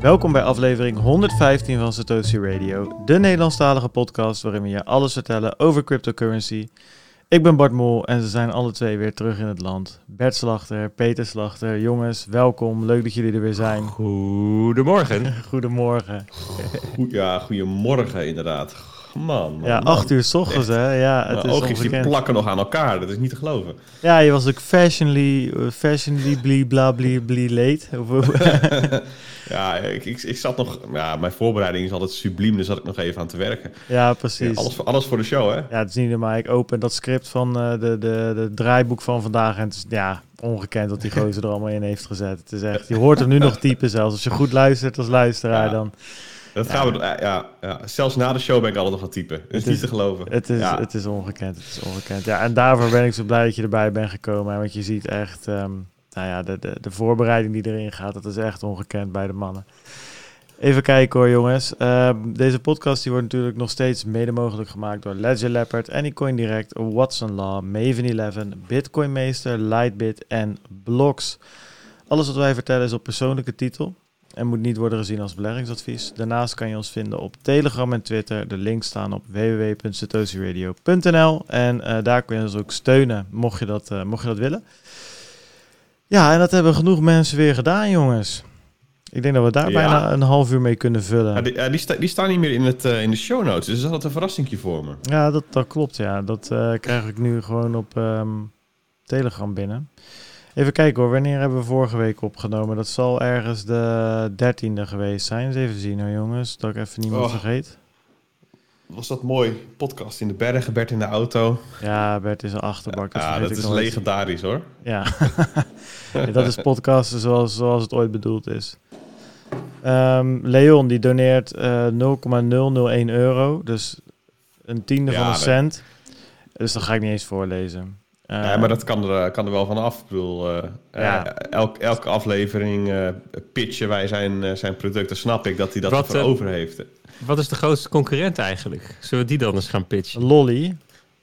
Welkom bij aflevering 115 van Satoshi Radio, de Nederlandstalige podcast waarin we je alles vertellen over cryptocurrency. Ik ben Bart Mol en ze zijn alle twee weer terug in het land. Bert Slachter, Peter Slachter, jongens, welkom. Leuk dat jullie er weer zijn. Goedemorgen. Goedemorgen. Goed, ja, goedemorgen inderdaad. Man, man, Ja, acht uur s ochtends hè. Ja, het Mijn is oogjes die ongekend. plakken nog aan elkaar, dat is niet te geloven. Ja, je was ook fashionly, eh, fashionly bli bla late. Of Ja, ik, ik, ik zat nog... Ja, mijn voorbereiding is altijd subliem, dus zat ik nog even aan te werken. ja, Ja, precies. alles, voor, alles voor de show, hè? Ja, het is niet normaal. Ik open dat script van eh, de, de, de draaiboek van vandaag. En het is ja, ongekend dat die gozer er allemaal in heeft gezet. Het is echt, je hoort hem nu nog typen zelfs. Als je goed luistert als luisteraar, Ja. dan... Dat Ja. gaan we... Ja, ja, ja, zelfs na de show ben ik altijd nog aan het typen. Dat is Het niet is- te geloven. Het is, ja. het is ongekend, het is ongekend. Ja, en daarvoor ben ik zo blij dat je erbij bent gekomen. Want je ziet echt, ehm, nou ja, de, de, de voorbereiding die erin gaat, dat is echt ongekend bij de mannen. Even kijken hoor jongens. Ehm, deze podcast die wordt natuurlijk nog steeds mede mogelijk gemaakt door Ledger Leopard, Anycoin Direct, Watson Law, Maven 11, Bitcoin Meester, Lightbit en Blocks. Alles wat wij vertellen is op persoonlijke titel en moet niet worden gezien als beleggingsadvies. Daarnaast kan je ons vinden op Telegram en Twitter. De links staan op www.satoshiradio.nl en eh, daar kun je ons ook steunen, mocht je dat, eh, mocht je dat willen. Ja, en dat hebben genoeg mensen weer gedaan, jongens. Ik denk dat we daar Ja. bijna een half uur mee kunnen vullen. Ja, die, ja, die, sta- die staan niet meer in, het, eh, in de show notes, dus dat is altijd een verrassingje voor me. Ja, dat, dat klopt. Ja, dat eh, krijg ik nu gewoon op ehm, Telegram binnen. Even kijken hoor, wanneer hebben we vorige week opgenomen? Dat zal ergens de dertiende geweest zijn. Eens even zien hoor jongens, dat ik even niemand Oh. vergeet. Was dat mooi? Podcast in de bergen, Bert in de auto. Ja, Bert is een achterbak. dat Ja, dat is legendarisch hoor. Ja. Ja, dat is podcasten zoals, zoals het ooit bedoeld is. Ehm, Leon die doneert eh 0,001 euro, dus een tiende Ja, van een cent. Dus dat ga ik niet eens voorlezen. Ja, maar dat kan er, kan er wel van af. Ik bedoel, Ja. elk, elke aflevering eh, pitchen wij zijn, eh, zijn producten. Snap ik dat hij dat Wat, over heeft. Wat is de grootste concurrent eigenlijk? Zullen we die dan eens gaan pitchen? Lolly.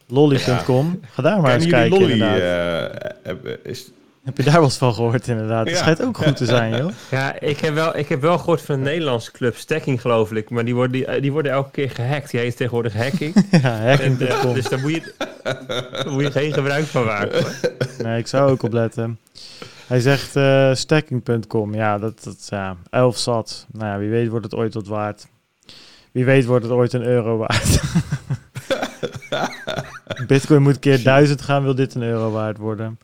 Lolly.com. Ga daar maar eens kijken Lolly? eh, is, Heb je daar wat van gehoord inderdaad? Het Ja. schijnt ook goed te zijn, joh. Ja, ik heb wel, ik heb wel gehoord van een Nederlandse club, Stacking geloof ik. Maar die worden, die, die worden elke keer gehackt. Die heet tegenwoordig hacking. Ja, en, eh, dus daar moet, je, daar moet je geen gebruik van maken. hoor. Nee, ik zou ook opletten. Hij zegt eh, stacking.com. Ja, dat, dat ja, elf zat. Nou ja, wie weet wordt het ooit wat waard. Wie weet wordt het ooit een euro waard. Bitcoin moet keer duizend gaan, wil dit een euro waard worden.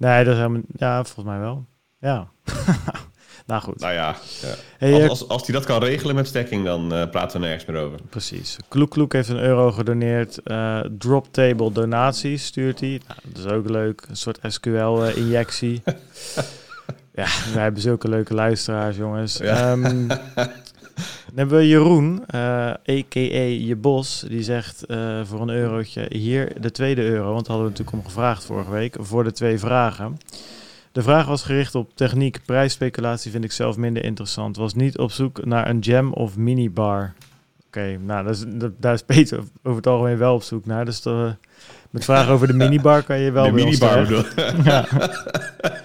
Nee, dat is helemaal... Ja, volgens mij wel. Ja. nou goed. nou ja, ja. Hey, als, eh, als, als hij dat kan regelen met stacking, dan eh, praten we nergens meer over. Precies. Kloek Kloek heeft een euro gedoneerd. Eh drop table donaties stuurt hij. Nou, dat is ook leuk. Een soort SQL-injectie. ja, wij hebben zulke leuke luisteraars, jongens. Ja. Ehm, dan hebben we Jeroen, eh a.k.a. Je Bos. Die zegt eh, voor een eurotje hier de tweede euro. Want hadden we natuurlijk om gevraagd vorige week. Voor de twee vragen. De vraag was gericht op techniek. Prijsspeculatie vind ik zelf minder interessant. Was niet op zoek naar een jam of minibar. Oké, nou, dat is, dat, daar is Peter over het algemeen wel op zoek naar. Dus eh, met vragen over de minibar kan je wel de bij minibar Ja.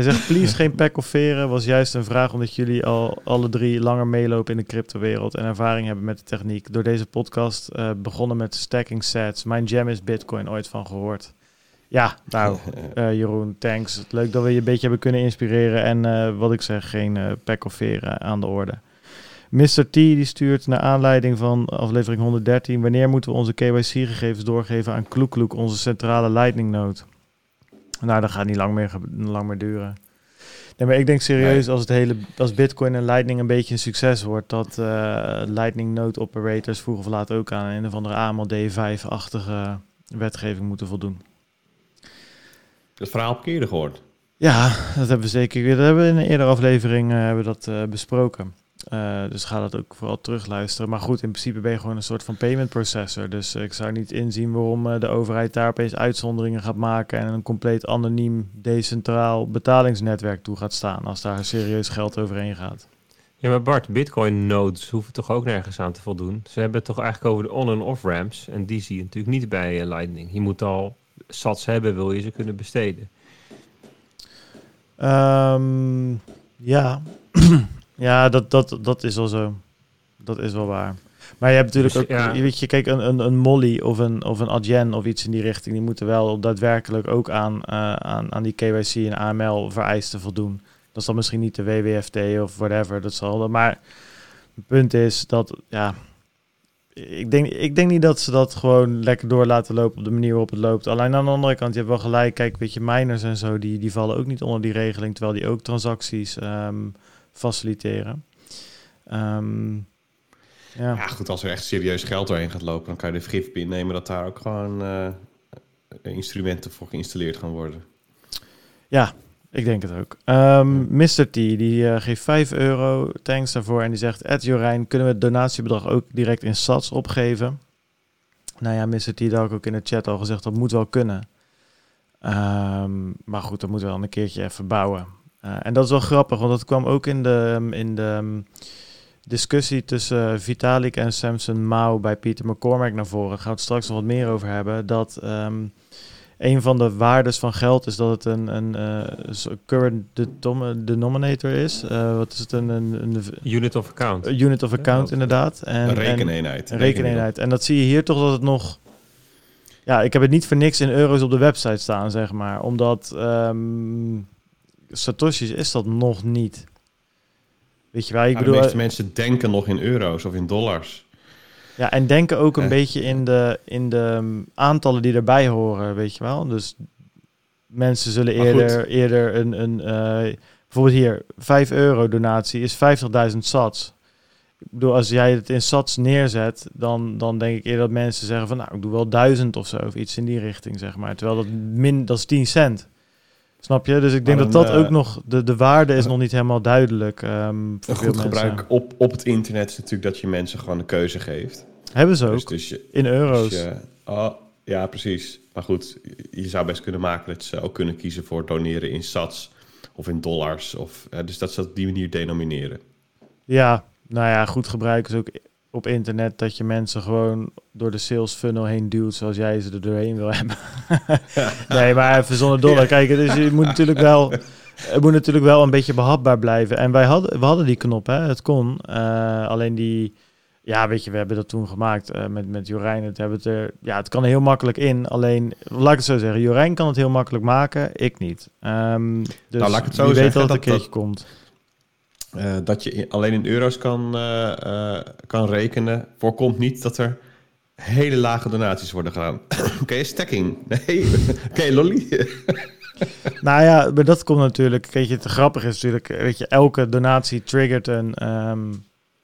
Hij zegt, please geen pek of veren. Was juist een vraag omdat jullie al alle drie langer meelopen in de cryptowereld en ervaring hebben met de techniek. Door deze podcast eh, begonnen met stacking sets. Mijn jam is bitcoin, ooit van gehoord. Ja, nou, eh, Jeroen, thanks. Leuk dat we je een beetje hebben kunnen inspireren. En eh, wat ik zeg, geen pek of veren aan de orde. Mr. T die stuurt naar aanleiding van aflevering 113. Wanneer moeten we onze KYC-gegevens doorgeven aan Kloekloek, onze centrale Lightning node? Nou, dat gaat niet lang meer, lang meer duren. Nee, maar ik denk serieus als het hele als Bitcoin en Lightning een beetje een succes wordt, dat eh, Lightning node operators vroeg of laat ook aan een of andere AML D5-achtige wetgeving moeten voldoen. Het verhaal heb ik eerder gehoord. Ja, dat hebben we zeker. Dat hebben we in een eerdere aflevering eh, hebben we dat eh, besproken. Eh, dus ga dat ook vooral terugluisteren. Maar goed, in principe ben je gewoon een soort van payment processor. Dus eh, ik zou niet inzien waarom eh, de overheid daar opeens uitzonderingen gaat maken en een compleet anoniem, decentraal betalingsnetwerk toe gaat staan als daar serieus geld overheen gaat. Ja, maar Bart, Bitcoin nodes hoeven toch ook nergens aan te voldoen? Ze hebben het toch eigenlijk over de on- en off-ramps. En die zie je natuurlijk niet bij Lightning. Je moet al sats hebben, wil je ze kunnen besteden. Ehm, ja, Ja, dat, dat, dat is wel zo. Dat is wel waar. Maar je hebt natuurlijk Dus, ook, ja. weet je, kijk, een, een, een Molly of een, of een Adyen of iets in die richting, die moeten wel daadwerkelijk ook aan, eh, aan, aan die KYC en AML vereisten voldoen. Dat is dan misschien niet de WWFT of whatever, dat zal dan. Maar het punt is dat, ja, ik denk, ik denk niet dat ze dat gewoon lekker door laten lopen op de manier waarop het loopt. Alleen aan de andere kant, je hebt wel gelijk, kijk, weet je, miners en zo, die, die vallen ook niet onder die regeling, terwijl die ook transacties ehm, faciliteren. Ehm, ja. Ja, goed, als er echt serieus geld doorheen gaat lopen, dan kan je de vergif innemen dat daar ook gewoon eh, instrumenten voor geïnstalleerd gaan worden. Ja, ik denk het ook. Ehm Mr. T, die eh, geeft 5 euro, thanks daarvoor. En die zegt, Ed Jorijn, kunnen we het donatiebedrag ook direct in sats opgeven? Nou ja, Mr. T, dat had ik ook in de chat al gezegd, dat moet wel kunnen. Ehm, maar goed, dat moet wel een keertje even bouwen. Eh, en dat is wel grappig, want dat kwam ook in de, in de um, discussie tussen Vitalik en Samson Mao bij Peter McCormack naar voren. Daar gaan we het straks nog wat meer over hebben. Dat ehm, een van de waardes van geld is dat het een, een eh, so- current denominator is. Eh, wat is het? Een, een, een Unit of account. een unit of account, Ja, inderdaad. En, een en- rekeneenheid. een rekeneenheid. En dat zie je hier toch dat het nog... Ja, ik heb het niet voor niks in euro's op de website staan, zeg maar. Omdat ehm Satoshi's is dat nog niet. Weet je wel, ik bedoel... de meeste mensen denken nog in euro's of in dollars. Ja, en denken ook een Eh. beetje in de, in de um, aantallen die erbij horen, weet je wel. Dus mensen zullen eerder, eerder een, een eh, bijvoorbeeld hier, 5 euro donatie is 50.000 sats. Ik bedoel, als jij het in sats neerzet, dan, dan denk ik eerder dat mensen zeggen van, nou, ik doe wel 1000 of zo, of iets in die richting, zeg maar. Terwijl dat min, dat is 10 cent. Snap je? Dus ik denk dat dat ook eh, nog, de, de waarde is nog niet helemaal duidelijk ehm, voor Een goed gebruik op, op het internet is natuurlijk dat je mensen gewoon een keuze geeft. Hebben ze ook, Dus, dus je, in euro's. dus je- oh, ja, precies. Maar goed, je zou best kunnen maken dat ze ook kunnen kiezen voor doneren in sats of in dollars. Of, eh, dus dat ze dat op die manier denomineren. Ja, nou ja, goed gebruik is ook op internet dat je mensen gewoon door de sales funnel heen duwt zoals jij ze er doorheen wil hebben. nee, maar even zonder dollar. Kijk, dus je moet natuurlijk wel, het moet natuurlijk wel een beetje behapbaar blijven. En wij hadden, we hadden die knop, hè, het kon. Eh, alleen die, ja, weet je, we hebben dat toen gemaakt eh, met, met Jorijn. Het, hebben het, er, ja, het kan er heel makkelijk in. Alleen, laat ik het zo zeggen, Jorijn kan het heel makkelijk maken, ik niet. Ehm, dus Nou, laat ik het zo wie weet zeggen, dat het een dat- keertje komt. Eh, dat je alleen in euro's kan, eh, eh, kan rekenen, voorkomt niet dat er hele lage donaties worden gedaan. Oké, stacking? Nee. Oké, lolly? Nou ja, dat komt natuurlijk. Weet je, het grappige is natuurlijk, weet je, elke donatie triggert een, ehm,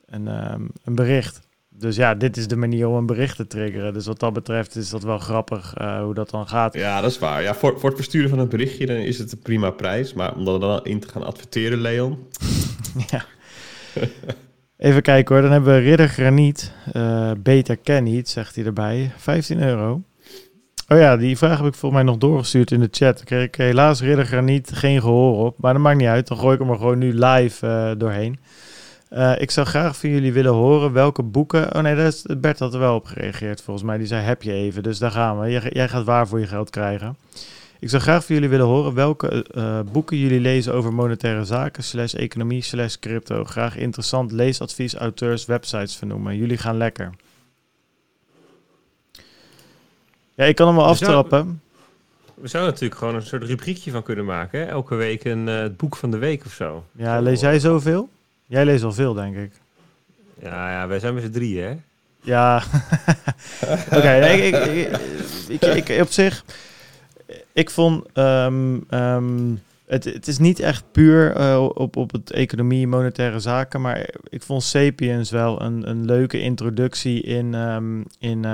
ehm, een bericht. Dus ja, dit is de manier om een bericht te triggeren. Dus wat dat betreft is dat wel grappig eh, hoe dat dan gaat. Ja, dat is waar. Ja, voor, voor het versturen van een berichtje dan is het een prima prijs. Maar om er dan in te gaan adverteren, Leon... Ja. Even kijken hoor, dan hebben we Ridder Graniet. eh Beter Ken niet, zegt hij erbij. 15 euro. Oh ja, die vraag heb ik volgens mij nog doorgestuurd in de chat. Daar kreeg ik helaas Ridder Graniet geen gehoor op. Maar dat maakt niet uit, dan gooi ik hem er gewoon nu live eh, doorheen. Eh, ik zou graag van jullie willen horen welke boeken... Oh nee, dat is, Bert had er wel op gereageerd volgens mij. Die zei, heb je even. Dus daar gaan we. Jij, jij gaat waar voor je geld krijgen. Ik zou graag van jullie willen horen welke eh, boeken jullie lezen over monetaire zaken, slash economie, slash crypto. Graag interessant leesadvies, auteurs, websites vernoemen. Jullie gaan lekker. Ja, ik kan hem wel aftrappen. We zouden natuurlijk gewoon een soort rubriekje van kunnen maken. Hè? Elke week een eh, het boek van de week of zo. Ja, lees jij zoveel? Jij leest al veel, denk ik. Ja, ja wij zijn met z'n drieën, hè? Ja. Oké, ik, ik, ik, op zich, ik vond ehm, ehm, het, het is niet echt puur eh, op, op het economie, monetaire zaken, maar ik vond Sapiens wel een, een leuke introductie in, ehm, in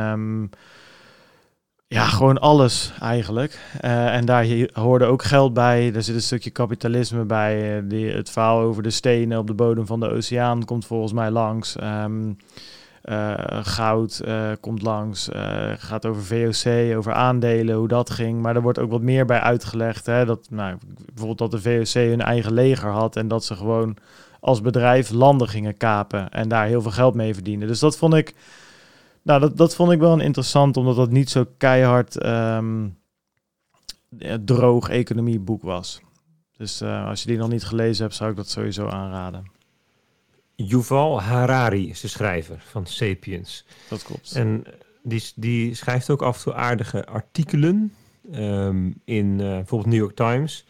ja, gewoon alles eigenlijk. Eh, en daar hoorde ook geld bij. Er zit een stukje kapitalisme bij. Eh, die, het verhaal over de stenen op de bodem van de oceaan komt volgens mij langs. Ehm, eh, goud komt langs. gaat over VOC, over aandelen, hoe dat ging. Maar er wordt ook wat meer bij uitgelegd. Hè, dat, nou, bijvoorbeeld dat de VOC hun eigen leger had. En dat ze gewoon als bedrijf landen gingen kapen. En daar heel veel geld mee verdienen. Dus dat vond ik. Nou, dat, dat vond ik wel een interessant, omdat dat niet zo keihard ja, droog economieboek was. Dus eh, als je die nog niet gelezen hebt, zou ik dat sowieso aanraden. Yuval Harari is de schrijver van Sapiens. Dat klopt. En die, die schrijft ook af en toe aardige artikelen ehm, in eh, bijvoorbeeld New York Times.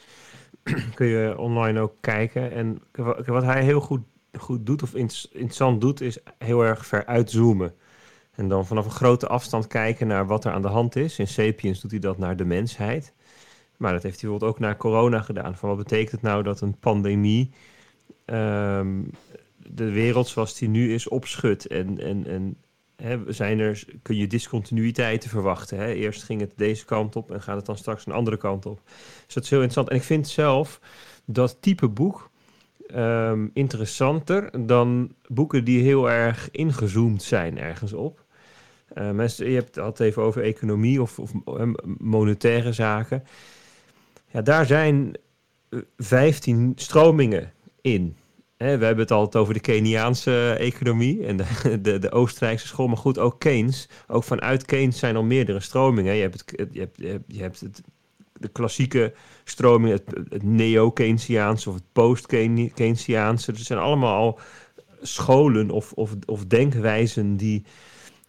Kun je online ook kijken. En wa- wat hij heel goed, goed doet, of interessant doet, is heel erg ver uitzoomen. En dan vanaf een grote afstand kijken naar wat er aan de hand is. In Sapiens doet hij dat naar de mensheid. Maar dat heeft hij bijvoorbeeld ook naar corona gedaan. Van wat betekent het nou dat een pandemie ehm, de wereld zoals die nu is opschudt? En, en, en hè, zijn er, kun je discontinuïteiten verwachten? Hè? Eerst ging het deze kant op en gaat het dan straks een andere kant op. Dus dat is heel interessant. En ik vind zelf dat type boek ehm, interessanter dan boeken die heel erg ingezoomd zijn ergens op. Eh, je hebt het altijd even over economie of, of eh, monetaire zaken. Ja, daar zijn eh, 15 stromingen in. We hebben het altijd over de Keniaanse economie en de, de, de Oostenrijkse school. Maar goed, ook Keynes. Ook vanuit Keynes zijn al meerdere stromingen. Je hebt, het, je hebt, je hebt, het, de klassieke stroming, het, neo-Keynesiaanse of het post-Keynesiaanse. Er zijn allemaal al scholen of, of, of denkwijzen die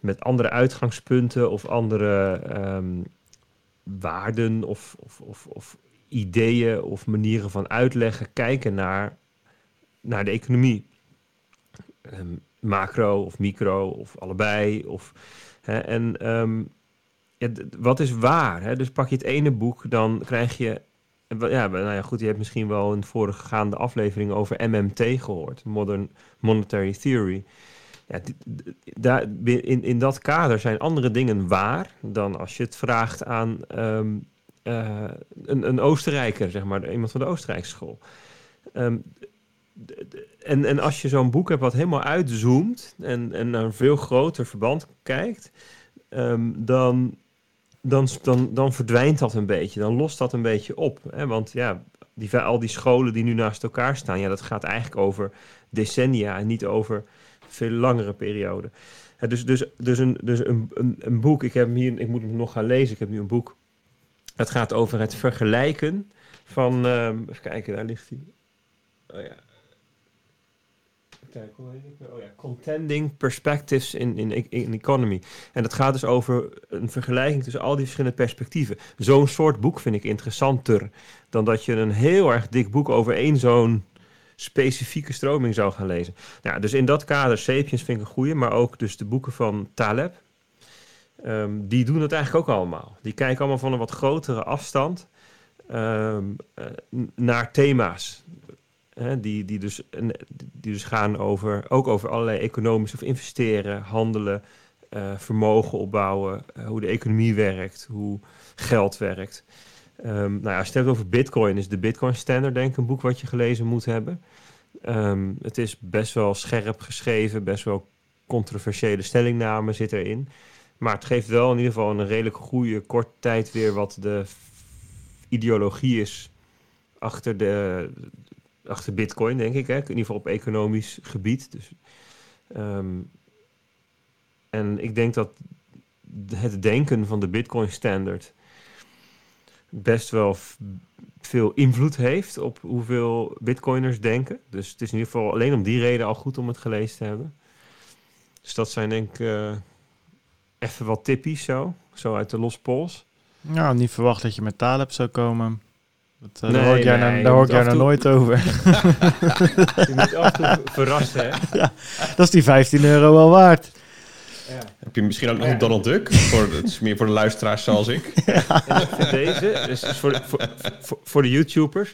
met andere uitgangspunten of andere ehm, waarden of, of, of, of ideeën of manieren van uitleggen kijken naar, naar de economie. Ehm, macro of micro of allebei. Of, hè, en ehm, wat is waar? Hè? Dus pak je het ene boek, dan krijg je. Ja, nou ja, goed, je hebt misschien wel in vorige gaande aflevering over MMT gehoord, Modern Monetary Theory. Ja, in, in dat kader zijn andere dingen waar dan als je het vraagt aan ehm, eh, een, een Oostenrijker, zeg maar, iemand van de Oostenrijkse school. Ehm, en, en als je zo'n boek hebt wat helemaal uitzoomt en, en naar een veel groter verband kijkt, ehm, dan, dan, dan, dan verdwijnt dat een beetje. Dan lost dat een beetje op. Hè? Want ja, die, al die scholen die nu naast elkaar staan, ja, dat gaat eigenlijk over decennia en niet over veel langere periode. Dus dus, dus, een, dus een, een, boek, ik, heb hier, ik moet hem nog gaan lezen, ik heb nu een boek. Het gaat over het vergelijken van, ehm, even kijken, daar ligt hij. Oh ja. Oh ja, Contending Perspectives in, in, in Economy. En dat gaat dus over een vergelijking tussen al die verschillende perspectieven. Zo'n soort boek vind ik interessanter dan dat je een heel erg dik boek over één zo'n specifieke stroming zou gaan lezen. Nou, dus in dat kader, Sapiens vind ik een goede, maar ook dus de boeken van Taleb. Ehm, die doen het eigenlijk ook allemaal. Die kijken allemaal van een wat grotere afstand ehm, eh, naar thema's. Hè, die, die, dus, die dus gaan over, ook over allerlei economische of investeren, handelen, eh, vermogen opbouwen, eh, hoe de economie werkt, hoe geld werkt. Ehm, nou ja, als het hebt over Bitcoin, is de Bitcoin Standard denk ik een boek wat je gelezen moet hebben. Ehm, het is best wel scherp geschreven, best wel controversiële stellingnamen zit erin. Maar het geeft wel in ieder geval een redelijk goede korte tijd weer wat de ideologie is achter, de, achter Bitcoin, denk ik. Hè? In ieder geval op economisch gebied. Dus, ehm, en ik denk dat het denken van de Bitcoin Standard best wel veel invloed heeft op hoeveel bitcoiners denken. Dus het is in ieder geval alleen om die reden al goed om het gelezen te hebben. Dus dat zijn denk ik eh, even wat tippies zo. Zo uit de los pols. Nou, niet verwacht dat je met Taleb zou komen. Dat, eh, Nee, daar hoor ik jou, nee, nou- daar hoor ik jou af en nou nooit over. Je moet af en toe verrassen, hè? dat is die 15 euro wel waard. Ja. Heb je misschien ook nog een Donald Duck? Voor, het is meer voor de luisteraars zoals ik. Deze, dus voor, de, voor, voor, voor de YouTubers.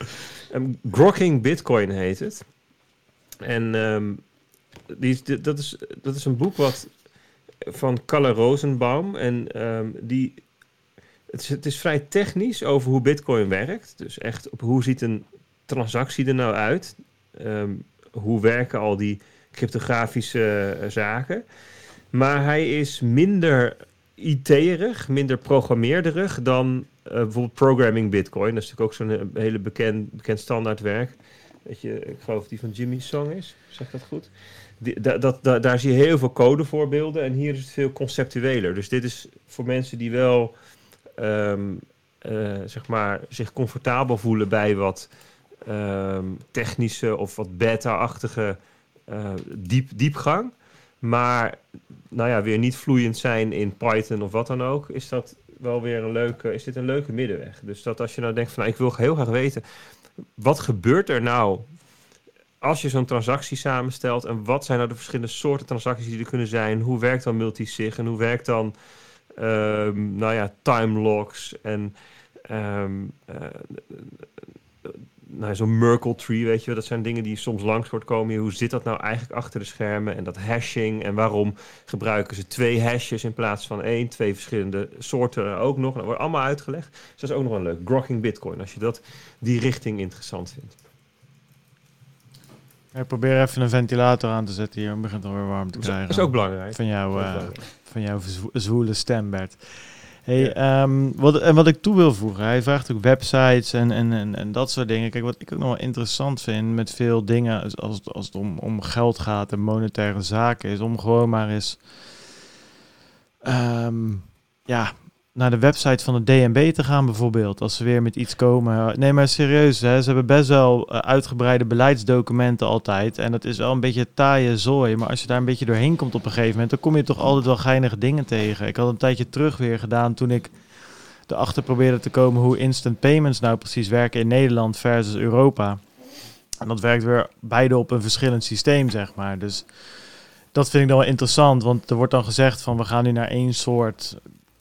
Um, Grokking Bitcoin heet het. En ehm, die, is- dit- dat, is, dat is een boek wat van Kalle Rosenbaum. En ehm, die, het, is, het is vrij technisch over hoe Bitcoin werkt. Dus echt op hoe ziet een transactie er nou uit? Ehm, hoe werken al die cryptografische eh, zaken? Maar hij is minder IT-erig, minder programmeerderig dan eh, bijvoorbeeld programming Bitcoin. Dat is natuurlijk ook zo'n eh, hele bekend, bekend standaardwerk. Weet je, ik geloof die van Jimmy Song is. Zeg dat goed? Die, da, dat, da- daar zie je heel veel codevoorbeelden en hier is het veel conceptueler. Dus dit is voor mensen die wel ehm, eh, zeg maar, zich comfortabel voelen bij wat ehm, technische of wat beta-achtige diep, diepgang. Maar nou ja, weer niet vloeiend zijn in Python of wat dan ook. Is dat wel weer een leuke, is dit een leuke middenweg. Dus dat als je nou denkt van nou, ik wil heel graag weten. Wat gebeurt er nou als je zo'n transactie samenstelt en wat zijn nou de verschillende soorten transacties die er kunnen zijn? Hoe werkt dan multisig en hoe werkt dan um, nou ja, time en um, uh, nou, zo'n Merkle tree, weet je, dat zijn dingen die soms langs wordt komen. Hoe zit dat nou eigenlijk achter de schermen en dat hashing en waarom gebruiken ze twee hashes in plaats van één, twee verschillende soorten ook nog. Dat wordt allemaal uitgelegd. Dus dat is ook nog wel leuk. Grokking Bitcoin, als je dat die richting interessant vindt. Ik probeer even een ventilator aan te zetten hier. Het begint alweer warm te krijgen. Dat is ook belangrijk. Van, jou, uh, van jouw zwoele stem, Bert. Hey, um, wat, en wat ik toe wil voegen, hij vraagt ook websites en, en, en, en, dat soort dingen. Kijk, wat ik ook nog wel interessant vind met veel dingen, als, als het om, om geld gaat en monetaire zaken, is om gewoon maar eens um, ja, naar de website van de DNB te gaan bijvoorbeeld. Als ze weer met iets komen. Nee, maar serieus, hè, ze hebben best wel uh, uitgebreide beleidsdocumenten altijd. En dat is wel een beetje taaie zooi. Maar als je daar een beetje doorheen komt op een gegeven moment... dan kom je toch altijd wel geinige dingen tegen. Ik had een tijdje terug weer gedaan toen ik erachter probeerde te komen... hoe instant payments nou precies werken in Nederland versus Europa. En dat werkt weer beide op een verschillend systeem, zeg maar. Dus dat vind ik dan wel interessant. Want er wordt dan gezegd van we gaan nu naar één soort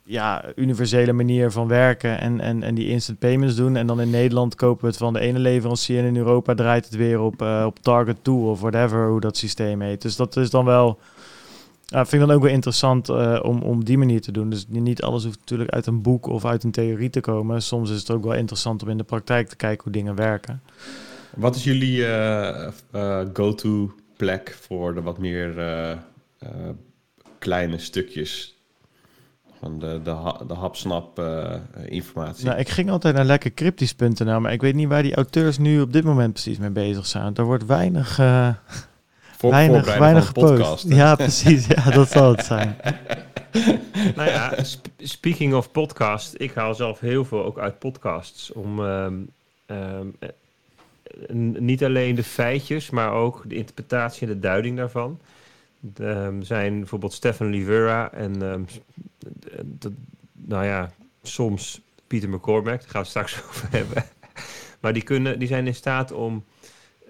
ja, universele manier van werken en, en, en die instant payments doen. En dan in Nederland kopen we het van de ene leverancier en in Europa draait het weer op, uh, op Target 2 of whatever hoe dat systeem heet. Dus dat is dan wel, uh, vind ik dan ook wel interessant uh, om, om die manier te doen. Dus niet alles hoeft natuurlijk uit een boek of uit een theorie te komen. Soms is het ook wel interessant om in de praktijk te kijken hoe dingen werken. Wat is jullie go-to plek voor de wat meer kleine stukjes van de, de, de hapsnap uh, informatie. Nou, ik ging altijd naar lekkercryptisch.nl, maar ik weet niet waar die auteurs nu op dit moment precies mee bezig zijn. Er wordt weinig, uh, Voor, weinig, weinig gepost. podcast, ja, precies. Ja, dat zal het zijn. nou ja, sp speaking of podcast, ik haal zelf heel veel ook uit podcasts om um, um, niet alleen de feitjes, maar ook de interpretatie en de duiding daarvan. Um, zijn bijvoorbeeld Stefan Livera en dat, nou ja, soms Pieter McCormack, daar gaan we straks over hebben. maar die, kunnen, die zijn in staat om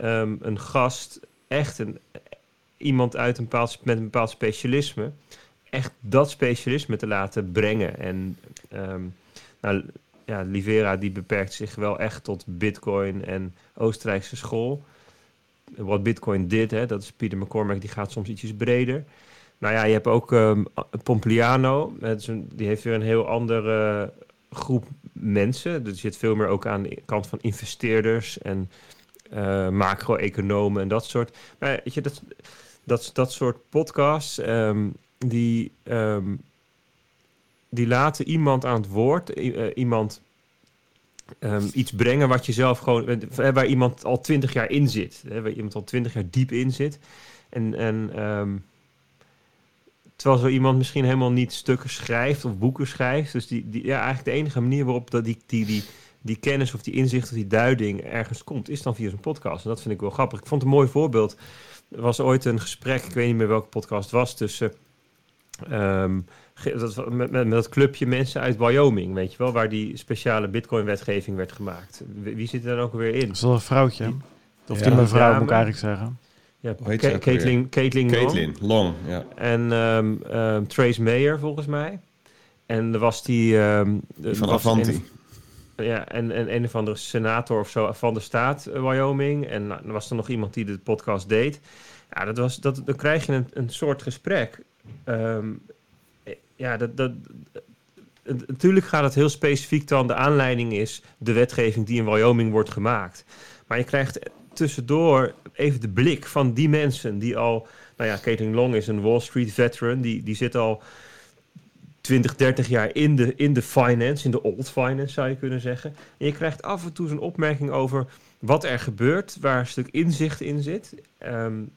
um, een gast, echt een, iemand uit een bepaald, met een bepaald specialisme, echt dat specialisme te laten brengen. En nou, ja, Livera die beperkt zich wel echt tot Bitcoin en Oostenrijkse school wat Bitcoin dit, hè, dat is Peter McCormack, die gaat soms ietsjes breder. Nou ja, je hebt ook um, Pompliano, die heeft weer een heel andere groep mensen. Je zit veel meer ook aan de kant van investeerders en uh, macro-economen en dat soort. Maar weet je, dat, dat, dat soort podcasts, um, die, um, die laten iemand aan het woord, uh, iemand um, iets brengen wat je zelf gewoon, waar iemand al twintig jaar in zit. Hè, waar iemand al twintig jaar diep in zit. En, en um, terwijl zo iemand misschien helemaal niet stukken schrijft of boeken schrijft. Dus die, die, ja, eigenlijk de enige manier waarop dat die, die, die, die kennis of die inzicht of die duiding ergens komt, is dan via zo'n podcast. En dat vind ik wel grappig. Ik vond een mooi voorbeeld. Er was ooit een gesprek, ik weet niet meer welke podcast het was, tussen um, dat, met, met, met dat clubje mensen uit Wyoming, weet je wel, waar die speciale Bitcoin-wetgeving werd gemaakt. Wie, wie zit er dan ook weer in? Dat is wel een vrouwtje. Die, of ja. die mevrouw, ja, moet ik eigenlijk zeggen. Ja, Caitlin, Caitlin, Caitlin Long. ja. En um, um, Trace Mayer, volgens mij. En er was die... Um, van Avanti. Ja, en, en een of andere senator of zo van de staat uh, Wyoming. En nou, er was er nog iemand die de podcast deed. Ja, dat was, dat, dan krijg je een, een soort gesprek. Um, ja, dat, dat, natuurlijk gaat het heel specifiek dan. De aanleiding is de wetgeving die in Wyoming wordt gemaakt. Maar je krijgt tussendoor even de blik van die mensen die al. Nou ja, Caitlin Long is een Wall Street veteran. Die, die zit al 20, 30 jaar in de, in de finance, in de old finance zou je kunnen zeggen. En je krijgt af en toe zo'n opmerking over wat er gebeurt, waar een stuk inzicht in zit. Um,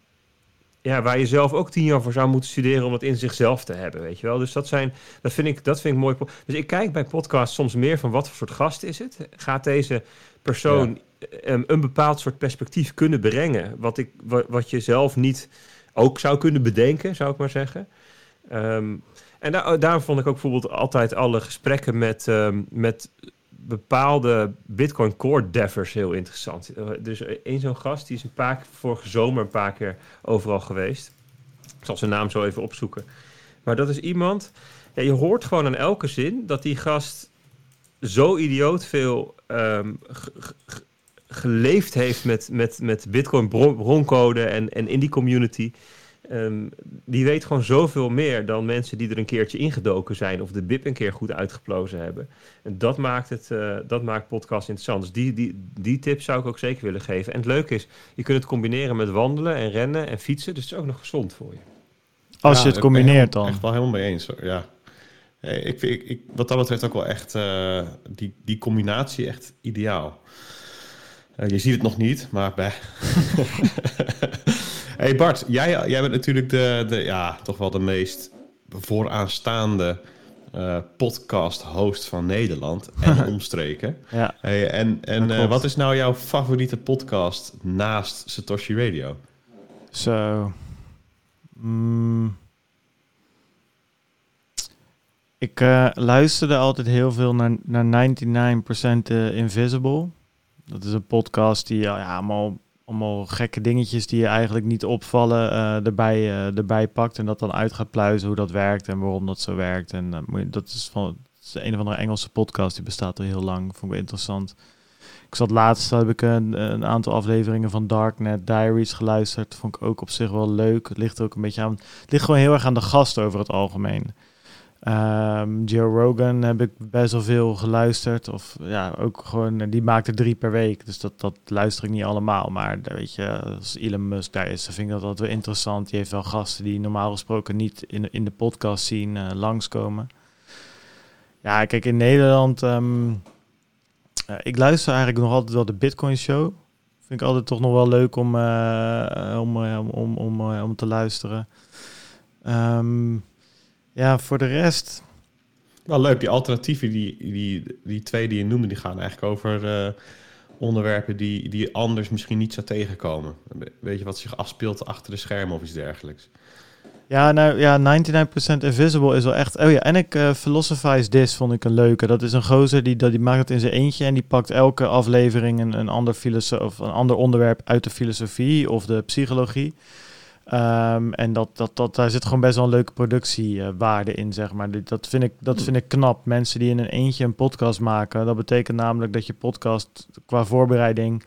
ja, waar je zelf ook tien jaar voor zou moeten studeren om het in zichzelf te hebben, weet je wel. Dus dat zijn, dat vind ik, dat vind ik mooi. Dus ik kijk bij podcasts soms meer van wat voor soort gast is het. Gaat deze persoon um, een bepaald soort perspectief kunnen brengen, wat ik, wat, wat je zelf niet ook zou kunnen bedenken, zou ik maar zeggen. Ehm, en daar, daarom vond ik ook bijvoorbeeld altijd alle gesprekken met, um, met bepaalde Bitcoin Core devers heel interessant. Dus één zo'n gast, die is een paar vorige zomer een paar keer overal geweest. Ik zal zijn naam zo even opzoeken. Maar dat is iemand, ja, je hoort gewoon aan elke zin dat die gast zo idioot veel um, geleefd heeft met, met, met Bitcoin broncode en, en in die community. Um, die weet gewoon zoveel meer dan mensen die er een keertje ingedoken zijn of de BIP een keer goed uitgeplozen hebben. En dat maakt, het, uh, dat maakt podcast interessant. Dus die, die, die tips zou ik ook zeker willen geven. En het leuke is, je kunt het combineren met wandelen en rennen en fietsen. Dus het is ook nog gezond voor je. Als ja, je het combineert dan. Ik ben wel helemaal mee eens. Ja. Ik vind, ik, ik, wat dat betreft ook wel echt uh, die, die combinatie echt ideaal. Uh, je ziet het nog niet, maar bij. hey Bart, jij, jij bent natuurlijk de, de, ja, toch wel de meest vooraanstaande uh, podcast-host van Nederland en omstreken. ja, hey, en en uh, wat is nou jouw favoriete podcast naast Satoshi Radio? Zo. So, mm, ik uh, luisterde altijd heel veel naar, naar 99% Invisible. Dat is een podcast die ja, allemaal, allemaal gekke dingetjes die je eigenlijk niet opvallen uh, erbij, uh, erbij pakt. En dat dan uit gaat pluizen hoe dat werkt en waarom dat zo werkt. En uh, dat is van dat een of andere Engelse podcast, die bestaat al heel lang. Vond ik interessant. Ik zat laatst, heb ik een, een, aantal afleveringen van Darknet Diaries geluisterd. Vond ik ook op zich wel leuk. Het ligt ook een beetje aan. Het ligt gewoon heel erg aan de gast over het algemeen. Um, Joe Rogan heb ik best wel veel geluisterd. Of ja, ook gewoon, die maakte drie per week. Dus dat, dat luister ik niet allemaal. Maar weet je, als Elon Musk daar is, dan vind ik dat altijd wel interessant. Die heeft wel gasten die normaal gesproken niet in, in de podcast zien uh, langskomen. Ja, kijk, in Nederland... Um, ik luister eigenlijk nog altijd wel de Bitcoin Show. Vind ik altijd toch nog wel leuk om, om, om, om, om te luisteren. Um, ja, voor de rest. Wel leuk, die alternatieven, die, die, die twee die je noemde, die gaan eigenlijk over uh, onderwerpen die, die anders misschien niet zou tegenkomen. Weet je wat zich afspeelt achter de schermen of iets dergelijks? Ja, nou ja, 99% Invisible is wel echt. Oh ja, en ik uh, Philosophize This vond ik een leuke. Dat is een gozer die, die maakt het in zijn eentje en die pakt elke aflevering een, een ander of een ander onderwerp uit de filosofie of de psychologie. Um, en dat, dat, dat, daar zit gewoon best wel een leuke productiewaarde in, zeg maar. Dat vind, ik, dat vind ik knap. Mensen die in een eentje een podcast maken, dat betekent namelijk dat je podcast qua voorbereiding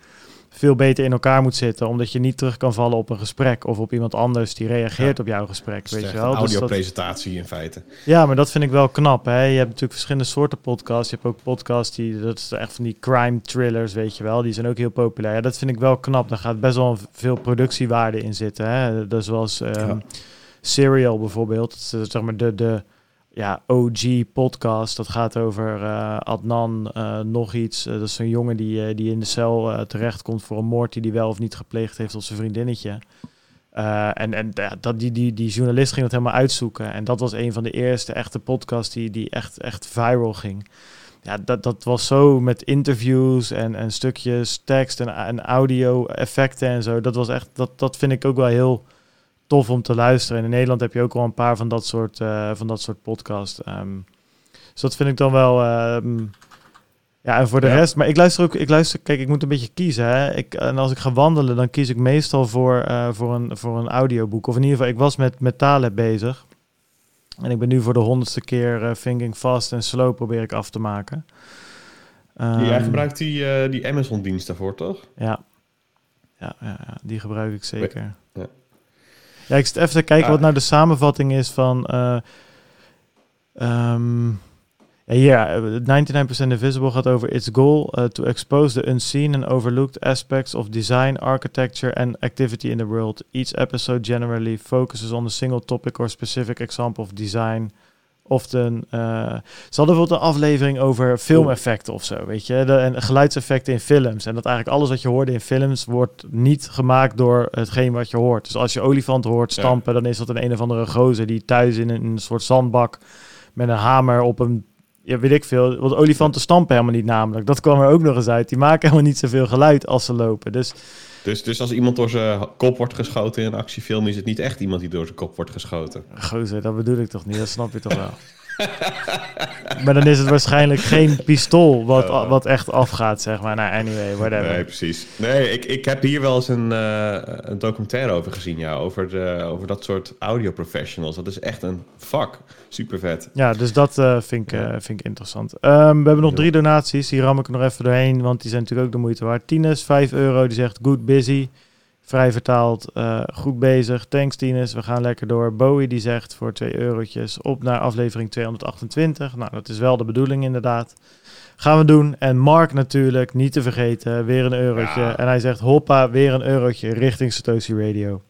veel beter in elkaar moet zitten, omdat je niet terug kan vallen op een gesprek of op iemand anders die reageert ja. op jouw gesprek. Weet je wel? Een audiopresentatie dus in feite. Ja, maar dat vind ik wel knap. Hè? Je hebt natuurlijk verschillende soorten podcasts. Je hebt ook podcasts die, dat is echt van die crime thrillers, weet je wel. Die zijn ook heel populair. Ja, dat vind ik wel knap. Daar gaat best wel veel productiewaarde in zitten. Hè? Dat is zoals um, ja. Serial bijvoorbeeld. Dat is, zeg maar de, de ja, OG-podcast. Dat gaat over uh, Adnan, uh, nog iets. Uh, dat is een jongen die, die in de cel terechtkomt voor een moord die hij wel of niet gepleegd heeft op zijn vriendinnetje. en en dat, die, die, die journalist ging dat helemaal uitzoeken. En dat was een van de eerste echte podcasts die, die echt, echt viral ging. Ja, dat, dat was zo met interviews en, en stukjes tekst en, en audio effecten en zo. Dat was echt, dat, dat vind ik ook wel heel tof om te luisteren. En in Nederland heb je ook al een paar van dat soort, uh, van dat soort podcasts. Um, dus dat vind ik dan wel. Um, ja, en voor de ja. rest. Maar ik luister ook. Ik luister. Kijk, ik moet een beetje kiezen. Hè. Ik, en als ik ga wandelen, dan kies ik meestal voor, uh, voor, een, voor een audioboek. Of in ieder geval, ik was met, met Taleb bezig. En ik ben nu voor de honderdste keer uh, Thinking Fast en Slow probeer ik af te maken. Um, Jij gebruikt die, die Amazon-dienst daarvoor, toch? Ja. Ja, ja, ja, die gebruik ik zeker. Ja. Ik zit even te kijken wat nou de samenvatting is van... Um, ja, hier, 99% Invisible gaat over its goal uh, to expose the unseen and overlooked aspects of design, architecture and activity in the world. Each episode generally focuses on a single topic or specific example of design, Of een, eh, ze hadden bijvoorbeeld een aflevering over filmeffecten of zo, weet je. De, en geluidseffecten in films. En dat eigenlijk alles wat je hoorde in films wordt niet gemaakt door hetgeen wat je hoort. Dus als je olifant hoort stampen, dan is dat een een of andere gozer die thuis in een, in een soort zandbak met een hamer op een ja, weet ik veel. Want olifanten stampen helemaal niet namelijk. Dat kwam er ook nog eens uit. Die maken helemaal niet zoveel geluid als ze lopen. Dus, dus, dus als iemand door zijn kop wordt geschoten in een actiefilm... is het niet echt iemand die door zijn kop wordt geschoten? Gozer, dat bedoel ik toch niet? Dat snap je toch wel? maar dan is het waarschijnlijk geen pistool wat, oh. wat echt afgaat, zeg maar. Nou, anyway, whatever. Nee, precies. Nee, ik, ik heb hier wel eens een, uh, een documentaire over gezien, ja. Over, de, over dat soort audio professionals. Dat is echt een vak. Super vet. Ja, dus dat uh, vind, ik, uh, vind ik interessant. Um, we hebben nog drie donaties. Die ram ik nog even doorheen, want die zijn natuurlijk ook de moeite waard. Tines, 5 euro, die zegt good busy. Vrij vertaald, uh, goed bezig. Thanks Tines, we gaan lekker door. Bowie die zegt voor 2 eurotjes op naar aflevering 228. Nou, dat is wel de bedoeling inderdaad. Gaan we doen. En Mark natuurlijk, niet te vergeten, weer een eurotje. Ja. En hij zegt hoppa, weer een eurotje richting Satoshi Radio.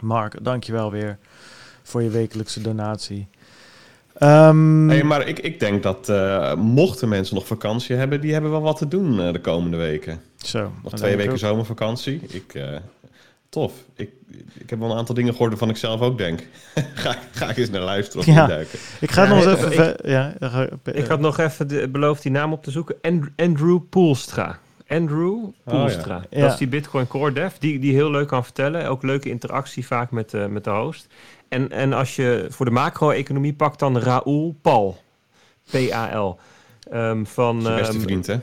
Mark, dankjewel weer voor je wekelijkse donatie. Um, hey, maar ik, ik denk dat uh, mochten mensen nog vakantie hebben, die hebben wel wat te doen uh, de komende weken. Zo. Nog twee weken zomervakantie. Ik, uh, tof. Ik, ik heb wel een aantal dingen gehoord waarvan ik zelf ook denk. ga, ga ik eens naar luisteren of ja. duiken. Ik ga ja, nog eens even... Ik, ja, ik had nog even de, beloofd die naam op te zoeken. Andrew Poelstra. Andrew Poelstra. Oh, ja. Dat is die Bitcoin Core Dev, die, die heel leuk kan vertellen. Ook leuke interactie vaak met, uh, met de host. En, en als je voor de macro-economie pakt, dan Raoul Pal. P-A-L. Um, van, Zijn beste um, vriend, hè?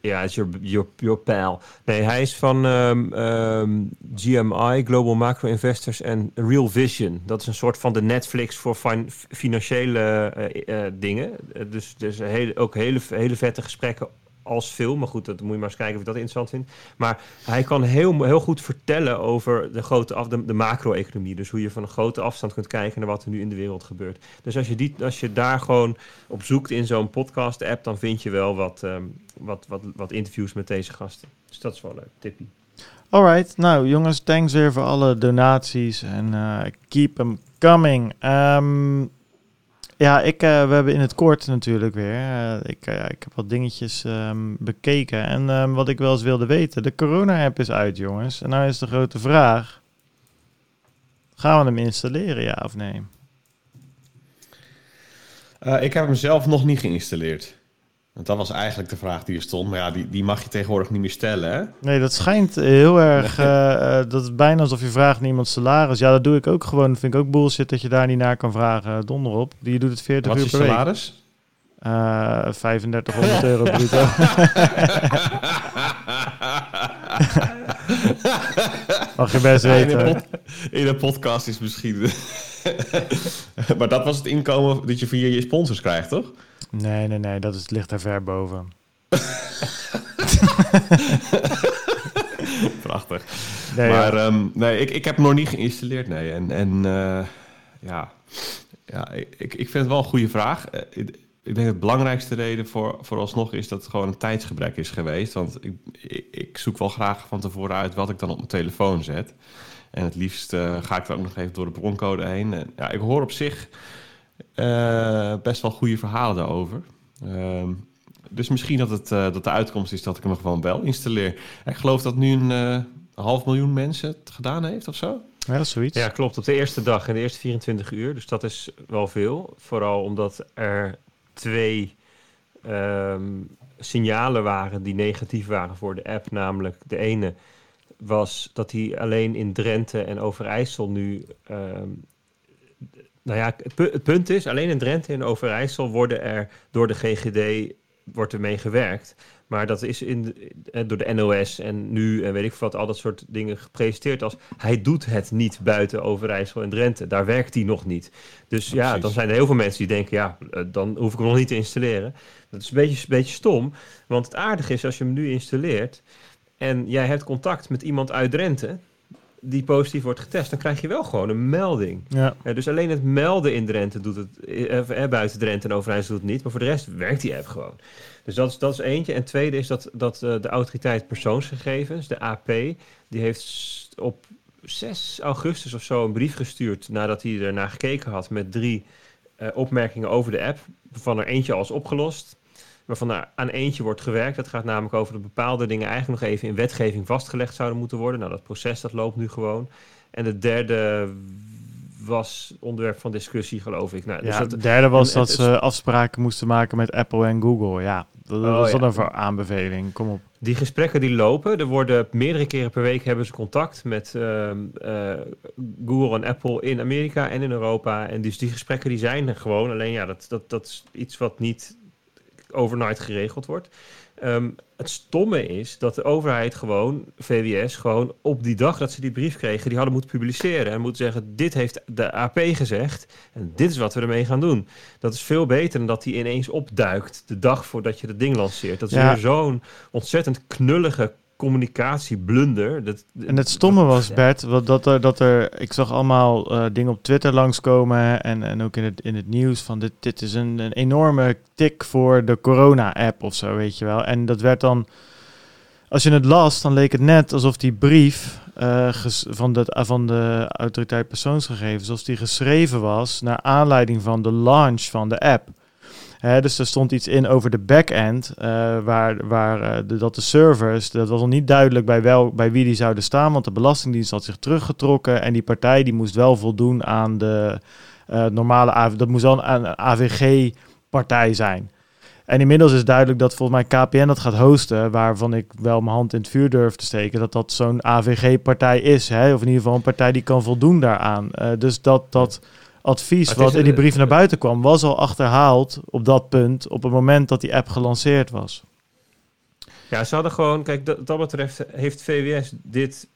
Ja, is your, your, your. Nee, hij is van um, um, GMI, Global Macro Investors en Real Vision. Dat is een soort van de Netflix voor fin financiële uh, uh, dingen. dus dus hele, ook hele, hele vette gesprekken als film. Maar goed, dat moet je maar eens kijken of je dat interessant vindt. Maar hij kan heel, heel goed vertellen over de, grote af, de, de macro-economie. Dus hoe je van een grote afstand kunt kijken naar wat er nu in de wereld gebeurt. Dus als je, die, als je daar gewoon op zoekt in zo'n podcast-app, dan vind je wel wat, um, wat, wat, wat interviews met deze gasten. Dus dat is wel leuk. Tippie. Alright, nou jongens, thanks weer voor alle donaties en uh, keep them coming. Um, ja, ik, uh, we hebben in het kort natuurlijk weer. Uh, ik, uh, ik heb wat dingetjes um, bekeken. En um, wat ik wel eens wilde weten. De corona-app is uit, jongens. En nou is de grote vraag. Gaan we hem installeren, ja of nee? ik heb hem zelf nog niet geïnstalleerd. Want dat was eigenlijk de vraag die er stond. Maar ja, die, die mag je tegenwoordig niet meer stellen, hè? Nee, dat schijnt heel erg... uh, dat is bijna alsof je vraagt naar iemand salaris. Ja, dat doe ik ook gewoon. vind ik ook bullshit dat je daar niet naar kan vragen. Donder op. Die doet het 40 Wat uur per week. Wat is salaris? Uh, 3500 euro bruto. Mag je best weten. In een podcast is misschien... maar dat was het inkomen dat je via je sponsors krijgt, toch? Nee, nee, nee, dat is, ligt er ver boven. Prachtig. Nee, maar um, nee, ik, ik heb hem nog niet geïnstalleerd, nee. En, en uh, ja, ja ik, ik vind het wel een goede vraag. Uh, ik, ik denk dat de belangrijkste reden voor, vooralsnog is dat het gewoon een tijdsgebrek is geweest. Want ik, ik, ik, zoek wel graag van tevoren uit wat ik dan op mijn telefoon zet. En het liefst uh, ga ik er ook nog even door de broncode heen. En, ja, ik hoor op zich uh, best wel goede verhalen daarover. Uh, dus misschien dat, het, uh, dat de uitkomst is dat ik hem gewoon wel installeer. Ik geloof dat nu een uh, half miljoen mensen het gedaan heeft of zo. Ja, zoiets. Ja, klopt. Op de eerste dag en de eerste 24 uur. Dus dat is wel veel. Vooral omdat er twee um, signalen waren die negatief waren voor de app. Namelijk de ene was dat hij alleen in Drenthe en Overijssel nu um, nou ja, het, punt is, alleen in Drenthe en Overijssel worden er door de GGD wordt er mee gewerkt. Maar dat is in, eh, door de NOS en nu en weet ik wat, al dat soort dingen gepresenteerd als hij doet het niet buiten Overijssel en Drenthe. Daar werkt hij nog niet. Dus ja, dan zijn er heel veel mensen die denken, ja, eh, dan hoef ik hem nog niet te installeren. Dat is een beetje, een beetje stom, want het aardige is als je hem nu installeert en jij hebt contact met iemand uit Drenthe, die positief wordt getest, dan krijg je wel gewoon een melding. Ja. ja dus alleen het melden in Drenthe doet het, eh, eh, buiten Drenthe en Overijssel doet het niet, maar voor de rest werkt die app gewoon. Dus dat is, dat is eentje. En tweede is dat, dat uh, de autoriteit persoonsgegevens, de AP, die heeft op 6 augustus of zo een brief gestuurd nadat hij er naar gekeken had met drie eh, opmerkingen over de app, waarvan er eentje al is opgelost. Waarvan er aan eentje wordt gewerkt. Dat gaat namelijk over dat bepaalde dingen eigenlijk nog even in wetgeving vastgelegd zouden moeten worden. Nou, dat proces dat loopt nu gewoon. En de derde was onderwerp van discussie, geloof ik. Nou, dus Ja, dat, het derde was en dat het- ze afspraken moesten maken met Apple en Google. Ja, dat Oh, was dan ja. een voor aanbeveling. Kom op. Die gesprekken die lopen, er worden meerdere keren per week hebben ze contact met ehm, eh, Google en Apple in Amerika en in Europa. En dus die gesprekken die zijn er gewoon. Alleen ja, dat, dat, dat is iets wat niet overnight geregeld wordt. Ehm, het stomme is dat de overheid gewoon, VWS, gewoon op die dag dat ze die brief kregen, die hadden moeten publiceren. En moeten zeggen, dit heeft de AP gezegd en dit is wat we ermee gaan doen. Dat is veel beter dan dat die ineens opduikt de dag voordat je het ding lanceert. Dat is Ja. weer zo'n ontzettend knullige communicatieblunder. Dat, En het stomme was, Ja. Bert, wat, dat, er, dat er, ik zag allemaal eh, dingen op Twitter langskomen en, en ook in het, in het nieuws van dit, dit is een, een enorme tik voor de corona-app of zo, weet je wel. En dat werd dan, als je het las, dan leek het net alsof die brief eh, van, de, van de autoriteit persoonsgegevens, alsof die geschreven was naar aanleiding van de launch van de app. Dus er stond iets in over de backend, eh waar, waar eh, de, dat de servers, dat was nog niet duidelijk bij, wel, bij wie die zouden staan, want de Belastingdienst had zich teruggetrokken en die partij die moest wel voldoen aan de eh, normale, dat moest wel een, AVG-partij zijn. En inmiddels is duidelijk dat volgens mij KPN dat gaat hosten, waarvan ik wel mijn hand in het vuur durf te steken, dat dat zo'n AVG-partij is, hè? of in ieder geval een partij die kan voldoen daaraan. Dus dat dat advies wat in die brief naar buiten kwam, was al achterhaald op dat punt, op het moment dat die app gelanceerd was. Ja, ze hadden gewoon, kijk, dat, dat betreft heeft VWS dit,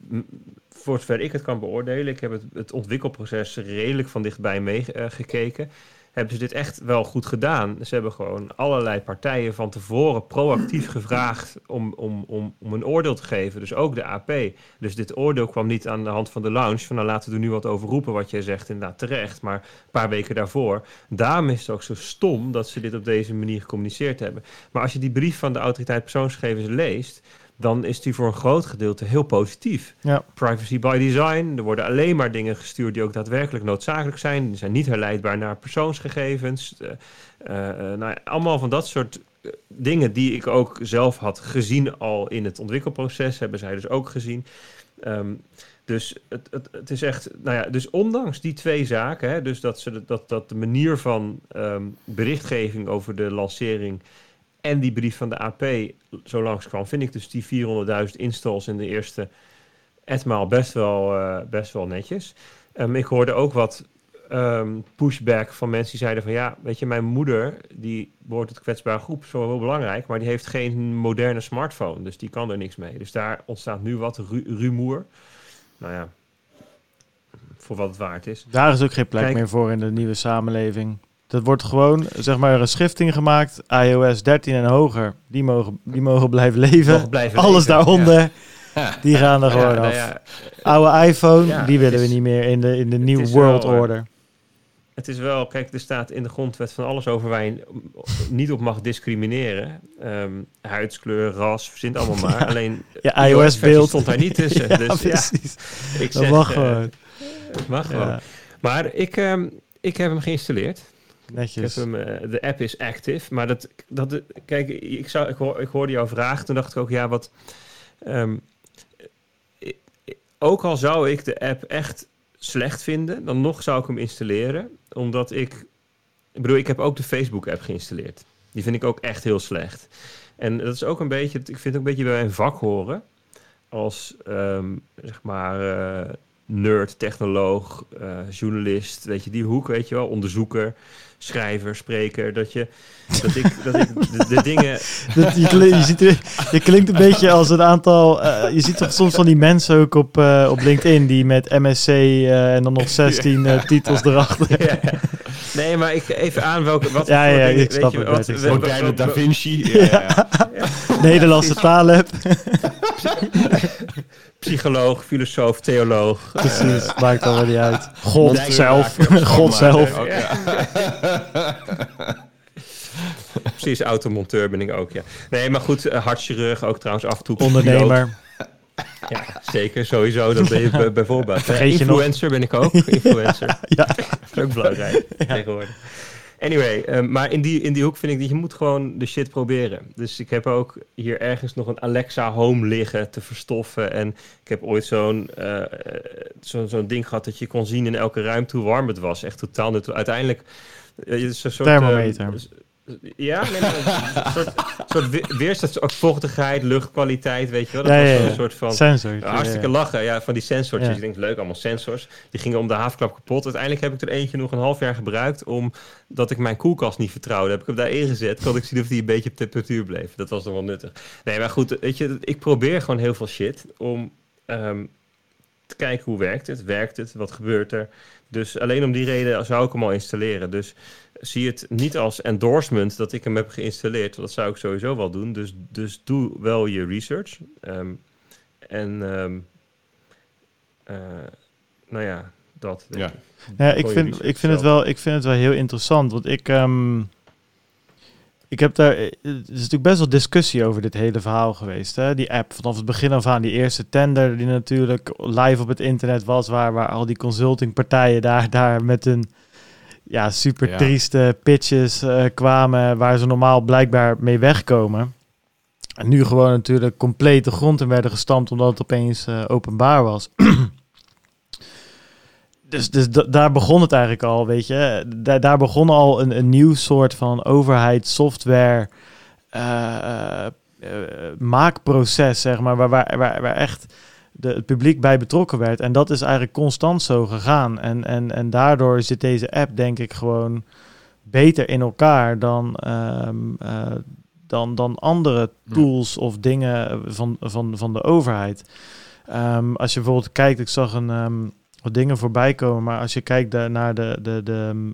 voor zover ik het kan beoordelen, ik heb het, het ontwikkelproces redelijk van dichtbij meegekeken, hebben ze dit echt wel goed gedaan. Ze hebben gewoon allerlei partijen van tevoren proactief gevraagd om, om, om, om een oordeel te geven, dus ook de AP. Dus dit oordeel kwam niet aan de hand van de launch, van nou laten we er nu wat over roepen, wat jij zegt, inderdaad terecht, maar een paar weken daarvoor. Daarom is het ook zo stom dat ze dit op deze manier gecommuniceerd hebben. Maar als je die brief van de autoriteit persoonsgegevens leest, dan is die voor een groot gedeelte heel positief. Ja. Privacy by design. Er worden alleen maar dingen gestuurd die ook daadwerkelijk noodzakelijk zijn. Die zijn niet herleidbaar naar persoonsgegevens. Eh, eh, eh, nou ja, allemaal van dat soort dingen die ik ook zelf had gezien al in het ontwikkelproces, hebben zij dus ook gezien. Ehm, dus het, het, het is echt, nou ja, dus ondanks die twee zaken, hè, dus dat, ze, de- dat, dat de manier van ehm, berichtgeving over de lancering en die brief van de AP zo langskwam, vind ik dus die 400.000 installs in de eerste etmaal best wel, eh, best wel netjes. Ehm, ik hoorde ook wat ehm, pushback van mensen die zeiden van ja, weet je, mijn moeder die behoort tot kwetsbare groep, zo heel belangrijk, maar die heeft geen moderne smartphone, dus die kan er niks mee. Dus daar ontstaat nu wat ru rumoer. Nou ja, voor wat het waard is. Daar is ook geen plek Kijk. meer voor in de nieuwe samenleving. Dat wordt gewoon, zeg maar, een schifting gemaakt. iOS 13 en hoger, die mogen, die mogen blijven leven. Blijven Alles leven, daaronder, Ja. die gaan er ja. gewoon Nou af. ja, Oude iPhone, Ja, die willen we niet meer in de, in de nieuwe is world wel, eh, order. Het is wel, kijk, er staat in de grondwet van alles over waar je niet op mag discrimineren. Ehm, huidskleur, ras, verzint allemaal maar. Alleen Ja, iOS-versie iOS-beeld. stond daar niet tussen. ja, dus ja, precies. ik dat zeg, mag eh, gewoon. het mag gewoon. Ja, Maar ik, ehm, ik heb hem geïnstalleerd. Eh, de app is active. Maar dat, dat, kijk, ik, zou, ik, hoor, ik hoorde jouw vraag. Toen dacht ik ook, ja, wat. ehm, ook al zou ik de app echt slecht vinden, dan nog zou ik hem installeren. Omdat ik. Ik bedoel, ik heb ook de Facebook-app geïnstalleerd. Die vind ik ook echt heel slecht. En dat is ook een beetje. Ik vind het ook een beetje bij mijn vak horen. Als ehm, zeg maar. eh, nerd, technoloog, eh, journalist, weet je, die hoek, weet je wel, onderzoeker, schrijver, spreker, dat je, dat ik, dat ik de, de dingen, Dat, je, kli- je, ziet er- je klinkt een beetje als een aantal. eh, je ziet toch soms van die mensen ook op, eh, op LinkedIn die met MSC eh, en dan nog 16 eh, titels erachter. ja. nee, maar ik even aan welke, wat Ja, voor ja, dingen, ik snap het, wat- ik wat- Da Vinci. Ja, ja. Nederlandse talenapp. psycholoog, filosoof, theoloog, Precies, maakt allemaal niet uit. God zelf. God zelf. Ja. precies, automonteur ben ik ook, ja. Nee, maar goed, eh, hartchirurg ook trouwens af en toe. Ondernemer. Ja, zeker, sowieso, dat ben je bij- bijvoorbeeld. Vergeet je nog- Influencer ben ik ook, influencer. Ja. Dat is ook belangrijk tegenwoordig. Anyway, ehm, maar in die, in die hoek vind ik dat je moet gewoon de shit proberen. Dus ik heb ook hier ergens nog een Alexa Home liggen te verstoffen. En ik heb ooit zo'n uh, zo, zo'n ding gehad dat je kon zien in elke ruimte hoe warm het was. Echt totaal. Uiteindelijk... Uh, een soort, Thermometer. Ja, nee, een soort, soort weerstand, ook vochtigheid, luchtkwaliteit, weet je wel. Dat ja, was ja, een soort van... Sensor. hartstikke lachen, ja, van die sensors. Dus ik denk, leuk, allemaal sensors. Die gingen om de haafklap kapot. Uiteindelijk heb ik er eentje nog een half jaar gebruikt, omdat ik mijn koelkast niet vertrouwde. Heb ik hem daar ingezet, kon ik zien of die een beetje op temperatuur bleef. Dat was dan wel nuttig. Nee, maar goed, weet je, ik probeer gewoon heel veel shit om um, te kijken hoe werkt het. Werkt het? Wat gebeurt er? Dus alleen om die reden zou ik hem al installeren. Dus zie het niet als endorsement dat ik hem heb geïnstalleerd. Dat zou ik sowieso wel doen. Dus, dus doe wel je research. Um, en um, uh, nou ja, dat. Ja, ik. ja ik, vind, ik, vind het wel, ik vind het wel heel interessant. Want ik, um, ik heb daar. Er is natuurlijk best wel discussie over dit hele verhaal geweest. Hè? Die app vanaf het begin af aan, die eerste tender, die natuurlijk live op het internet was, waar, waar al die consultingpartijen daar, daar met hun ja, super trieste pitches uh, kwamen waar ze normaal blijkbaar mee wegkomen. En nu gewoon natuurlijk compleet de grond in werden gestampt omdat het opeens uh, openbaar was. dus dus daar begon het eigenlijk al, weet je. Daar, daar begon al een, een nieuw soort van overheid software uh, maakproces, zeg maar, waar, waar, waar, waar echt de, het publiek bij betrokken werd. En dat is eigenlijk constant zo gegaan. En, en, en daardoor zit deze app, denk ik, gewoon beter in elkaar dan, um, uh, dan, dan andere tools of dingen van, van, van de overheid. Um, als je bijvoorbeeld kijkt, ik zag een, um, wat dingen voorbij komen, maar als je kijkt naar de, de, de,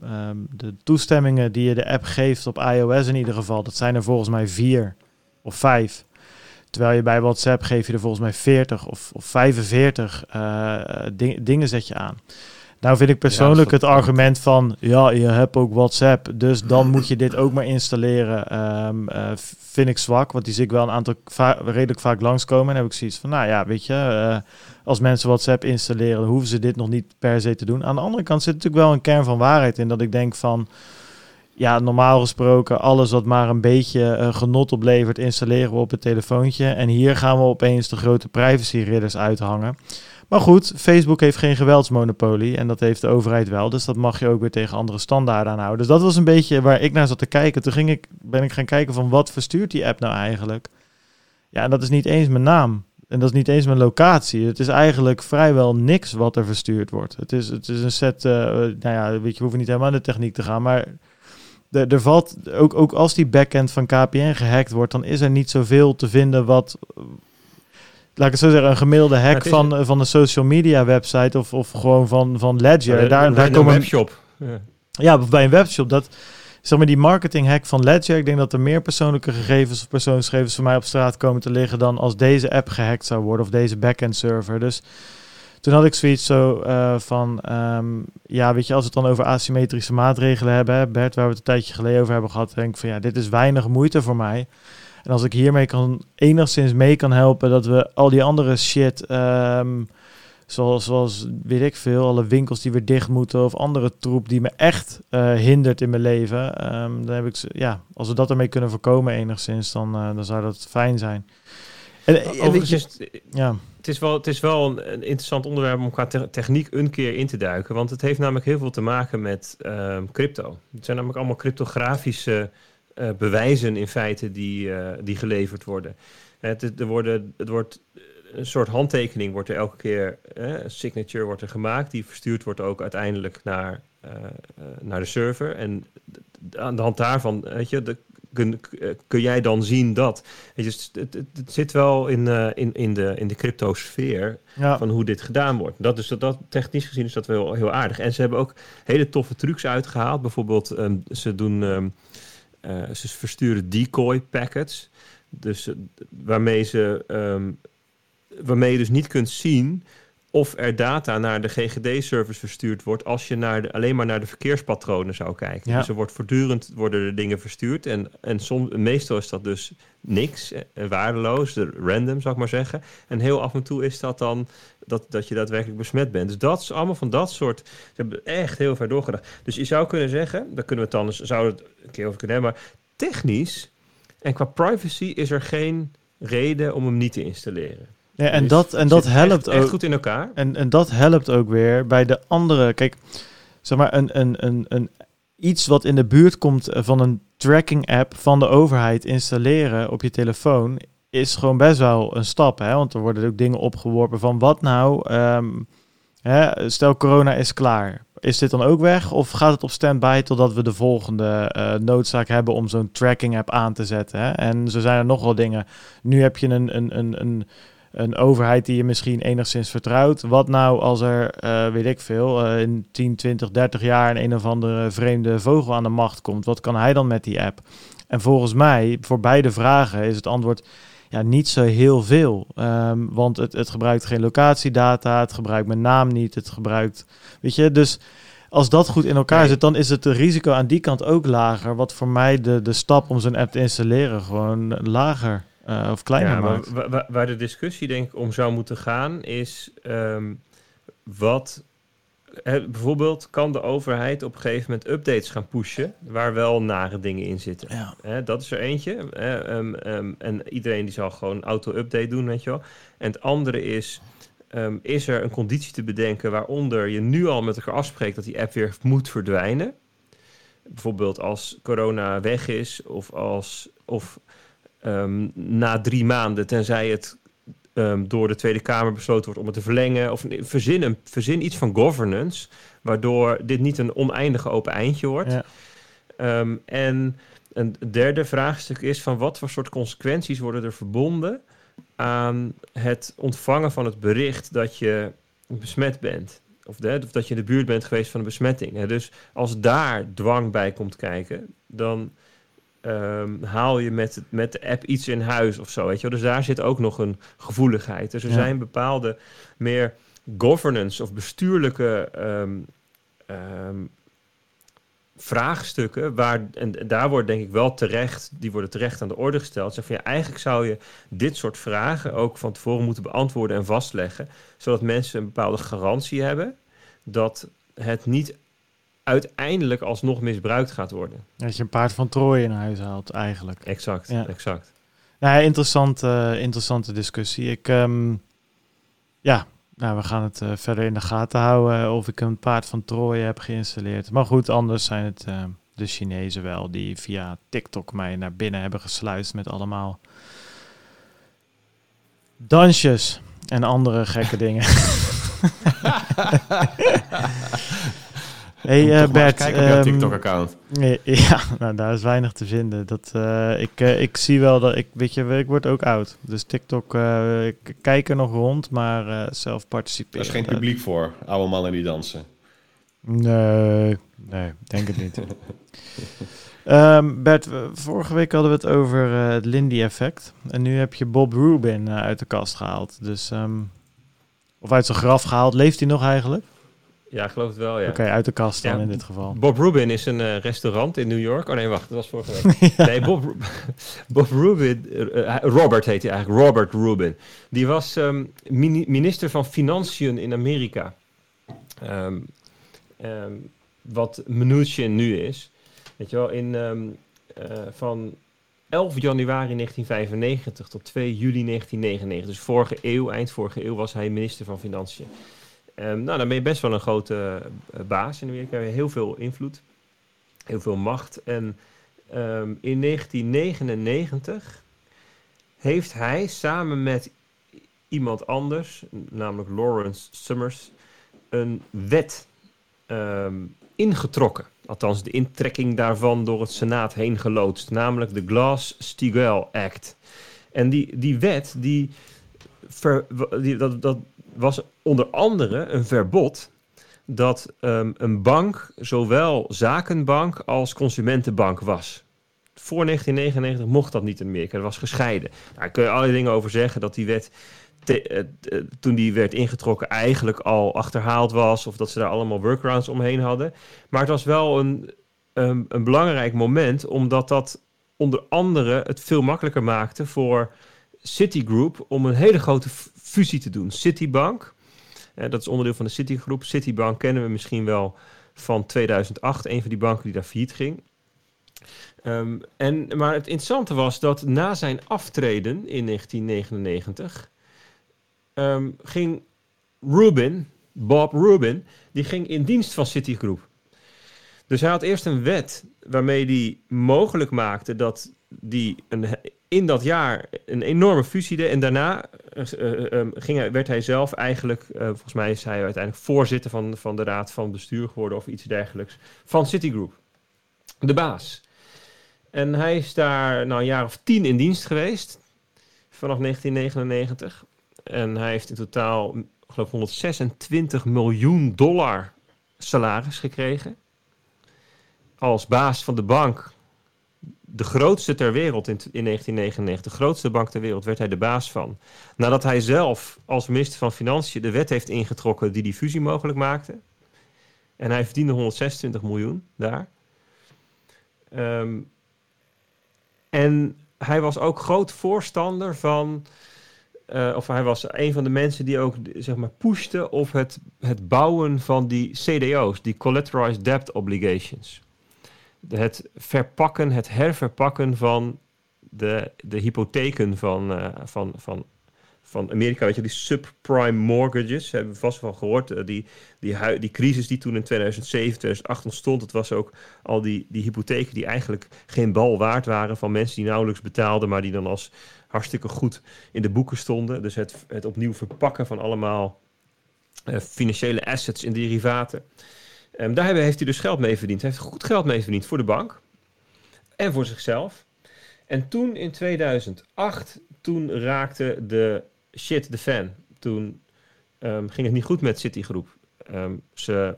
de toestemmingen die je de app geeft op iOS in ieder geval, dat zijn er volgens mij vier of vijf. Terwijl je bij WhatsApp geef je er volgens mij 40 of, of 45 uh, ding, dingen zet je aan. Nou vind ik persoonlijk het argument van, ja, je hebt ook WhatsApp, dus dan moet je dit ook maar installeren, um, uh, vind ik zwak. Want die zie ik wel een aantal va redelijk vaak langskomen. En heb ik zoiets van, nou ja, weet je, uh, als mensen WhatsApp installeren, hoeven ze dit nog niet per se te doen. Aan de andere kant zit natuurlijk wel een kern van waarheid in, dat ik denk van ja, normaal gesproken alles wat maar een beetje uh, genot oplevert, installeren we op het telefoontje. En hier gaan we opeens de grote privacy-ridders uithangen. Maar goed, Facebook heeft geen geweldsmonopolie en dat heeft de overheid wel. Dus dat mag je ook weer tegen andere standaarden aanhouden. Dus dat was een beetje waar ik naar zat te kijken. Toen ging ik, ben ik gaan kijken van wat verstuurt die app nou eigenlijk? Ja, en dat is niet eens mijn naam. En dat is niet eens mijn locatie. Het is eigenlijk vrijwel niks wat er verstuurd wordt. Het is, het is een set, uh, nou ja, weet je, we hoeven niet helemaal in de techniek te gaan, maar er, er valt, ook, ook als die backend van KPN gehackt wordt, dan is er niet zoveel te vinden wat, laat ik het zo zeggen, een gemiddelde hack van, van een social media website of, of gewoon van, van Ledger. daar, daar komen een webshop. Ja. ja, bij een webshop. Dat, zeg maar die marketing hack van Ledger. Ik denk dat er meer persoonlijke gegevens of persoonsgegevens voor mij op straat komen te liggen dan als deze app gehackt zou worden of deze backend server. Dus toen had ik zoiets zo uh, van, um, ja, weet je, als we het dan over asymmetrische maatregelen hebben, Bert, waar we het een tijdje geleden over hebben gehad, denk ik van, ja, dit is weinig moeite voor mij. En als ik hiermee kan, enigszins mee kan helpen dat we al die andere shit, um, zoals, zoals, weet ik veel, alle winkels die weer dicht moeten of andere troep die me echt uh, hindert in mijn leven, um, dan heb ik, ja, als we dat ermee kunnen voorkomen enigszins, dan, uh, dan zou dat fijn zijn. En, Overigens, ja het is wel, het is wel een, interessant onderwerp om qua techniek een keer in te duiken. Want het heeft namelijk heel veel te maken met uh, crypto. Het zijn namelijk allemaal cryptografische uh, bewijzen in feite die, die geleverd worden. Het, er worden. het wordt een soort handtekening wordt er elke keer, een signature wordt er gemaakt. Die verstuurd wordt ook uiteindelijk naar, uh, naar de server. En aan de hand daarvan, weet je, de kun, eh, kun jij dan zien dat? Het, het, het, zit wel in, uh, in, in, de, in de cryptosfeer ja. van hoe dit gedaan wordt. Dat is dat, dat, technisch gezien is dat wel heel aardig. En ze hebben ook hele toffe trucs uitgehaald. Bijvoorbeeld, um, ze doen um, uh, ze versturen decoy packets. Dus waarmee ze um, waarmee je dus niet kunt zien of er data naar de GGD-service verstuurd wordt als je naar de, alleen maar naar de verkeerspatronen zou kijken. Ja. Dus er wordt voortdurend worden er dingen verstuurd en, en soms, meestal is dat dus niks, eh, waardeloos, de random zou ik maar zeggen. En heel af en toe is dat dan dat, dat je daadwerkelijk besmet bent. Dus dat is allemaal van dat soort, ze hebben echt heel ver doorgedacht. Dus je zou kunnen zeggen, daar kunnen we het dan, zouden we het een keer over kunnen hebben, maar technisch en qua privacy is er geen reden om hem niet te installeren. Ja, en Dus dat, en dat helpt echt, ook. goed in elkaar. En, en dat helpt ook weer bij de andere. Kijk, zeg maar, een, een, een, een, iets wat in de buurt komt van een tracking app van de overheid installeren op je telefoon. Is gewoon best wel een stap. Hè? Want er worden ook dingen opgeworpen van wat nou. ehm, hè, stel, corona is klaar. Is dit dan ook weg? Of gaat het op standby totdat we de volgende eh, noodzaak hebben om zo'n tracking app aan te zetten? Hè? En zo zijn er nog wel dingen. Nu heb je een, een, een, een een overheid die je misschien enigszins vertrouwt. Wat nou als er, eh, weet ik veel, eh, in 10, 20, 30 jaar een een of andere vreemde vogel aan de macht komt? Wat kan hij dan met die app? En volgens mij, voor beide vragen, is het antwoord ja, niet zo heel veel. Ehm, want het, het gebruikt geen locatiedata, het gebruikt mijn naam niet, het gebruikt, weet je, dus als dat goed in elkaar Nee. zit, dan is het risico aan die kant ook lager. Wat voor mij de, de stap om zo'n app te installeren gewoon lager eh, of kleiner Ja, maakt. waar de discussie denk ik om zou moeten gaan is ehm, wat bijvoorbeeld kan de overheid op een gegeven moment updates gaan pushen waar wel nare dingen in zitten. Ja. Dat is er eentje. Ehm, ehm, en iedereen die zal gewoon auto-update doen, weet je wel. En het andere is, is er een conditie te bedenken waaronder je nu al met elkaar afspreekt dat die app weer moet verdwijnen? Bijvoorbeeld als corona weg is of als of ehm, na drie maanden, tenzij het ehm, door de Tweede Kamer besloten wordt om het te verlengen. Of verzin, een, verzin iets van governance, waardoor dit niet een oneindige open eindje wordt. Ja. Ehm, en een derde vraagstuk is van wat voor soort consequenties worden er verbonden aan het ontvangen van het bericht dat je besmet bent. Of, de, of dat je in de buurt bent geweest van een besmetting. Hè. Dus als daar dwang bij komt kijken, dan ehm, haal je met, met de app iets in huis of zo. Weet je? Dus daar zit ook nog een gevoeligheid. Dus er Ja. zijn bepaalde meer governance of bestuurlijke ehm, ehm, vraagstukken waar en daar wordt denk ik wel terecht die worden terecht aan de orde gesteld zeg van ja eigenlijk zou je dit soort vragen ook van tevoren moeten beantwoorden en vastleggen zodat mensen een bepaalde garantie hebben dat het niet uiteindelijk alsnog misbruikt gaat worden Dat je een paard van Troje in huis haalt, eigenlijk. exact Ja. exact Nou, ja, interessant, eh, interessante discussie. Ik, ehm, ja, nou, we gaan het eh, verder in de gaten houden of ik een paard van Troje heb geïnstalleerd. Maar goed, anders zijn het eh, de Chinezen wel die via TikTok mij naar binnen hebben gesluist met allemaal dansjes en andere gekke dingen. hey, eens Bert. kijken op jouw ehm, TikTok-account. Ja, nou, daar is weinig te vinden. Dat, eh, ik, eh, ik zie wel dat ik, weet je, ik word ook oud. Dus TikTok, ik kijk er nog rond, maar zelf Er participeren. is geen publiek voor, oude mannen die dansen. Nee, nee, denk het niet. Ehm, Bert, vorige week hadden we het over het Lindy-effect. En nu heb je Bob Rubin uit de kast gehaald. Dus, ehm, of uit zijn graf gehaald. Leeft hij nog eigenlijk? Ja ik geloof het wel ja Oké, uit de kast dan Ja. in dit geval. Bob Rubin is een eh, restaurant in New York. Oh nee, wacht, dat was vorige week. Nee, Bob, Bob Rubin, eh, eh, Robert heet hij eigenlijk, Robert Rubin. Die was ehm, mini- minister van Financiën in Amerika. Ehm, ehm, wat Mnuchin nu is. Weet je wel, in, van 11 januari 1995 tot 2 juli 1999. Dus vorige eeuw, eind vorige eeuw, was hij minister van Financiën. Ehm, nou, dan ben je best wel een grote eh, baas in Amerika. Je hebt heel veel invloed, heel veel macht. En ehm, in 1999 heeft hij samen met iemand anders, namelijk Lawrence Summers, een wet ehm, ingetrokken. Althans, de intrekking daarvan door het Senaat heen geloodst. Namelijk de Glass-Steagall Act. En die, die wet, die, ver- die, dat, dat was onder andere een verbod dat ehm, een bank zowel zakenbank als consumentenbank was. voor 1999 mocht dat niet in Amerika. Dat was gescheiden. Daar kun je allerlei dingen over zeggen. Dat die wet, eh, eh, toen die werd ingetrokken, eigenlijk al achterhaald was. Of dat ze daar allemaal workarounds omheen hadden. Maar het was wel een, een, een belangrijk moment, omdat dat onder andere het veel makkelijker maakte voor Citigroup om een hele grote fusie te doen. Citibank, eh, dat is onderdeel van de Citigroep. Citibank kennen we misschien wel van 2008, een van die banken die daar failliet ging. Ehm, en, maar het interessante was dat na zijn aftreden in 1999 ehm, ging Rubin, Bob Rubin, die ging in dienst van Citigroup. Dus hij had eerst een wet waarmee hij mogelijk maakte dat die een, in dat jaar een enorme fusie deed. En daarna eh, eh, eh, ging hij, werd hij zelf eigenlijk, eh, volgens mij is hij uiteindelijk voorzitter van, van de raad van bestuur geworden of iets dergelijks, van Citigroup. De baas. En hij is daar nou, een jaar of tien in dienst geweest, vanaf 1999. En hij heeft in totaal, geloof 126 miljoen dollar salaris gekregen. Als baas van de bank, de grootste ter wereld in, in 1999, de grootste bank ter wereld, werd hij de baas van. Nadat hij zelf als minister van Financiën de wet heeft ingetrokken die die fusie mogelijk maakte. En hij verdiende 126 miljoen daar. Ehm, en hij was ook groot voorstander van. eh, of hij was een van de mensen die ook zeg maar pushte op het, het bouwen van die CDO's, die Collateralized Debt Obligations. Het verpakken, het herverpakken van de, de hypotheken van, eh, van, van, van Amerika. Weet je, die subprime mortgages, hebben we vast wel gehoord. Eh, die, die, die crisis die toen in 2007, 2008 ontstond, het was ook al die, die hypotheken die eigenlijk geen bal waard waren van mensen die nauwelijks betaalden, maar die dan als hartstikke goed in de boeken stonden. Dus het, het opnieuw verpakken van allemaal eh, financiële assets in derivaten. Ehm, daar heeft hij dus geld mee verdiend. Hij heeft goed geld mee verdiend voor de bank en voor zichzelf. En toen in 2008, toen raakte de shit de fan. Toen ehm, ging het niet goed met Citigroep. Ehm, ze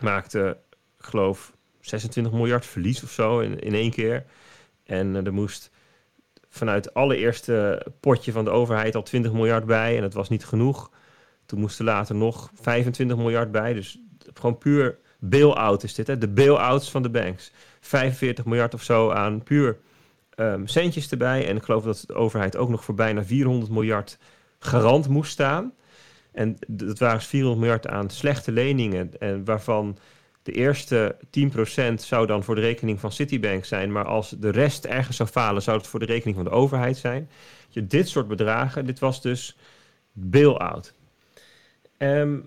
maakten, ik geloof, 26 miljard verlies of zo in, in één keer. En eh, er moest vanuit het allereerste potje van de overheid al 20 miljard bij. En dat was niet genoeg. Toen moest er later nog 25 miljard bij. Dus gewoon puur bail-out is dit. Hè? De bail-outs van de banks. 45 miljard of zo aan puur ehm, centjes erbij. En ik geloof dat de overheid ook nog voor bijna 400 miljard garant moest staan. En dat waren dus 400 miljard aan slechte leningen. En waarvan de eerste 10% zou dan voor de rekening van Citibank zijn. Maar als de rest ergens zou falen, zou het voor de rekening van de overheid zijn. Je, dit soort bedragen, dit was dus bail-out. Ehm,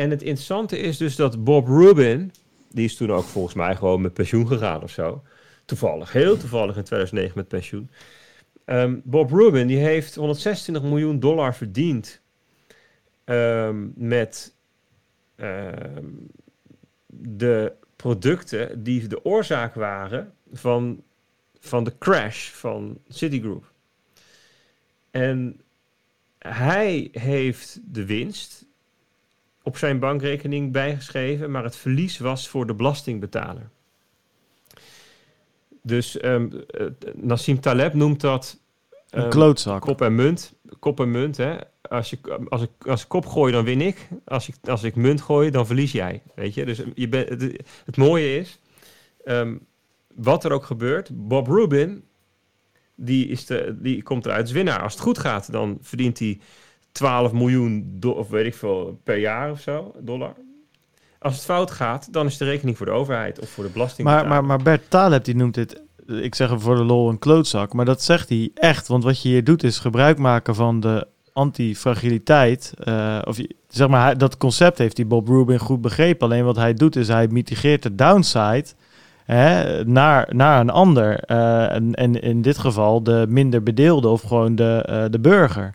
en het interessante is dus dat Bob Rubin, die is toen ook volgens mij gewoon met pensioen gegaan of zo. Toevallig, heel toevallig in 2009 met pensioen. Ehm, Bob Rubin, die heeft 126 miljoen dollar verdiend ehm, met ehm, de producten die de oorzaak waren van, van de crash van Citigroup. En hij heeft de winst op zijn bankrekening bijgeschreven, maar het verlies was voor de belastingbetaler. Dus ehm, eh, Nassim Taleb noemt dat Een ehm, klootzak. kop en munt. Kop en munt, hè. Als, je, als, ik, als ik kop gooi, dan win ik. Als ik, als ik munt gooi, dan verlies jij. Weet je? Dus je bent het, het mooie is, ehm, wat er ook gebeurt, Bob Rubin, die, is de, die komt eruit als winnaar. Als het goed gaat, dan verdient hij 12 miljoen, do- of weet ik veel, per jaar of zo, dollar. Als het fout gaat, dan is de rekening voor de overheid of voor de belasting. Maar, maar, maar Bert Taleb die noemt dit, ik zeg hem voor de lol, een klootzak. Maar dat zegt hij echt. Want wat je hier doet is gebruik maken van de antifragiliteit. eh of zeg maar, hij- dat concept heeft die Bob Rubin goed begrepen. Alleen wat hij doet is hij mitigeert de downside hè, naar, naar een ander. Eh, en, en in dit geval de minder bedeelde of gewoon de, eh, de burger.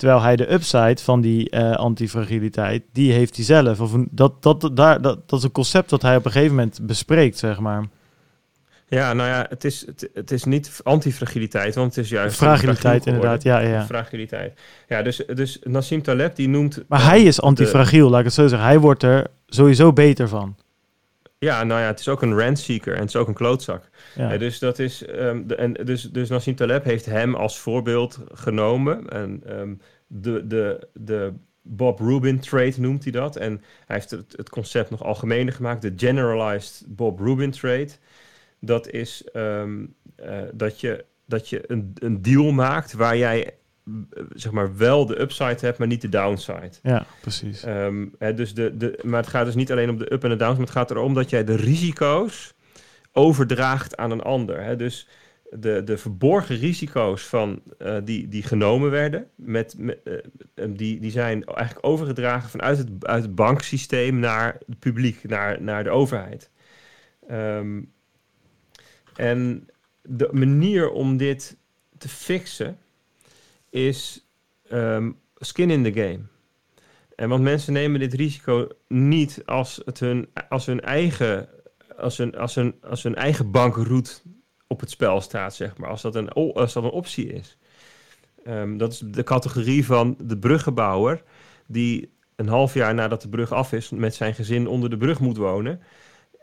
Terwijl hij de upside van die eh, antifragiliteit, die heeft hij zelf. Of dat, dat, daar, dat, dat is een concept dat hij op een gegeven moment bespreekt, zeg maar. Ja, nou ja, het is, het, het is niet antifragiliteit, want het is juist... Fragiliteit inderdaad, ja, ja. Fragiliteit. Ja, dus, dus Nassim Taleb die noemt... Maar eh, hij is de- antifragiel, laat ik het zo zeggen. Hij wordt er sowieso beter van. Ja, nou ja, het is ook een rentseeker en het is ook een klootzak. Ja. Dus dat is, ehm, de, en dus, dus Nassim Taleb heeft hem als voorbeeld genomen. En ehm, de, de, de Bob Rubin trade noemt hij dat. En hij heeft het, het concept nog algemener gemaakt, de generalized Bob Rubin trade. Dat is ehm, eh, dat je, dat je een, een deal maakt waar jij zeg maar wel de upside hebt, maar niet de downside. ja, precies. Ehm, hè, dus de, de, maar het gaat dus niet alleen om de up- en de downs, maar het gaat erom dat jij de risico's overdraagt aan een ander. Hè. Dus de, de verborgen risico's van, eh, die, die genomen werden, met, met, eh, die, die zijn eigenlijk overgedragen vanuit het, uit het banksysteem naar het publiek, naar, naar de overheid. Ehm, en de manier om dit te fixen is ehm, skin in the game. En want mensen nemen dit risico niet als het hun, als hun eigen, als hun, als hun, als hun eigen bankroute op het spel staat, zeg maar. Als dat een, als dat een optie is. Ehm, dat is de categorie van de bruggenbouwer die een half jaar nadat de brug af is met zijn gezin onder de brug moet wonen.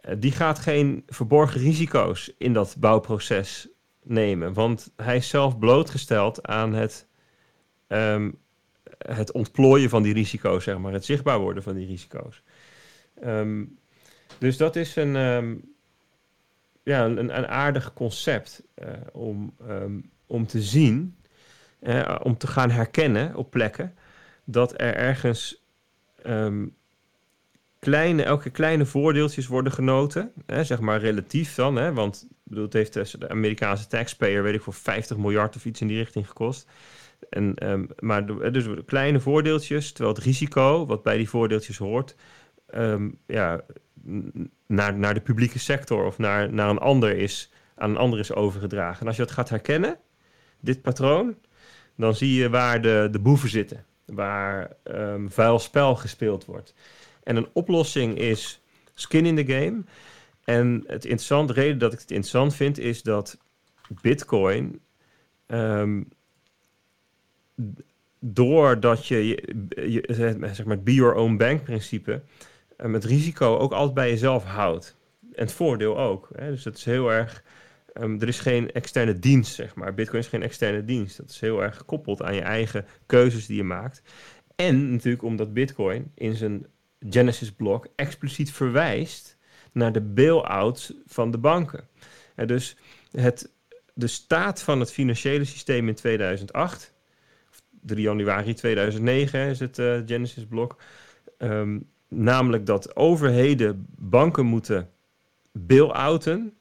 Eh, die gaat geen verborgen risico's in dat bouwproces nemen. Want hij is zelf blootgesteld aan het, ehm, het ontplooien van die risico's, zeg maar. Het zichtbaar worden van die risico's. Ehm, dus dat is een, ehm, ja, een, een aardig concept eh, om, om te zien, eh, om te gaan herkennen op plekken, dat er ergens kleine, elke kleine voordeeltjes worden genoten, hè, zeg maar relatief dan, hè, want bedoel, het heeft de Amerikaanse taxpayer, weet ik, voor 50 miljard of iets in die richting gekost. En, ehm, maar de, dus kleine voordeeltjes, terwijl het risico, wat bij die voordeeltjes hoort, ehm, ja, naar, naar de publieke sector of naar, naar een ander is, aan een ander is overgedragen. En als je dat gaat herkennen, dit patroon, dan zie je waar de, de boeven zitten, waar ehm vuil spel gespeeld wordt. En een oplossing is skin in the game. En het interessante, de reden dat ik het interessant vind, is dat Bitcoin, doordat je, je, je- zeg maar be your own bank principe, um, het risico ook altijd bij jezelf houdt. En het voordeel ook. Hè? Dus het is heel erg. ehm, er is geen externe dienst, zeg maar. Bitcoin is geen externe dienst. Dat is heel erg gekoppeld aan je eigen keuzes die je maakt. En natuurlijk omdat Bitcoin in zijn Genesis-blok expliciet verwijst naar de bail-outs van de banken. En dus het, de staat van het financiële systeem in 2008, of 3 januari 2009 is het eh, Genesis-blok, ehm, namelijk dat overheden banken moeten bail-outen,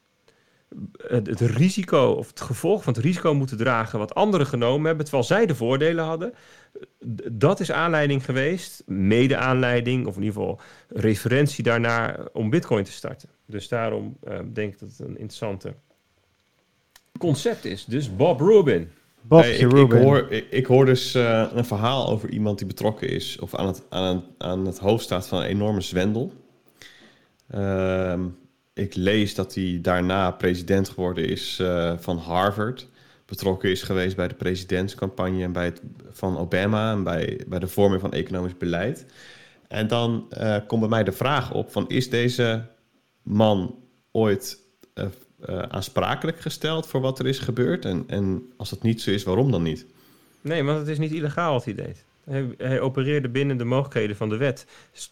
het, risico of het gevolg van het risico moeten dragen wat anderen genomen hebben, terwijl zij de voordelen hadden. Dat is aanleiding geweest, mede aanleiding, of in ieder geval referentie daarnaar om Bitcoin te starten. Dus daarom eh, denk ik dat het een interessante concept is. Dus Bob Rubin. Hey, ik, hoor, ik, ik hoor dus eh, een verhaal over iemand die betrokken is... of aan het, aan, aan het hoofd staat van een enorme zwendel. Ehm, ik lees dat hij daarna president geworden is eh, van Harvard. Betrokken is geweest bij de presidentscampagne en bij het, van Obama... en bij, bij de vorming van economisch beleid. En dan eh, komt bij mij de vraag op van... is deze man ooit eh, aansprakelijk gesteld voor wat er is gebeurd? En, en als dat niet zo is, waarom dan niet? Nee, want het is niet illegaal wat hij deed. Hij, hij opereerde binnen de mogelijkheden van de wet,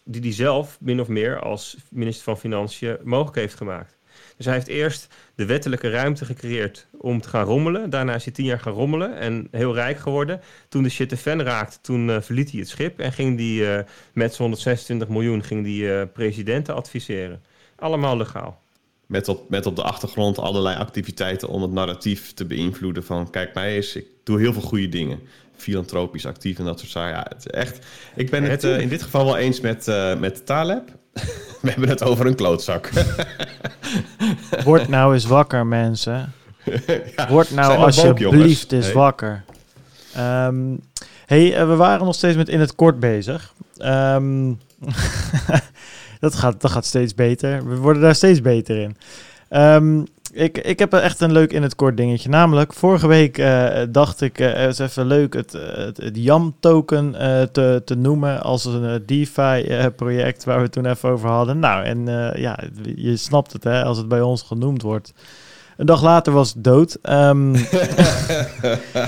die hij zelf min of meer als minister van Financiën mogelijk heeft gemaakt. Dus hij heeft eerst de wettelijke ruimte gecreëerd om te gaan rommelen. Daarna is hij tien jaar gaan rommelen en heel rijk geworden. Toen de shit de fan raakte, toen eh, verliet hij het schip en ging hij eh, met zijn 126 miljoen ging die, presidenten adviseren. Allemaal legaal. Met op, met op de achtergrond allerlei activiteiten om het narratief te beïnvloeden van... kijk mij eens, ik doe heel veel goede dingen. Filantropisch actief en dat soort zaken. Ja, het echt, ik ben het eh, in dit geval wel eens met, eh met Taleb. We hebben het over een klootzak. Word nou eens wakker, mensen. Ja, Word nou alsjeblieft eens Hey. wakker. Ehm, hey, eh, we waren nog steeds met in het kort bezig. Ehm, dat, gaat, dat gaat steeds beter. We worden daar steeds beter in. Ehm, ik, ik heb echt een leuk in het kort dingetje. Namelijk, vorige week uh, dacht ik, uh, het is even leuk het, het, het YAM-token uh, te, te noemen als een DeFi-project waar we het toen even over hadden. Nou, en ja, je snapt het hè, als het bij ons genoemd wordt. Een dag later was het dood. Um,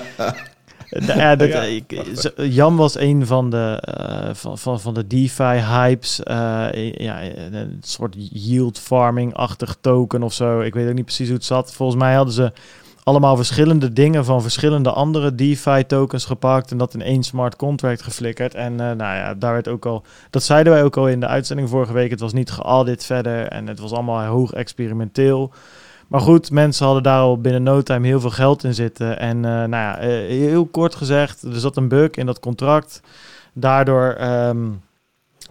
ja, dat, Jan was een van de, uh, van, van, van de DeFi-hypes. Uh, ja, een soort yield farming-achtig token of zo. Ik weet ook niet precies hoe het zat. Volgens mij hadden ze allemaal verschillende dingen van verschillende andere DeFi-tokens gepakt en dat in één smart contract geflikkerd. En uh, nou ja, daar werd ook al, dat zeiden wij ook al in de uitzending vorige week. Het was niet geaudit verder en het was allemaal hoog experimenteel. Maar goed, mensen hadden daar al binnen no time heel veel geld in zitten. En uh, nou ja, uh, heel kort gezegd, er zat een bug in dat contract. Daardoor um,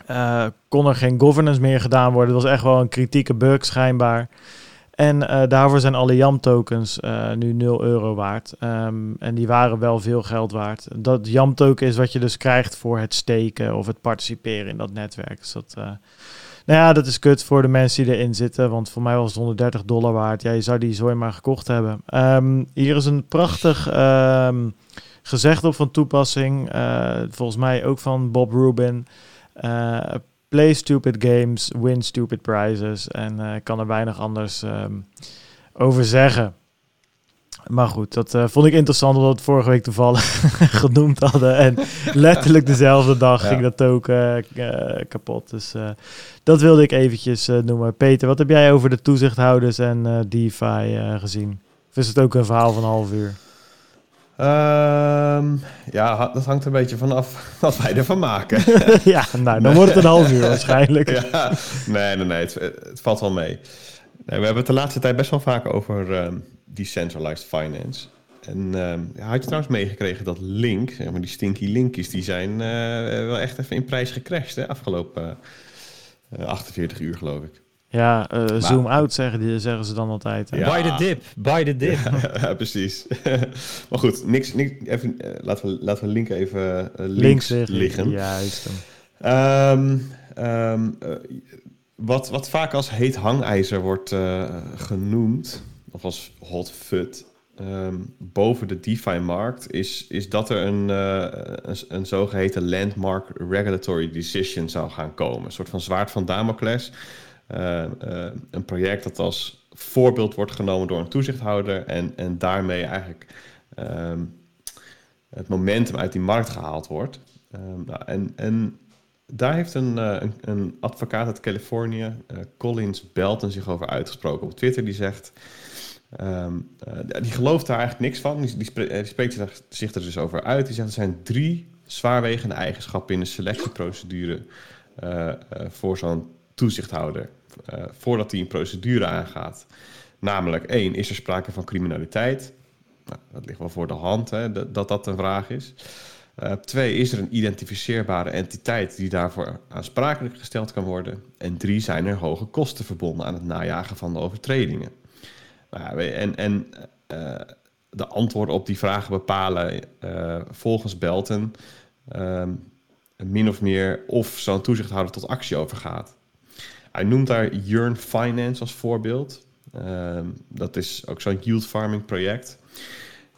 uh, kon er geen governance meer gedaan worden. Het was echt wel een kritieke bug schijnbaar. En daarvoor zijn alle YAM-tokens nu 0 euro waard. Um, en die waren wel veel geld waard. Dat YAM-token is wat je dus krijgt voor het steken of het participeren in dat netwerk. Dus dat nou ja, dat is kut voor de mensen die erin zitten. Want voor mij was het 130 dollar waard. Ja, je zou die zooi maar gekocht hebben. Um, hier is een prachtig um, gezegd op van toepassing. Uh, volgens mij ook van Bob Rubin. Uh, play stupid games, win stupid prizes. En ik kan er weinig anders um, over zeggen. Maar goed, dat uh, vond ik interessant omdat we het vorige week toevallig genoemd hadden. En letterlijk dezelfde dag ja. ging dat ook uh, uh, kapot. Dus dat wilde ik eventjes noemen. Peter, wat heb jij over de toezichthouders en DeFi gezien? Of is het ook een verhaal van een half uur? Um, ja, dat hangt een beetje vanaf wat wij ervan maken. ja, nou, dan wordt het een half uur waarschijnlijk. ja, nee, nee, nee, het, het valt wel mee. Nee, we hebben het de laatste tijd best wel vaak over... Um, decentralized finance. En uh, had je trouwens meegekregen dat Link, zeg maar die stinky linkies, die zijn uh, wel echt even in prijs gecrashed, hè, afgelopen uh, 48 uur, geloof ik. Ja, uh, maar, zoom out zeggen, die, zeggen ze dan altijd. Ja. Buy the dip, buy the dip. Ja, ja precies. maar goed, niks, niks, even, uh, laten, we, laten we Link even uh, links, links liggen. liggen. Juist. Um, um, wat, wat vaak als heet hangijzer wordt genoemd, of als hot fut um, boven de DeFi-markt is, is dat er een, uh, een, een, zogeheten landmark regulatory decision zou gaan komen. Een soort van zwaard van Damocles. Uh, uh, een project dat als voorbeeld wordt genomen door een toezichthouder en, en daarmee eigenlijk um, het momentum uit die markt gehaald wordt. Um, en, en daar heeft een, een, een advocaat uit Californië, Collins Belton, zich over uitgesproken op Twitter. Die zegt. Um, uh, die gelooft daar eigenlijk niks van. Die, die spreekt zich er dus over uit. Die zegt er zijn drie zwaarwegende eigenschappen in de selectieprocedure uh, voor zo'n toezichthouder. voordat hij een procedure aangaat. Namelijk, één, is er sprake van criminaliteit? Nou, dat ligt wel voor de hand hè, dat, dat, dat een vraag is. twee, is er een identificeerbare entiteit die daarvoor aansprakelijk gesteld kan worden? En drie, zijn er hoge kosten verbonden aan het najagen van de overtredingen? Nou, en en uh, de antwoorden op die vragen bepalen uh, volgens Belton uh, min of meer of zo'n toezichthouder tot actie overgaat. Hij noemt daar Yearn Finance als voorbeeld. Ehm, dat is ook zo'n yield farming project.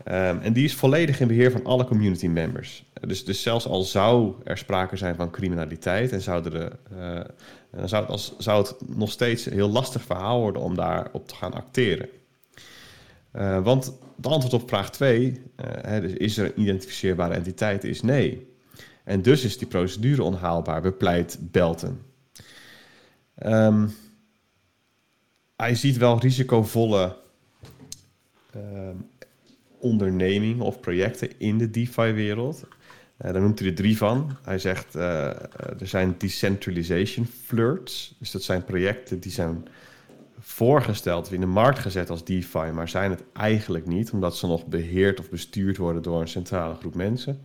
Ehm, en die is volledig in beheer van alle community members. Dus, dus zelfs al zou er sprake zijn van criminaliteit en zouden de, uh, dan zou het, zou het nog steeds een heel lastig verhaal worden om daarop te gaan acteren. Uh, want het antwoord op vraag 2, uh, dus is er een identificeerbare entiteit, is nee. En dus is die procedure onhaalbaar, bepleit Belton. Um, hij ziet wel risicovolle uh, ondernemingen of projecten in de DeFi-wereld. Uh, daar noemt hij er drie van. Hij zegt er zijn decentralization flirts. Dus dat zijn projecten die zijn voorgesteld, in de markt gezet als DeFi, maar zijn het eigenlijk niet, omdat ze nog beheerd of bestuurd worden door een centrale groep mensen.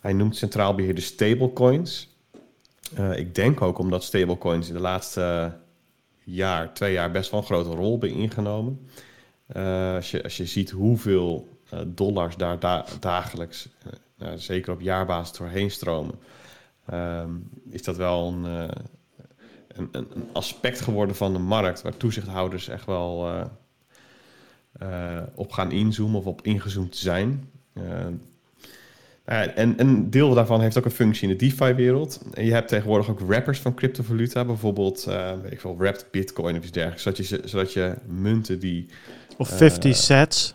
Hij noemt centraal beheerde stablecoins. Uh, ik denk ook omdat stablecoins in de laatste jaar, twee jaar, best wel een grote rol hebben ingenomen. Uh, als, je, als je ziet hoeveel uh, dollars daar da dagelijks, zeker op jaarbasis, doorheen stromen, is dat wel een een, een, aspect geworden van de markt waar toezichthouders echt wel uh, eh, op gaan inzoomen of op ingezoomd zijn. Nou en een deel daarvan heeft ook een functie in de DeFi-wereld. Je hebt tegenwoordig ook wrappers van cryptovaluta, bijvoorbeeld weet ik veel, wrapped Bitcoin of iets dergelijks, zodat je, zodat je munten die. Of 50 sets.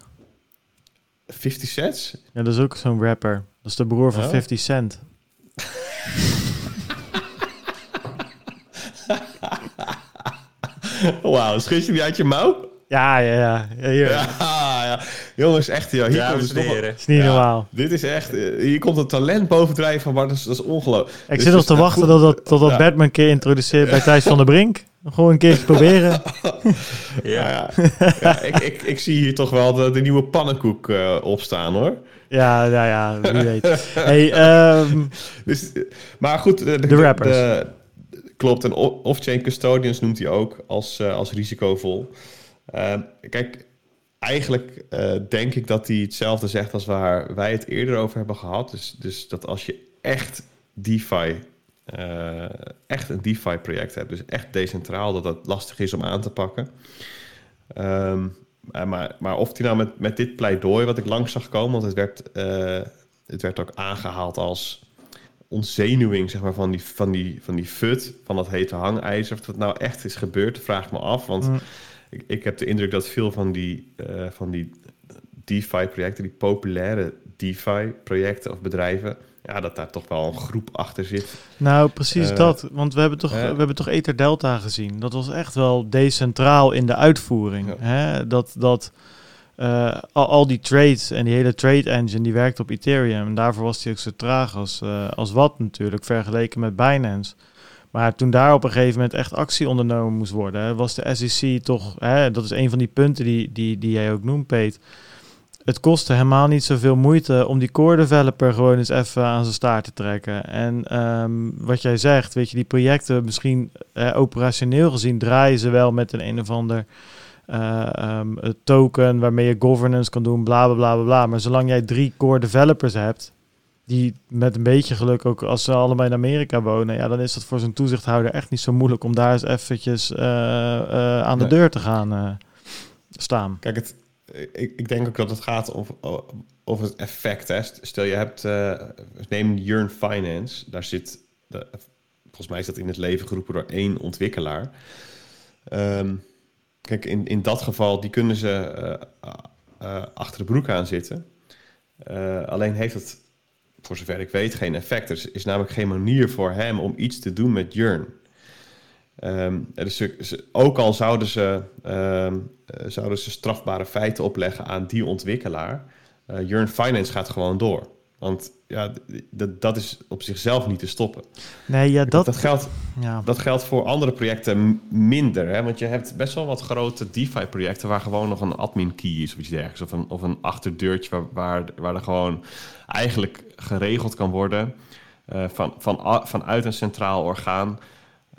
50 sets? Ja, dat is ook zo'n rapper. Dat is de broer van oh. 50 Cent. Wauw, schud je die uit je mouw? Ja, ja, ja. ja, ja, ja. Jongens, echt, ja, hier ja, komt het is niet normaal. Dit is echt, eh, hier komt een talent bovendrijven van Bart, dat is, dat is ongelooflijk. Ik dus zit nog te wachten goed. dat, tot dat Batman een keer introduceert bij Thijs van der Brink. Gewoon een keertje proberen. ja, ja. ik, ik, ik zie hier toch wel de, de nieuwe pannenkoek uh, opstaan hoor. Ja, nou ja, wie weet. hey, um, dus, maar goed, de, de, de rappers. De, klopt, en off-chain custodians noemt hij ook als, uh, als risicovol. Uh, kijk, eigenlijk uh, denk ik dat hij hetzelfde zegt als waar wij het eerder over hebben gehad. Dus, dus dat als je echt DeFi, uh, echt een DeFi-project hebt, dus echt decentraal, dat dat lastig is om aan te pakken. Um, maar, maar of hij nou met, met dit pleidooi wat ik langs zag komen, want het werd, het werd ook aangehaald als ontzenuwing zeg maar, van, die, van, die, van die fut, van dat hete hangijzer. Of dat nou echt is gebeurd, vraag me af. Want mm ik, ik heb de indruk dat veel van die, uh, van die DeFi-projecten, die populaire DeFi-projecten of bedrijven, ja, dat daar toch wel een groep achter zit. Nou, precies uh, dat. Want we hebben, toch, uh, we hebben toch Ether Delta gezien. Dat was echt wel decentraal in de uitvoering. Ja. Hè? Dat, dat uh, al, die trades en die hele trade engine, die werkt op Ethereum. En daarvoor was die ook zo traag als, als wat natuurlijk, vergeleken met Binance. Maar toen daar op een gegeven moment echt actie ondernomen moest worden, was de SEC toch, hè, dat is een van die punten die, die, die jij ook noemt, Peet. Het kostte helemaal niet zoveel moeite om die core developer gewoon eens even aan zijn staart te trekken. En um, wat jij zegt, weet je, die projecten misschien eh, operationeel gezien draaien ze wel met een een of ander uh, um, token waarmee je governance kan doen, bla bla bla bla. Maar zolang jij drie core developers hebt, die met een beetje geluk ook als ze allemaal in Amerika wonen, ja, dan is het voor zo'n toezichthouder echt niet zo moeilijk om daar eens eventjes uh, uh, aan de nee. deur te gaan staan. Kijk, het, ik, ik denk ook dat het gaat over, over het effect. Hè. Stel je hebt, neem Yearn Finance, daar zit, de, volgens mij is dat in het leven geroepen door één ontwikkelaar. Um, kijk, in, in dat geval, die kunnen ze achter de broek aan zitten. alleen heeft het voor zover ik weet, geen effect. Er is namelijk geen manier voor hem om iets te doen met Jurn. Dus ook al zouden ze, um, zouden ze strafbare feiten opleggen aan die ontwikkelaar, Jurn Finance gaat gewoon door. Want ja, dat is op zichzelf niet te stoppen. Nee, ja, dat, dat, geldt, ja. dat geldt voor andere projecten minder. Hè? Want je hebt best wel wat grote DeFi-projecten waar gewoon nog een admin key is of iets dergelijks. Of een, of een achterdeurtje waar, waar, waar er gewoon eigenlijk geregeld kan worden uh, van, van, vanuit een centraal orgaan.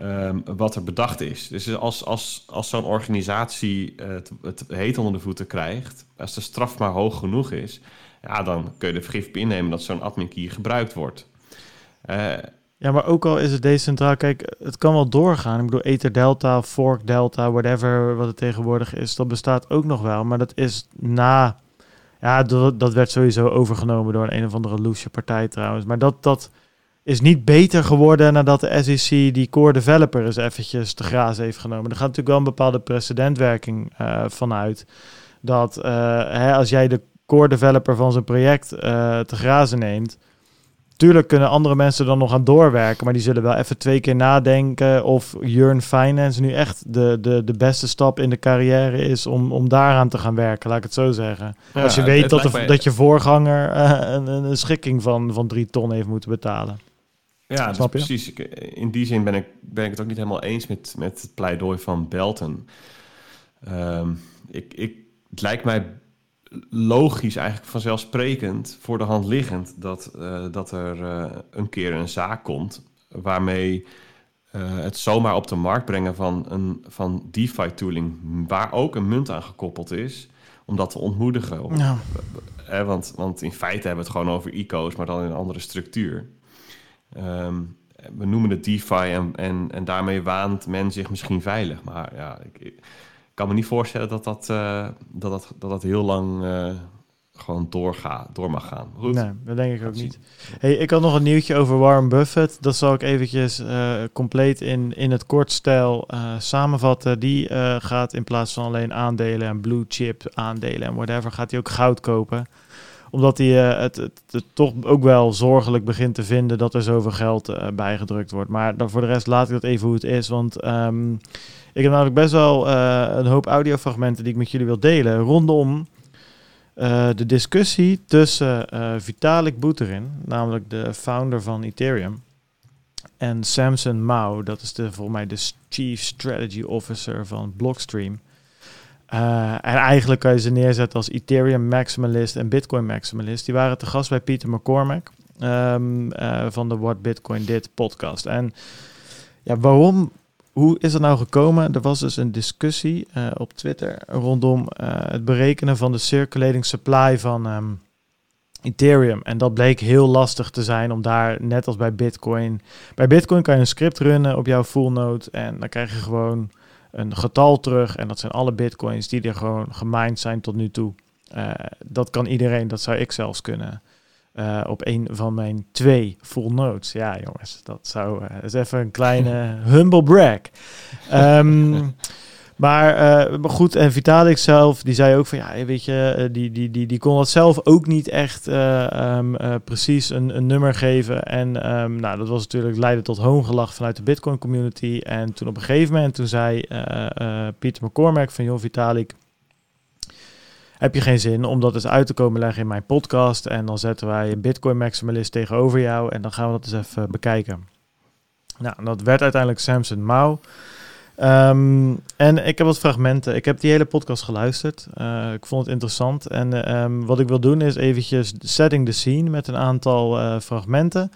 Um, wat er bedacht is. Dus als, als, als zo'n organisatie het, het heet onder de voeten krijgt, als de straf maar hoog genoeg is, ja, dan kun je de vergif innemen dat zo'n admin key gebruikt wordt. Uh, ja, maar ook al is het decentraal, kijk, het kan wel doorgaan. Ik bedoel, Ether Delta, Fork Delta, whatever wat het tegenwoordig is, dat bestaat ook nog wel. Maar dat is na, ja, dat, dat werd sowieso overgenomen door een, een of andere loose partij trouwens. Maar dat, dat is niet beter geworden nadat de SEC die core developer eens eventjes te grazen heeft genomen. Er gaat natuurlijk wel een bepaalde precedentwerking uh, vanuit. Dat uh, hè, als jij de core developer van zijn project uh, te grazen neemt. Tuurlijk kunnen andere mensen dan nog aan doorwerken, maar die zullen wel even twee keer nadenken of Jurn Finance nu echt de, de, de beste stap in de carrière is om, om daaraan te gaan werken, laat ik het zo zeggen. Ja, Als je weet dat, de, dat je voorganger uh, een, een schikking van, van drie ton heeft moeten betalen. Ja, dus precies. In die zin ben ik, ben ik het ook niet helemaal eens met, met het pleidooi van Belton. Um, ik, ik, het lijkt mij logisch, eigenlijk vanzelfsprekend, voor de hand liggend dat, uh, dat er uh, een keer een zaak komt waarmee uh, het zomaar op de markt brengen van, een, van DeFi-tooling, waar ook een munt aan gekoppeld is, om dat te ontmoedigen. Of, ja. want, want in feite hebben we het gewoon over ICO's, maar dan in een andere structuur. Um, we noemen het DeFi en, en, en daarmee waant men zich misschien veilig. Maar ja, ik, kan me niet voorstellen dat dat, eh, dat, dat, dat, dat heel lang uh, gewoon doorgaat, door mag gaan. Goed. Nee, dat denk ik ook niet. Hey, ik had nog een nieuwtje over Warren Buffett. Dat zal ik eventjes uh, compleet in, in het kortstijl samenvatten. Die gaat in plaats van alleen aandelen en blue chip aandelen en whatever, gaat hij ook goud kopen omdat hij het, het, het, toch ook wel zorgelijk begint te vinden dat er zoveel geld uh, bijgedrukt wordt. Maar dan voor de rest laat ik dat even hoe het is. Want um, ik heb namelijk best wel uh, een hoop audiofragmenten die ik met jullie wil delen. Rondom de discussie tussen Vitalik Buterin, namelijk de founder van Ethereum, en Samson Mao, dat is de, volgens mij de Chief Strategy Officer van Blockstream. En eigenlijk kan je ze neerzetten als Ethereum maximalist en Bitcoin maximalist. Die waren te gast bij Peter McCormack um, van de What Bitcoin Did podcast. En ja, waarom hoe is het nou gekomen? Er was dus een discussie uh, op Twitter rondom het berekenen van de circulating supply van um, Ethereum. En dat bleek heel lastig te zijn om daar, net als bij Bitcoin. Bij Bitcoin kan je een script runnen op jouw full node en dan krijg je gewoon een getal terug. En dat zijn alle Bitcoins die er gewoon gemined zijn tot nu toe. Uh, dat kan iedereen, dat zou ik zelfs kunnen. Uh, op een van mijn twee full notes. Ja, jongens, dat zou uh, is even een kleine humble brag. Um, maar, maar goed, en Vitalik zelf, die zei ook van ja, weet je, die, die, die, die kon dat zelf ook niet echt um, precies een, een nummer geven. En um, nou, dat was natuurlijk leidde tot hoongelach vanuit de Bitcoin community. En toen op een gegeven moment, toen zei Pieter McCormack van joh, Vitalik heb je geen zin om dat eens uit te komen leggen in mijn podcast. En dan zetten wij een Bitcoin maximalist tegenover jou en dan gaan we dat eens even bekijken. Nou, dat werd uiteindelijk Samson Mao. Um, en ik heb wat fragmenten. Ik heb die hele podcast geluisterd. Uh, ik vond het interessant. En um, wat ik wil doen is eventjes setting the scene met een aantal uh, fragmenten.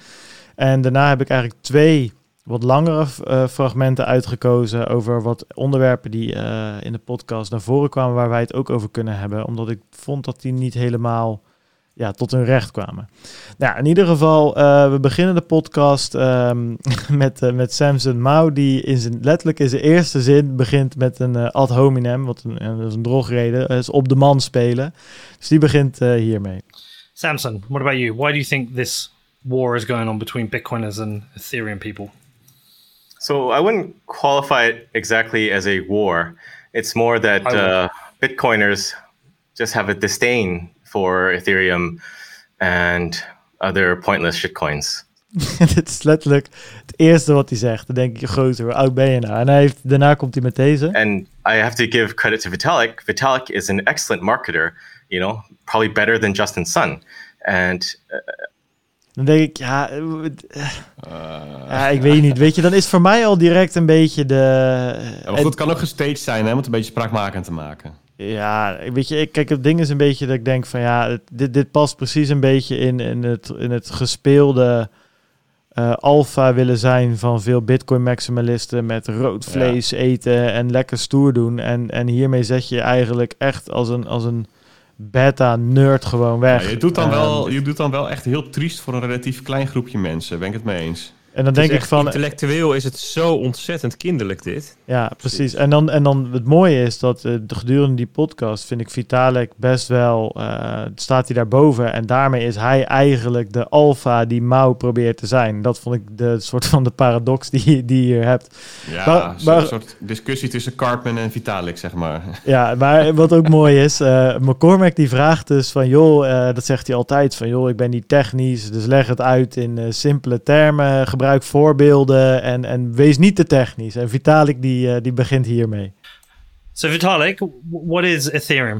En daarna heb ik eigenlijk twee wat langere uh, fragmenten uitgekozen over wat onderwerpen die in de podcast naar voren kwamen, waar wij het ook over kunnen hebben, omdat ik vond dat die niet helemaal ja, tot hun recht kwamen. Nou, in ieder geval, uh, we beginnen de podcast um, met, met Samson Mao, die in zijn, letterlijk in zijn eerste zin begint met een ad hominem, wat een, dat is een drogreden, is op de man spelen. Dus die begint hiermee. Samson, what about you? Why do you think this war is going on between Bitcoiners and Ethereum people? So I wouldn't qualify it exactly as a war. It's more that uh, Bitcoiners just have a disdain for Ethereum and other pointless shitcoins. Dit is letterlijk het eerste wat hij zegt. Dan denk je, groter, hoe oud ben je nou? En hij heeft, daarna komt hij met deze. And I have to give credit to Vitalik. Vitalik is an excellent marketer, you know, probably better than Justin Sun. And uh, Dan denk ik, ja, uh, ja, ik weet niet. Weet je, dan is voor mij al direct een beetje de. Ja, maar goed, het kan ook gestaged zijn, hè, om het een beetje spraakmakend te maken. Ja, weet je, ik, kijk, het ding is een beetje dat ik denk van ja, dit, dit past precies een beetje in, in, het, in het gespeelde uh, alfa willen zijn van veel bitcoin maximalisten met rood vlees ja. eten en lekker stoer doen. En, en hiermee zet je eigenlijk echt als een, als een beta-nerd gewoon weg. Ja, je, doet dan wel, je doet dan wel echt heel triest voor een relatief klein groepje mensen. Ben ik het mee eens? En dan denk ik van. Intellectueel is het zo ontzettend kinderlijk, dit. Ja, precies. En dan, en dan het mooie is dat uh, gedurende die podcast vind ik Vitalik best wel. Uh, staat hij daarboven. En daarmee is hij eigenlijk de alfa die Mao probeert te zijn. Dat vond ik de soort van de paradox die, die je hier hebt. Ja, maar, maar, een soort discussie tussen Cartman en Vitalik, zeg maar. Ja, maar wat ook mooi is. Uh, McCormack die vraagt dus van. joh, dat zegt hij altijd. Van joh, ik ben niet technisch. Dus leg het uit in simpele termen gebruik voorbeelden en, en wees niet te technisch. En Vitalik die, uh, die begint hiermee. So Vitalik, what is Ethereum?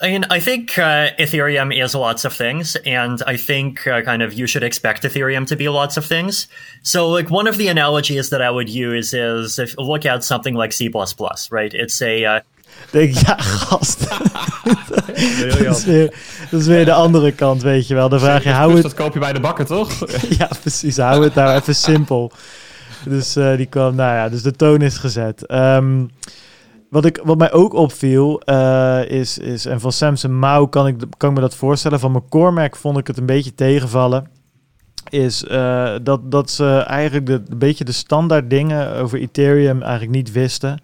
I mean, I think uh, Ethereum is lots of things, and I think uh, kind of you should expect Ethereum to be lots of things. So, like, one of the analogies that I would use is if look at something like C, right? It's a uh, denk ja, gast. dat, is weer, dat is weer de andere kant, weet je wel. Dan vraag je, hou het... Dat koop je bij de bakker, toch? ja, precies. Hou het nou even simpel. Dus uh, die kwam, nou ja, dus de toon is gezet. Um, wat, ik, wat mij ook opviel uh, is, is, en van Samson Mao kan ik, kan ik me dat voorstellen. Van McCormack vond ik het een beetje tegenvallen. Is uh, dat, dat ze eigenlijk de, een beetje de standaard dingen over Ethereum eigenlijk niet wisten.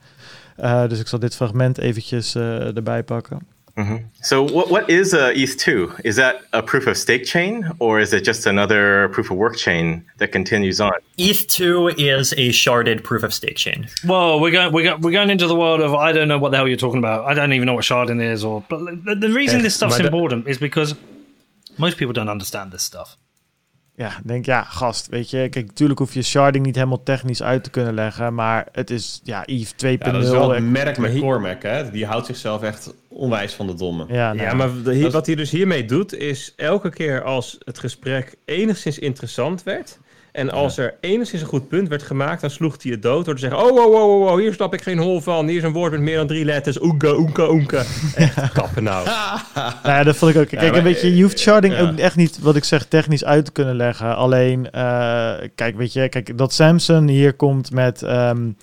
Uh, dus ik zal dit fragment eventjes uh, erbij pakken. Mm -hmm. So, what, what is uh, ETH2? Is that a proof of stake chain, or is it just another proof of work chain that continues on? ETH2 is a sharded proof of stake chain. Well, we're going, we're, going, we're going into the world of I don't know what the hell you're talking about. I don't even know what sharding is, or but the, the reason this stuff's important is because most people don't understand this stuff. Ja, denk ja, gast, weet je, kijk, natuurlijk hoef je sharding niet helemaal technisch uit te kunnen leggen, maar het is, ja, EVE 2.0. Ja, dat is wel een merk met Cormac, hè? Die houdt zichzelf echt onwijs van de domme. Ja, nou, ja maar wat hij dus hiermee doet, is elke keer als het gesprek enigszins interessant werd, en als er enigszins een goed punt werd gemaakt, dan sloeg hij het dood door te zeggen: Oh, oh, oh, oh, oh hier snap ik geen hol van. Hier is een woord met meer dan drie letters. Oenka, oenka, oenka. Echt kappen nou. nou ja, dat vond ik ook. Kijk, een beetje, je hoeft sharding ook echt niet, wat ik zeg, technisch uit te kunnen leggen. Alleen, uh, kijk, weet je, kijk, dat Samson hier komt met. Um,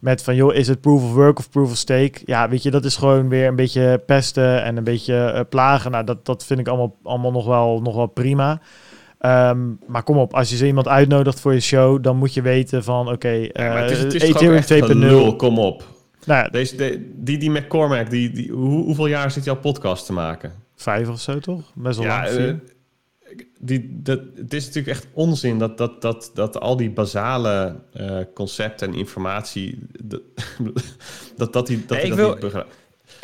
met van, joh, is het proof of work of proof of stake? Ja, weet je, dat is gewoon weer een beetje pesten en een beetje uh, plagen. Nou, dat, dat vind ik allemaal, allemaal nog, wel, nog wel prima. Um, maar kom op, als je zo iemand uitnodigt voor je show, dan moet je weten van oké, okay, ja, uh, Ethereum 2.0. Kom op. Nou, Deze, de, die, die McCormack, die, die, hoe, hoeveel jaar zit jouw podcast te maken? Vijf of zo toch? Best wel ja, lang. Uh, die, dat, het is natuurlijk echt onzin dat, dat, dat, dat al die basale uh, concepten en informatie, dat, dat, dat, die, dat, nee, dat wil, niet begrijpt.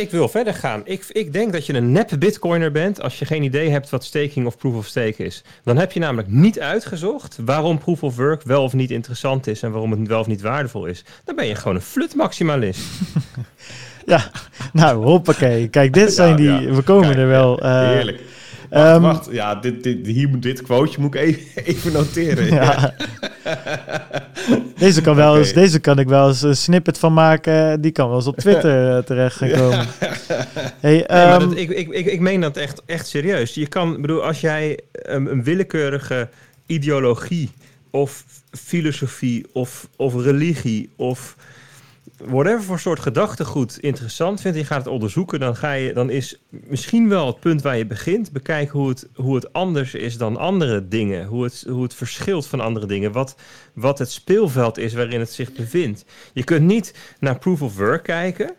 Ik wil verder gaan. Ik, ik denk dat je een nep bitcoiner bent als je geen idee hebt wat staking of proof of stake is. Dan heb je namelijk niet uitgezocht waarom proof of work wel of niet interessant is en waarom het wel of niet waardevol is. Dan ben je gewoon een flut maximalist. ja, nou hoppakee. Kijk, dit zijn die, we komen er wel. Uh, heerlijk. Wacht, um, wacht. Ja, dit, dit, hier moet dit quoteje moet ik even, even noteren. ja. deze, kan wel eens, deze kan ik wel eens een snippet van maken. Die kan wel eens op Twitter eh, terecht gaan komen. Hey, um, ik, ik, ik, ik meen dat echt, echt serieus. Je kan, bedoel, als jij um, een willekeurige ideologie of filosofie of, of religie of whatever voor soort gedachtegoed interessant vindt, je gaat het onderzoeken, dan, ga je, dan is misschien wel het punt waar je begint, bekijken hoe het, hoe het anders is dan andere dingen, hoe het, hoe het verschilt van andere dingen, wat, wat het speelveld is waarin het zich bevindt. Je kunt niet naar proof of work kijken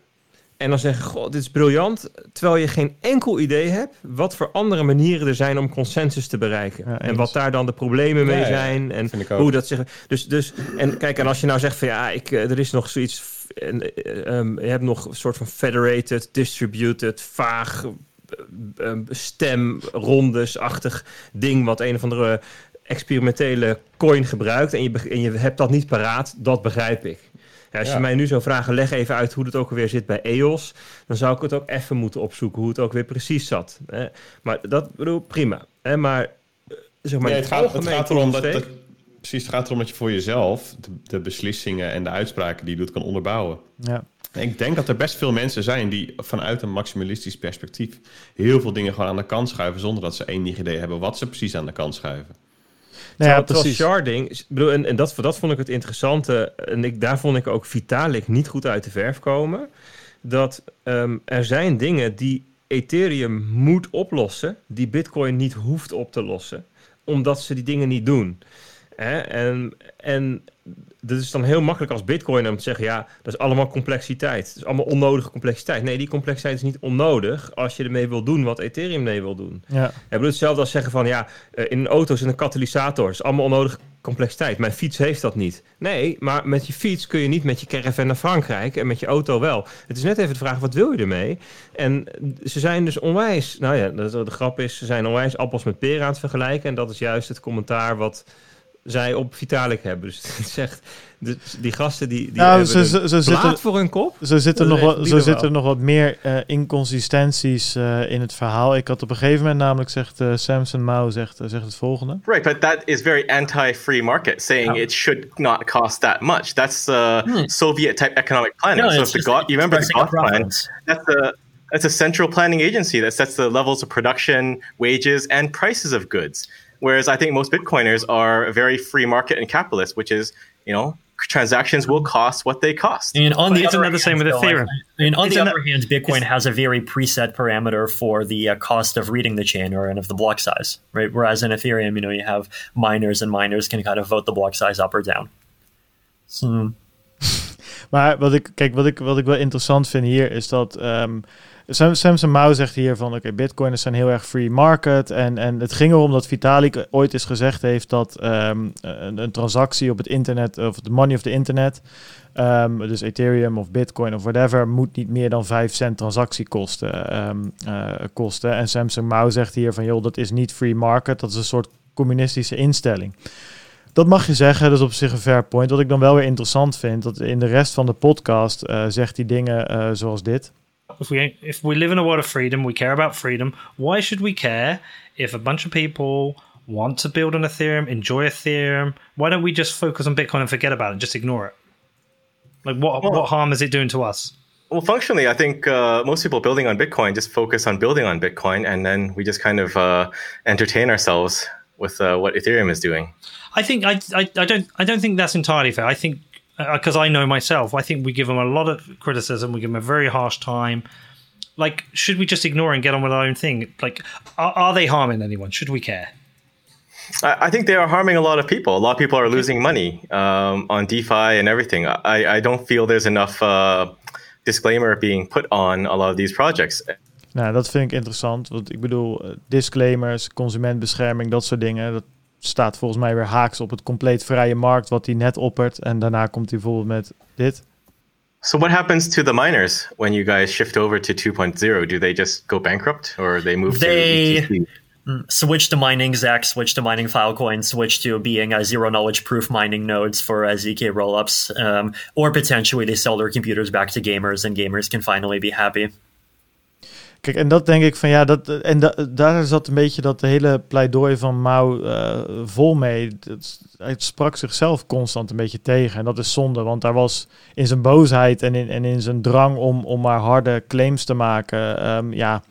en dan zeggen, god, dit is briljant, terwijl je geen enkel idee hebt wat voor andere manieren er zijn om consensus te bereiken. en wat daar dan de problemen mee zijn en hoe dat zich. Dus, dus, en kijk, en als je nou zegt van ja, ik, eh, er is nog zoiets en, um, je hebt nog een soort van federated, distributed, vaag uh, stemrondes-achtig ding wat een of andere experimentele coin gebruikt en je, en je hebt dat niet paraat, dat begrijp ik. Ja, als je mij nu zou vragen, leg even uit hoe het ook alweer zit bij EOS, dan zou ik het ook even moeten opzoeken hoe het ook weer precies zat. Maar dat bedoel prima. Maar zeg maar, het, gaat, het gaat erom dat, dat, precies, het gaat erom dat je voor jezelf de, de, beslissingen en de uitspraken die je doet kan onderbouwen. Ja. Ik denk dat er best veel mensen zijn die vanuit een maximalistisch perspectief heel veel dingen gewoon aan de kant schuiven zonder dat ze enig idee hebben wat ze precies aan de kant schuiven. Nou ja, precies. sharding, bedoel, en, en dat, dat vond ik het interessante, en ik, daar vond ik ook Vitalik niet goed uit de verf komen, dat um, er zijn dingen die Ethereum moet oplossen, die Bitcoin niet hoeft op te lossen, omdat ze die dingen niet doen. Hè? En, en dat is dan heel makkelijk als bitcoin om te zeggen, ja, dat is allemaal complexiteit. Dat is allemaal onnodige complexiteit. Nee, die complexiteit is niet onnodig als je ermee wil doen wat Ethereum mee wil doen. Ja. Ik bedoel hetzelfde als zeggen van, ja, eh, in een auto is een katalysator. Dat is allemaal onnodige complexiteit. Mijn fiets heeft dat niet. Nee, maar met je fiets kun je niet met je caravan naar Frankrijk en met je auto wel. Het is net even de vraag, wat wil je ermee? En ze zijn dus onwijs, nou ja, de, de grap is, ze zijn onwijs appels met peren aan het vergelijken. En dat is juist het commentaar wat zij op Vitalik hebben. Dus het zegt, die gasten die, die nou, hebben ze, ze, zitten, voor hun kop. Zo zitten, nog wat, zo zitten nog wat meer uh, inconsistenties uh, in het verhaal. Ik had op een gegeven moment namelijk zegt uh, Samson Mao zegt, zegt het volgende. Right, but that is very anti-free market, saying oh. it should not cost that much. That's uh, hmm. Soviet-type economic planning. No, so if the God, you remember the God plan, that's a, that's a central planning agency that sets the levels of production, wages, and prices of goods. Whereas I think most Bitcoiners are very free market and capitalist, which is, you know, transactions will cost what they cost. And on the isn't that the same with Ethereum? I mean, on the other that, hand, Bitcoin has a very preset parameter for the uh, cost of reading the chain or and of the block size, right? Whereas in Ethereum, you know, you have miners and miners can kind of vote the block size up or down. So. Maar wat ik, kijk, wat ik, wat ik wel interessant vind hier is dat. Um, Sam, Samson Mao zegt hier van oké, bitcoiners zijn heel erg free market. En, en het ging erom dat Vitalik ooit eens gezegd heeft dat ehm, een, transactie op het internet, of de money of the internet, um, dus Ethereum of Bitcoin of whatever, moet niet meer dan 5 cent transactiekosten um, uh, kosten. En Samson Mao zegt hier van joh, dat is niet free market, dat is een soort communistische instelling. Dat mag je zeggen, dat is op zich een fair point. Wat ik dan wel weer interessant vind, dat in de rest van de podcast uh, zegt hij dingen uh, zoals dit. If we, if we live in a world of freedom, we care about freedom, why should we care if a bunch of people want to build on Ethereum, enjoy Ethereum? Why don't we just focus on Bitcoin and forget about it, just ignore it? Like, what, well, what harm is it doing to us? Well, functionally, I think uh, most people building on Bitcoin just focus on building on Bitcoin, and then we just kind of uh, entertain ourselves with uh, what Ethereum is doing. I think I, I, I don't I don't think that's entirely fair. I think because uh, I know myself, I think we give them a lot of criticism. We give them a very harsh time. Like, should we just ignore and get on with our own thing? Like, are, are they harming anyone? Should we care? I, I think they are harming a lot of people. A lot of people are losing money um, on DeFi and everything. I, I don't feel there's enough uh, disclaimer being put on a lot of these projects. Nou, dat vind ik interessant. Want ik bedoel, eh, disclaimers, consumentbescherming, dat soort dingen. Dat staat volgens mij weer haaks op het compleet vrije markt wat hij net oppert. En daarna komt hij bijvoorbeeld met dit. So what happens to the miners when you guys shift over to 2.0? Do they just go bankrupt or they move they to ETC? switch to mining ZAC, switch to mining Filecoin, switch to being a zero knowledge proof mining nodes for uh, ZK rollups, um, or potentially they sell their computers back to gamers and gamers can finally be happy. Kijk, en dat denk ik van ja, dat, en da, daar zat een beetje dat hele pleidooi van Mao uh, vol mee. Het, hij sprak zichzelf constant een beetje tegen. En dat is zonde, want daar was in zijn boosheid en in, en in zijn drang om, om maar harde claims te maken. Um, ja,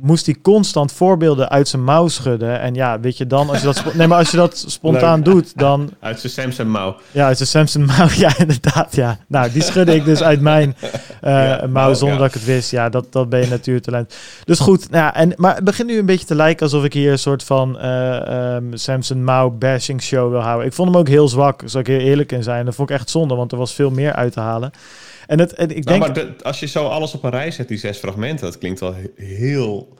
moest hij constant voorbeelden uit zijn mouw schudden. En ja, weet je dan, als je dat, nee, maar als je dat spontaan doet, dan... Uit zijn Samson mouw. Ja, uit zijn Samson mouw, ja, inderdaad, ja. Nou, die schudde ik dus uit mijn uh, ja, mouw zonder ja. dat ik het wist. Ja, dat, dat ben je natuurtalent. Dus goed, nou ja, en, maar het begint nu een beetje te lijken alsof ik hier een soort van uh, um, Samson mouw bashing show wil houden. Ik vond hem ook heel zwak, zal ik heel eerlijk in zijn. Dat vond ik echt zonde, want er was veel meer uit te halen. En, het, en ik nou, denk... maar de, als je zo alles op een rij zet, die zes fragmenten, dat klinkt wel heel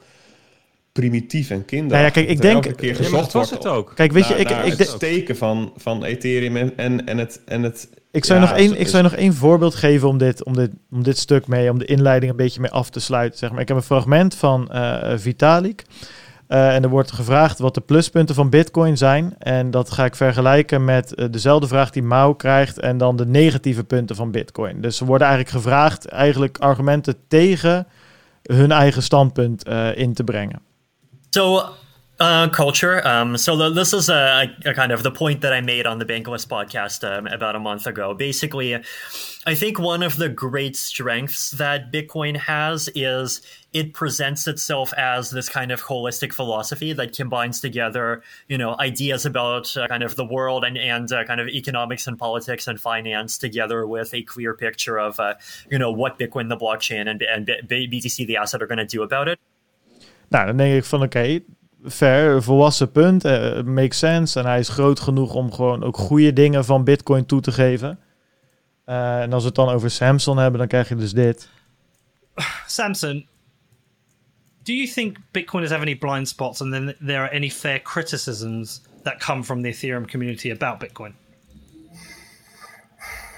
primitief en kinderachtig. Nou ja, kijk, ik denk... Elke keer gezocht ja, was het ook. Kijk, weet naar, je, ik... naar ik het steken van, van Ethereum en, en, en het... En het ik zou, ja, nog één, is- ik zou nog één voorbeeld geven om dit, om, dit, om dit stuk mee, om de inleiding een beetje mee af te sluiten. Zeg maar. Ik heb een fragment van eh, Vitalik. Eh, en er wordt gevraagd wat de pluspunten van Bitcoin zijn. En dat ga ik vergelijken met eh, dezelfde vraag die Mao krijgt en dan de negatieve punten van Bitcoin. Dus ze worden eigenlijk gevraagd eigenlijk argumenten tegen hun eigen standpunt eh, in te brengen. So, uh, culture. Um, so the, this is a, a, kind of the point that I made on the Bankless podcast um, about a month ago. Basically, I think one of the great strengths that Bitcoin has is it presents itself as this kind of holistic philosophy that combines together, you know, ideas about uh, kind of the world and and uh, kind of economics and politics and finance together with a clear picture of, uh, you know, what Bitcoin, the blockchain, and and B- BTC, the asset, are going to do about it. Nou, dan denk ik van oké, fair, volwassen punt, eh, makes sense. En hij is groot genoeg om gewoon ook goede dingen van Bitcoin toe te geven. Eh, en als we het dan over Samsung hebben, dan krijg je dus dit. Samson, do you think Bitcoin has any blind spots and then there are any fair criticisms that come from the Ethereum community about Bitcoin?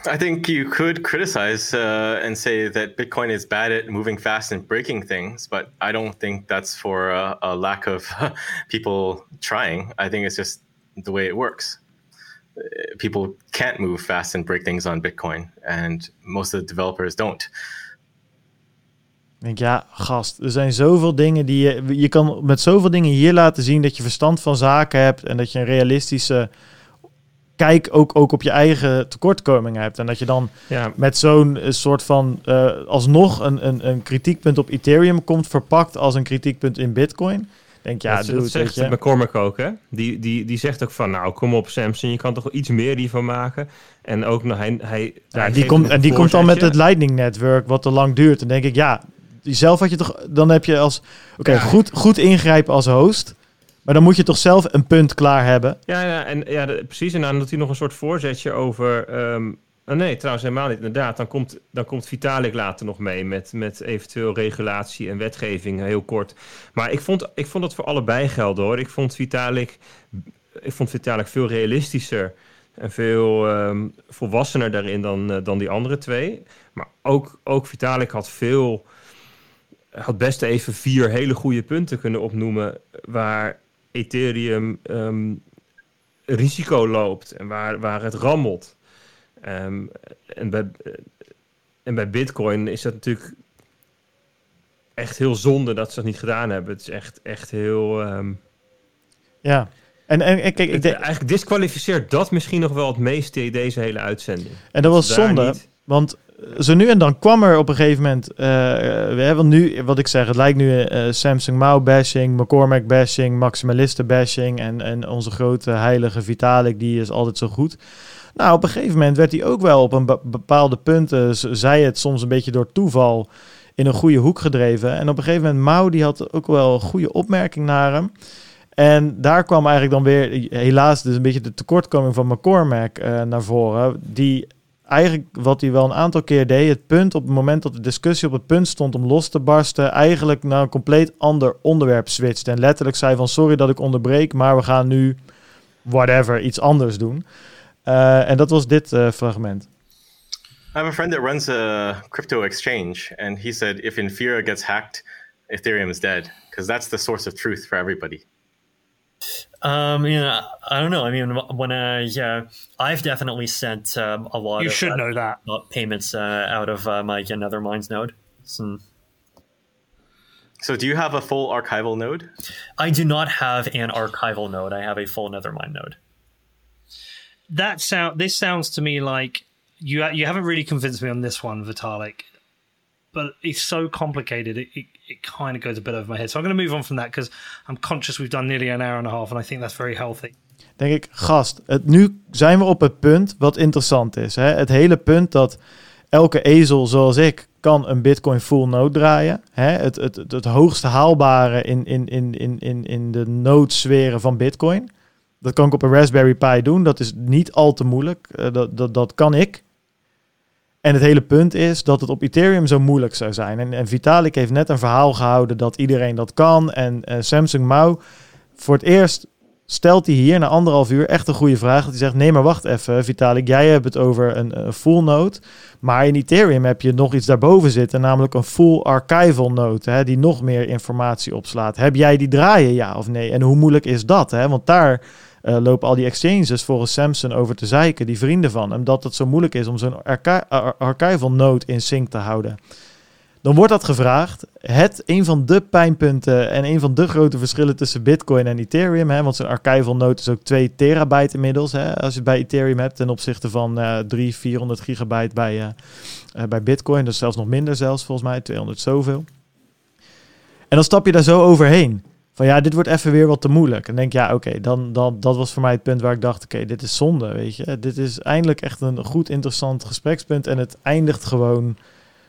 I think you could criticize uh, and say that Bitcoin is bad at moving fast and breaking things, but I don't think that's for a, a lack of people trying. I think it's just the way it works. Uh, People can't move fast and break things on Bitcoin, and most of the developers don't. Ik denk, ja, gast, er zijn zoveel dingen die je... Je kan met zoveel dingen hier laten zien dat je verstand van zaken hebt... en dat je een realistische kijk ook, ook op je eigen tekortkomingen hebt. En dat je dan Ja, met zo'n eh, soort van... eh, alsnog een, een, een kritiekpunt op Ethereum komt... verpakt als een kritiekpunt in Bitcoin. Denk, ja, dat, dude, dat weet zegt je. McCormick ook, hè? Die, die, die zegt ook van, nou, kom op Samson, je kan toch wel iets meer hiervan maken. En ook, nou, hij, hij, Ja, hij die komt, nog en die komt dan met het Lightning Network, wat te lang duurt. Dan denk ik, ja, zelf had je toch, dan heb je als, oké, Ja. goed, goed ingrijpen als host. Maar dan moet je toch zelf een punt klaar hebben. Ja, ja, en, ja precies. En dan doet hij nog een soort voorzetje over... ehm, Oh nee, trouwens helemaal niet. Inderdaad, dan komt, dan komt Vitalik later nog mee met, met eventueel regulatie en wetgeving, heel kort. Maar ik vond, ik vond het voor allebei gelden hoor. Ik vond Vitalik, ik vond Vitalik veel realistischer en veel um, volwassener daarin dan, uh, dan die andere twee. Maar ook, ook Vitalik had veel, had best even vier hele goede punten kunnen opnoemen waar Ethereum um, risico loopt en waar, waar het rammelt. Um, en, bij, en bij Bitcoin is dat natuurlijk echt heel zonde dat ze dat niet gedaan hebben. Het is echt, echt heel. Um, ja. En, en, en kijk, ik denk... Eigenlijk disqualificeert dat misschien nog wel het meeste deze hele uitzending. En dat was zonde, niet... want zo nu en dan kwam er op een gegeven moment, uh, we hebben nu, wat ik zeg, het lijkt nu Samsung Mao bashing, McCormack bashing, maximalisten bashing en, en onze grote heilige Vitalik, die is altijd zo goed. Nou, op een gegeven moment werd hij ook wel op een bepaalde punten, zei het soms een beetje door toeval, in een goede hoek gedreven. En op een gegeven moment, Mao, die had ook wel een goede opmerking naar hem. En daar kwam eigenlijk dan weer, helaas, dus een beetje de tekortkoming van McCormack naar voren. Die eigenlijk, wat hij wel een aantal keer deed, het punt op het moment dat de discussie op het punt stond om los te barsten, eigenlijk naar een compleet ander onderwerp switcht. En letterlijk zei van, sorry dat ik onderbreek, maar we gaan nu, whatever, iets anders doen. Uh, en dat was dit uh, fragment. I have a friend that runs a crypto exchange, and he said if Infura gets hacked, Ethereum is dead, because that's the source of truth for everybody. Um, you know, I don't know. I mean, when I, yeah, I've definitely sent um, a lot. You of, should uh, know that payments uh, out of uh, my Nether Mines node. So, so, do you have a full archival node? I do not have an archival node. I have a full Nethermind node. That sound. This sounds to me like you. You haven't really convinced me on this one, Vitalik. But it's so complicated. It, it, it kind of goes a bit over my head. So I'm going to move on from that because I'm conscious we've done nearly an hour and a half, and I think that's very healthy. Denk ik, gast, het, nu zijn we op het punt wat interessant is. Hè? Het hele punt dat elke ezel zoals ik kan een Bitcoin full node draaien. Hè? Het, het, het, hoogste haalbare in, in, in, in, in, in de node-sferen van Bitcoin. Dat kan ik op een Raspberry Pi doen. Dat is niet al te moeilijk. Uh, dat, dat, dat kan ik. En het hele punt is dat het op Ethereum zo moeilijk zou zijn. En, en Vitalik heeft net een verhaal gehouden dat iedereen dat kan. En uh, Samsung Mao, voor het eerst stelt hij hier na anderhalf uur echt een goede vraag. Dat hij zegt, nee maar wacht even Vitalik, jij hebt het over een, full node. Maar in Ethereum heb je nog iets daarboven zitten, namelijk een full archival node. Hè, die nog meer informatie opslaat. Heb jij die draaien, ja of nee? En hoe moeilijk is dat? Hè? Want daar uh, lopen al die exchanges volgens Samson over te zeiken, die vrienden van hem, dat het zo moeilijk is om zo'n archi ar archival node in sync te houden. Dan wordt dat gevraagd. Het een van de pijnpunten en een van de grote verschillen tussen Bitcoin en Ethereum. Hè, want zo'n archival node is ook 2 terabyte inmiddels. Hè, als je bij Ethereum hebt ten opzichte van uh, 300, 400 gigabyte bij, uh, uh, bij Bitcoin. Dus zelfs nog minder zelfs volgens mij, 200 zoveel. En dan stap je daar zo overheen van ja, dit wordt even weer wat te moeilijk. En denk ja, oké, okay, dan, dan dat was voor mij het punt waar ik dacht, oké, okay, dit is zonde, weet je. Dit is eindelijk echt een goed, interessant gesprekspunt en het eindigt gewoon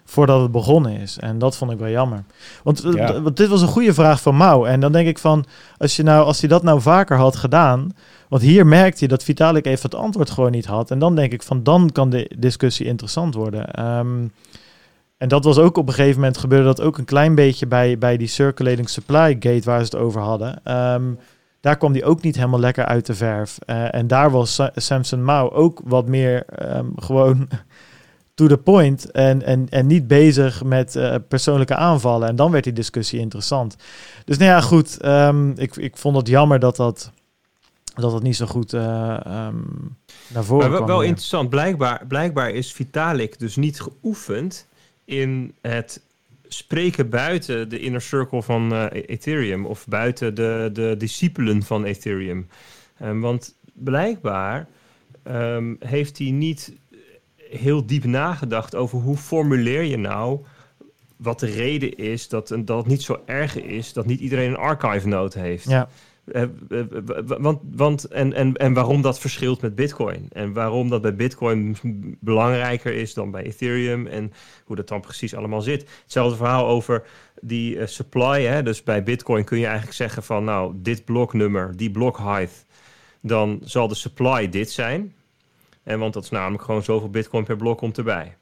voordat het begonnen is. En dat vond ik wel jammer. Want, ja. want dit was een goede vraag van Mau. En dan denk ik van, als je nou, als hij dat nou vaker had gedaan, want hier merkte je dat Vitalik even het antwoord gewoon niet had. En dan denk ik van, dan kan de discussie interessant worden. Um, en dat was ook op een gegeven moment gebeurde dat ook een klein beetje bij, bij die circulating supply gate waar ze het over hadden. Um, daar kwam die ook niet helemaal lekker uit de verf. Uh, en daar was Samson Mao ook wat meer um, gewoon to the point en, en, en niet bezig met uh, persoonlijke aanvallen. En dan werd die discussie interessant. Dus nou ja, goed. Um, ik, ik vond het jammer dat dat, dat, dat niet zo goed uh, um, naar voren maar wel, kwam. Wel interessant. Blijkbaar, blijkbaar is Vitalik dus niet geoefend in het spreken buiten de inner circle van uh, Ethereum of buiten de, de discipelen van Ethereum. Um, want blijkbaar um, heeft hij niet heel diep nagedacht over hoe formuleer je nou wat de reden is dat, dat het niet zo erg is dat niet iedereen een archive node heeft. Ja. Uh, uh, want, want, en, en, en waarom dat verschilt met Bitcoin. En waarom dat bij Bitcoin belangrijker is dan bij Ethereum. En hoe dat dan precies allemaal zit. Hetzelfde verhaal over die uh, supply. Hè? Dus bij Bitcoin kun je eigenlijk zeggen van nou, dit bloknummer, die block height. Dan zal de supply dit zijn. En want dat is namelijk gewoon zoveel bitcoin per blok komt erbij.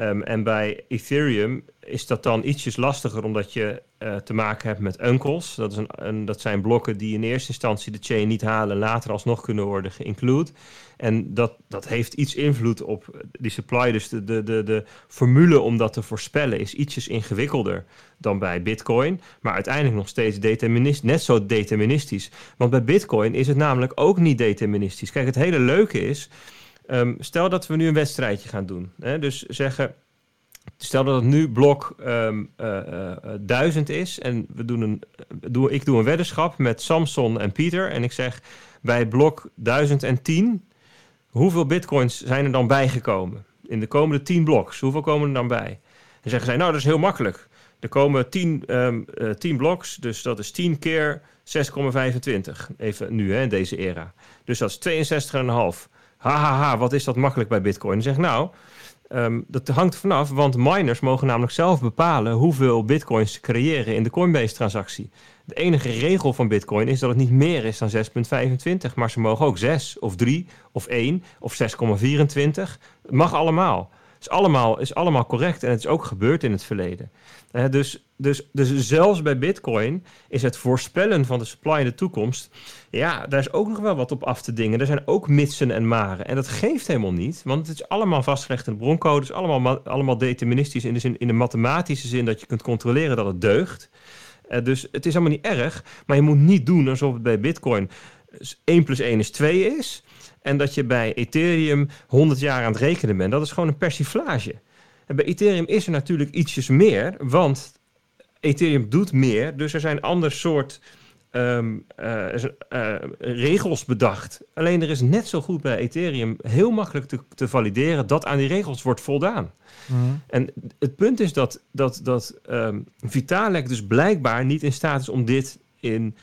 Um, en bij Ethereum is dat dan ietsjes lastiger omdat je uh, te maken hebt met uncles. Dat, is een, dat zijn blokken die in eerste instantie de chain niet halen, later alsnog kunnen worden geïnclude. En dat, dat heeft iets invloed op die supply. Dus de, de, de, de formule om dat te voorspellen is ietsjes ingewikkelder dan bij Bitcoin. Maar uiteindelijk nog steeds determinist, net zo deterministisch. Want bij Bitcoin is het namelijk ook niet deterministisch. Kijk, het hele leuke is. Um, stel dat we nu een wedstrijdje gaan doen. Hè? Dus zeggen. Stel dat het nu blok um, uh, 1000 is en we doen een, doe, ik doe een weddenschap met Samson en Pieter en ik zeg bij blok 1010 hoeveel bitcoins zijn er dan bijgekomen? In de komende 10 bloks, hoeveel komen er dan bij? En zeggen zij, nou dat is heel makkelijk. Er komen 10, um, uh, 10 bloks, dus dat is 10 keer 6,25. Even nu, hè, in deze era. Dus dat is 62,5. Hahaha, wat is dat makkelijk bij bitcoin? Zeg nou, um, dat hangt vanaf, want miners mogen namelijk zelf bepalen hoeveel bitcoins ze creëren in de Coinbase-transactie. De enige regel van Bitcoin is dat het niet meer is dan 6,25, maar ze mogen ook 6 of 3 of 1 of 6,24. Het mag allemaal. Is allemaal, is allemaal correct en het is ook gebeurd in het verleden. Uh, dus, dus, dus zelfs bij Bitcoin is het voorspellen van de supply in de toekomst. Ja, daar is ook nog wel wat op af te dingen. Er zijn ook mitsen en maren. En dat geeft helemaal niet, want het is allemaal vastgelegd in de broncode. Het is allemaal, allemaal deterministisch in de, zin, in de mathematische zin dat je kunt controleren dat het deugt. Uh, dus het is allemaal niet erg, maar je moet niet doen alsof het bij Bitcoin 1 plus 1 is 2 is. En dat je bij Ethereum 100 jaar aan het rekenen bent. Dat is gewoon een persiflage. En bij Ethereum is er natuurlijk ietsjes meer, want Ethereum doet meer. Dus er zijn ander soort um, uh, uh, regels bedacht. Alleen er is net zo goed bij Ethereum heel makkelijk te, te valideren dat aan die regels wordt voldaan. Mm. En het punt is dat, dat, dat um, Vitalik dus blijkbaar niet in staat is om dit in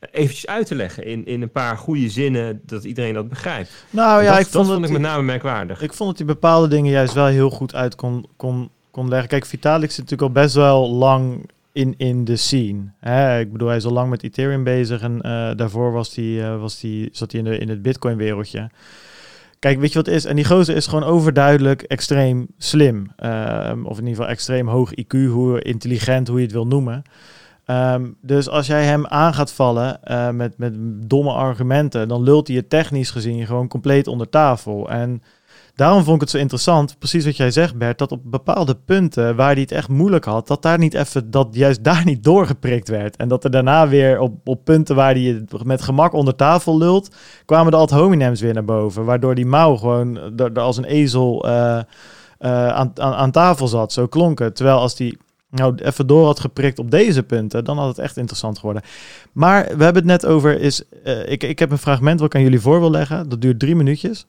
eventjes uit te leggen in, in een paar goede zinnen, dat iedereen dat begrijpt. Nou ja, dat, ik vond, dat vond ik met name merkwaardig. Ik vond dat hij bepaalde dingen juist wel heel goed uit kon, kon, kon leggen. Kijk, Vitalik zit natuurlijk al best wel lang in, in de scene. Hè? Ik bedoel, hij is al lang met Ethereum bezig en uh, daarvoor was hij, uh, was die, zat hij in, de, in het Bitcoin-wereldje. Kijk, weet je wat het is? En die gozer is gewoon overduidelijk extreem slim. Uh, of in ieder geval extreem hoog IQ, hoe intelligent, hoe je het wil noemen. Um, dus als jij hem aan gaat vallen uh, met, met domme argumenten, dan lult hij je technisch gezien gewoon compleet onder tafel. En daarom vond ik het zo interessant, precies wat jij zegt Bert, dat op bepaalde punten waar hij het echt moeilijk had, dat daar niet even, dat juist daar niet doorgeprikt werd. En dat er daarna weer op, op punten waar hij het met gemak onder tafel lult, kwamen de ad hominems weer naar boven. Waardoor die mouw gewoon er, als een ezel uh, aan, aan, aan tafel zat. Zo klonk het. Terwijl als die nou even door had geprikt op deze punten, dan had het echt interessant geworden. Maar we hebben het net over, is, uh, ik, ik heb een fragment wat ik aan jullie voor wil leggen. Dat duurt drie minuutjes.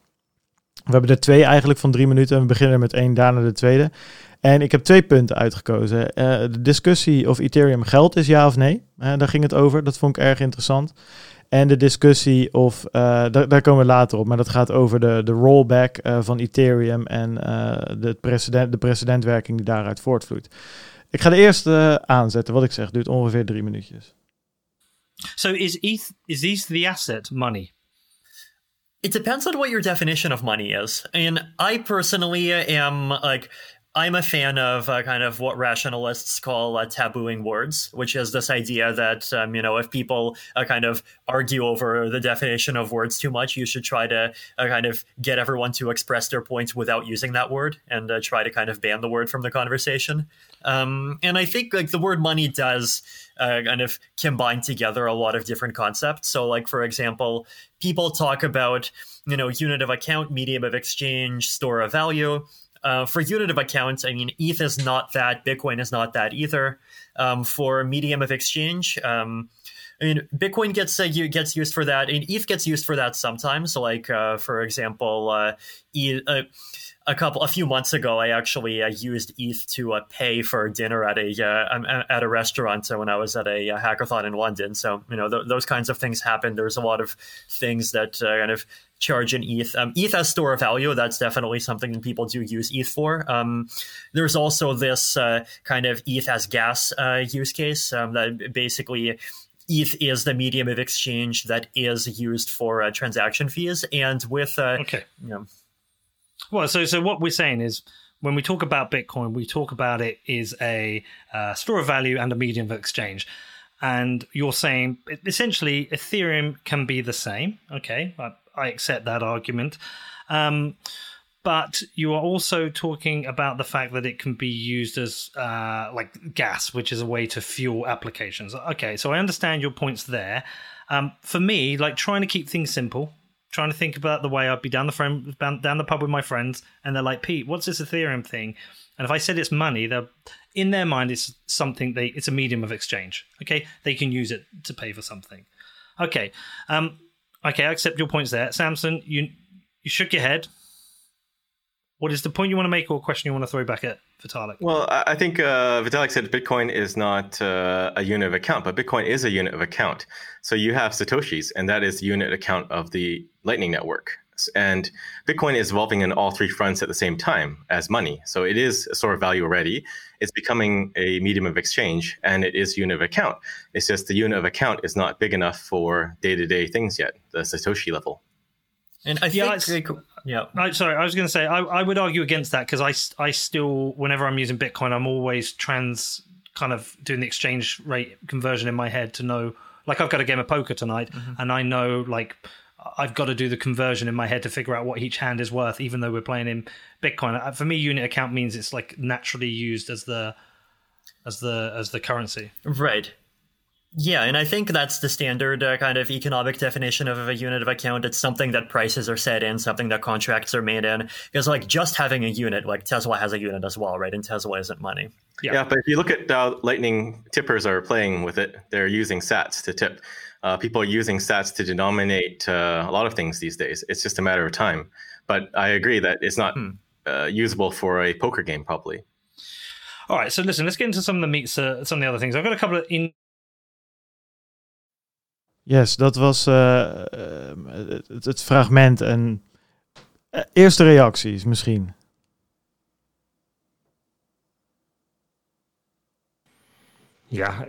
We hebben er twee eigenlijk van drie minuten. We beginnen met één, daarna de tweede. En ik heb twee punten uitgekozen. Uh, de discussie of Ethereum geld is ja of nee. Uh, daar ging het over. Dat vond ik erg interessant. En de discussie of, daar, daar, komen we later op, maar dat gaat over de, de rollback van Ethereum en de, precedent, de precedentwerking die daaruit voortvloeit. Ik ga de eerste aanzetten. Wat ik zeg, duurt ongeveer drie minuutjes. So is ETH, is ETH the asset money? It depends on what your definition of money is. And I personally am like, I'm a fan of uh, kind of what rationalists call uh, tabooing words, which is this idea that um, you know if people uh, kind of argue over the definition of words too much, you should try to uh, kind of get everyone to express their points without using that word and uh, try to kind of ban the word from the conversation. Um, and I think like the word money does uh, kind of combine together a lot of different concepts. So, like for example, people talk about you know unit of account, medium of exchange, store of value. Uh, for unit of account, I mean, ETH is not that, Bitcoin is not that either. Um, for medium of exchange, um, I mean, Bitcoin gets uh, gets used for that, and ETH gets used for that sometimes. Like, uh, for example, uh, e- a couple, a few months ago, I actually uh, used ETH to uh, pay for dinner at a uh, at a restaurant when I was at a hackathon in London. So you know th- those kinds of things happen. There's a lot of things that kind of charge in ETH. Um, ETH as store of value, that's definitely something that people do use ETH for. Um, there's also this uh, kind of ETH as gas uh, use case um, that basically ETH is the medium of exchange that is used for uh, transaction fees, and with uh, Okay. you know, Well, so so what we're saying is when we talk about Bitcoin, we talk about it is a uh, store of value and a medium of exchange. And you're saying essentially Ethereum can be the same. Okay, I, I accept that argument. Um, but you are also talking about the fact that it can be used as uh, like gas, which is a way to fuel applications. Okay, so I understand your points there. Um, for me, like trying to keep things simple, trying to think about the way I'd be down the down the pub with my friends, and they're like, "Pete, what's this Ethereum thing?" And if I said it's money, they're in their mind it's something they it's a medium of exchange. Okay, they can use it to pay for something. Okay, um, okay, I accept your points there, Samson. You you shook your head. What is the point you want to make, or question you want to throw back at Vitalik? Well, I I think uh, Vitalik said Bitcoin is not uh, a unit of account, but Bitcoin is a unit of account. So you have Satoshis, and that is the unit account of the Lightning Network. And Bitcoin is evolving in all three fronts at the same time as money. So it is a store of value already. It's becoming a medium of exchange, and it is unit of account. It's just the unit of account is not big enough for day to day things yet, the Satoshi level. and I Yeah, think it's- yeah. I, sorry, I was going to say I, I would argue against that because I I still, whenever I'm using Bitcoin, I'm always trans kind of doing the exchange rate conversion in my head to know. Like I've got a game of poker tonight, and I know like I've got to do the conversion in my head to figure out what each hand is worth, even though we're playing in Bitcoin. Uh, For me, unit account means it's like naturally used as the as the as the currency. Right. Yeah, and I think that's the standard uh, kind of economic definition of a unit of account. It's something that prices are set in, something that contracts are made in. Because, like, just having a unit, like Tesla has a unit as well, right? And Tesla isn't money. Yeah. Yeah. but if you look at how Lightning tippers are playing with it, they're using sats to tip. Uh, people are using sats to denominate uh, a lot of things these days. It's just a matter of time. But I agree that it's not uh, usable for a poker game, probably. All right, so listen, let's get into some of the meats, uh, some of the other things. I've got a couple of in Yes, dat was eh, eh, het, het fragment. En eh, eerste reacties misschien. Ja,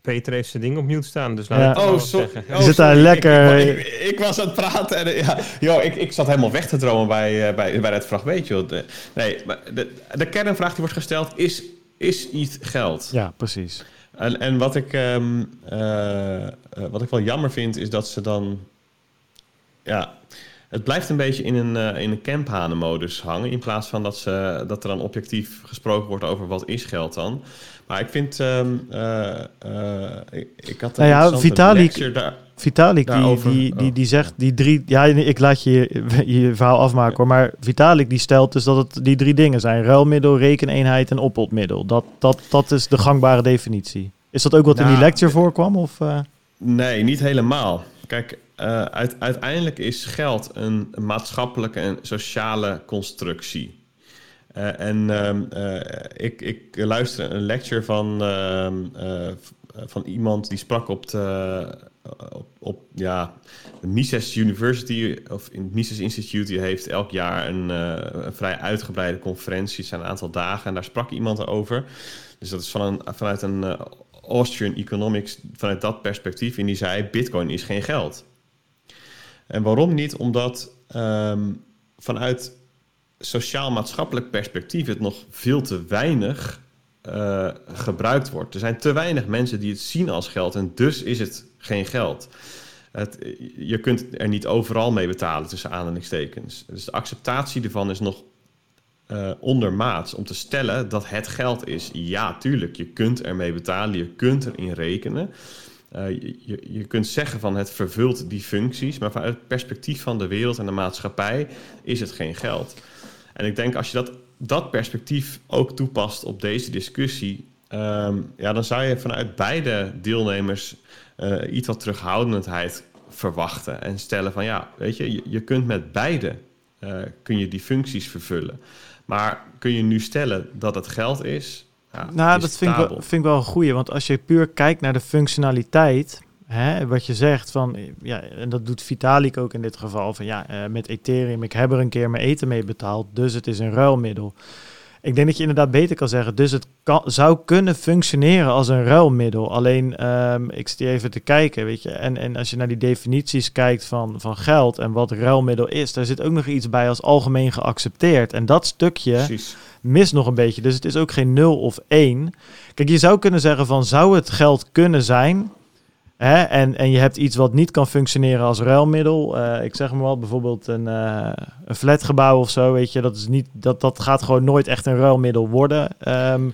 Peter heeft zijn ding op mute staan, dus laat Ja. ik het Oh, maar sorry. zeggen. Oh, zit daar lekker- Ik, ik, ik was aan het praten en ja, joh, ik, ik zat helemaal weg te dromen bij, eh, bij, bij dat fragment. Joh. De, nee, maar de, de kernvraag die wordt gesteld is: is iets geld? Ja, precies. En, en wat, ik, ehm, eh, eh, wat ik wel jammer vind, is dat ze dan. Ja, het blijft een beetje in een, eh in een camphanenmodus hangen. In plaats van dat, ze, dat er dan objectief gesproken wordt over wat is geld dan. Maar ik vind. ehm, eh, eh, ik, ik had een Nou ja, interessante Vitalik- lecture daar. Vitalik die, Daarover, die, die, oh. die zegt die drie... Ja, ik laat je je verhaal afmaken hoor. Maar Vitalik die stelt dus dat het die drie dingen zijn. Ruilmiddel, rekeneenheid en oppotmiddel. Dat, dat, dat is de gangbare definitie. Is dat ook wat in die Nou, lecture voorkwam? Of, eh? Nee, niet helemaal. Kijk, eh, uit- uiteindelijk is geld een maatschappelijke en sociale constructie. Eh, en ehm, eh, ik, ik luisterde een lecture van, ehm, eh, van iemand die sprak op, de, op, op ja, Mises University, of Mises Institute, die heeft elk jaar een, eh, een vrij uitgebreide conferentie, zijn een aantal dagen, en daar sprak iemand over. Dus dat is van een, vanuit een eh, Austrian Economics, vanuit dat perspectief, en die zei, bitcoin is geen geld. En waarom niet? Omdat ehm, vanuit sociaal-maatschappelijk perspectief het nog veel te weinig eh, gebruikt wordt. Er zijn te weinig mensen die het zien als geld en dus is het geen geld. Het, je kunt er niet overal mee betalen tussen aanhalingstekens. Dus de acceptatie ervan is nog eh, ondermaats om te stellen dat het geld is. Ja, tuurlijk, je kunt ermee betalen, je kunt erin rekenen. Eh, je, je kunt zeggen van het vervult die functies, maar vanuit het perspectief van de wereld en de maatschappij is het geen geld. En ik denk als je dat, dat perspectief ook toepast op deze discussie, ehm, ja, dan zou je vanuit beide deelnemers eh, iets wat terughoudendheid verwachten en stellen van ja, weet je, je, je kunt met beide eh, kun je die functies vervullen. Maar kun je nu stellen dat het geld is? Ja, Nou, dat vind ik, wel, vind ik wel een goeie. Want als je puur kijkt naar de functionaliteit, hè, wat je zegt van, ja, en dat doet Vitalik ook in dit geval, van ja, eh, met Ethereum, ik heb er een keer mijn eten mee betaald, dus het is een ruilmiddel. Ik denk dat je inderdaad beter kan zeggen. Dus het kan, zou kunnen functioneren als een ruilmiddel. Alleen, ehm, ik zit hier even te kijken, weet je. En, en als je naar die definities kijkt van, van geld en wat ruilmiddel is, daar zit ook nog iets bij als algemeen geaccepteerd. En dat stukje Precies. mist nog een beetje. Dus het is ook geen 0 of 1. Kijk, je zou kunnen zeggen van zou het geld kunnen zijn? Hè? En, en je hebt iets wat niet kan functioneren als ruilmiddel. Eh, ik zeg maar wat, bijvoorbeeld een, eh, een flatgebouw of zo, weet je. Dat, is niet, dat, dat gaat gewoon nooit echt een ruilmiddel worden. Ehm,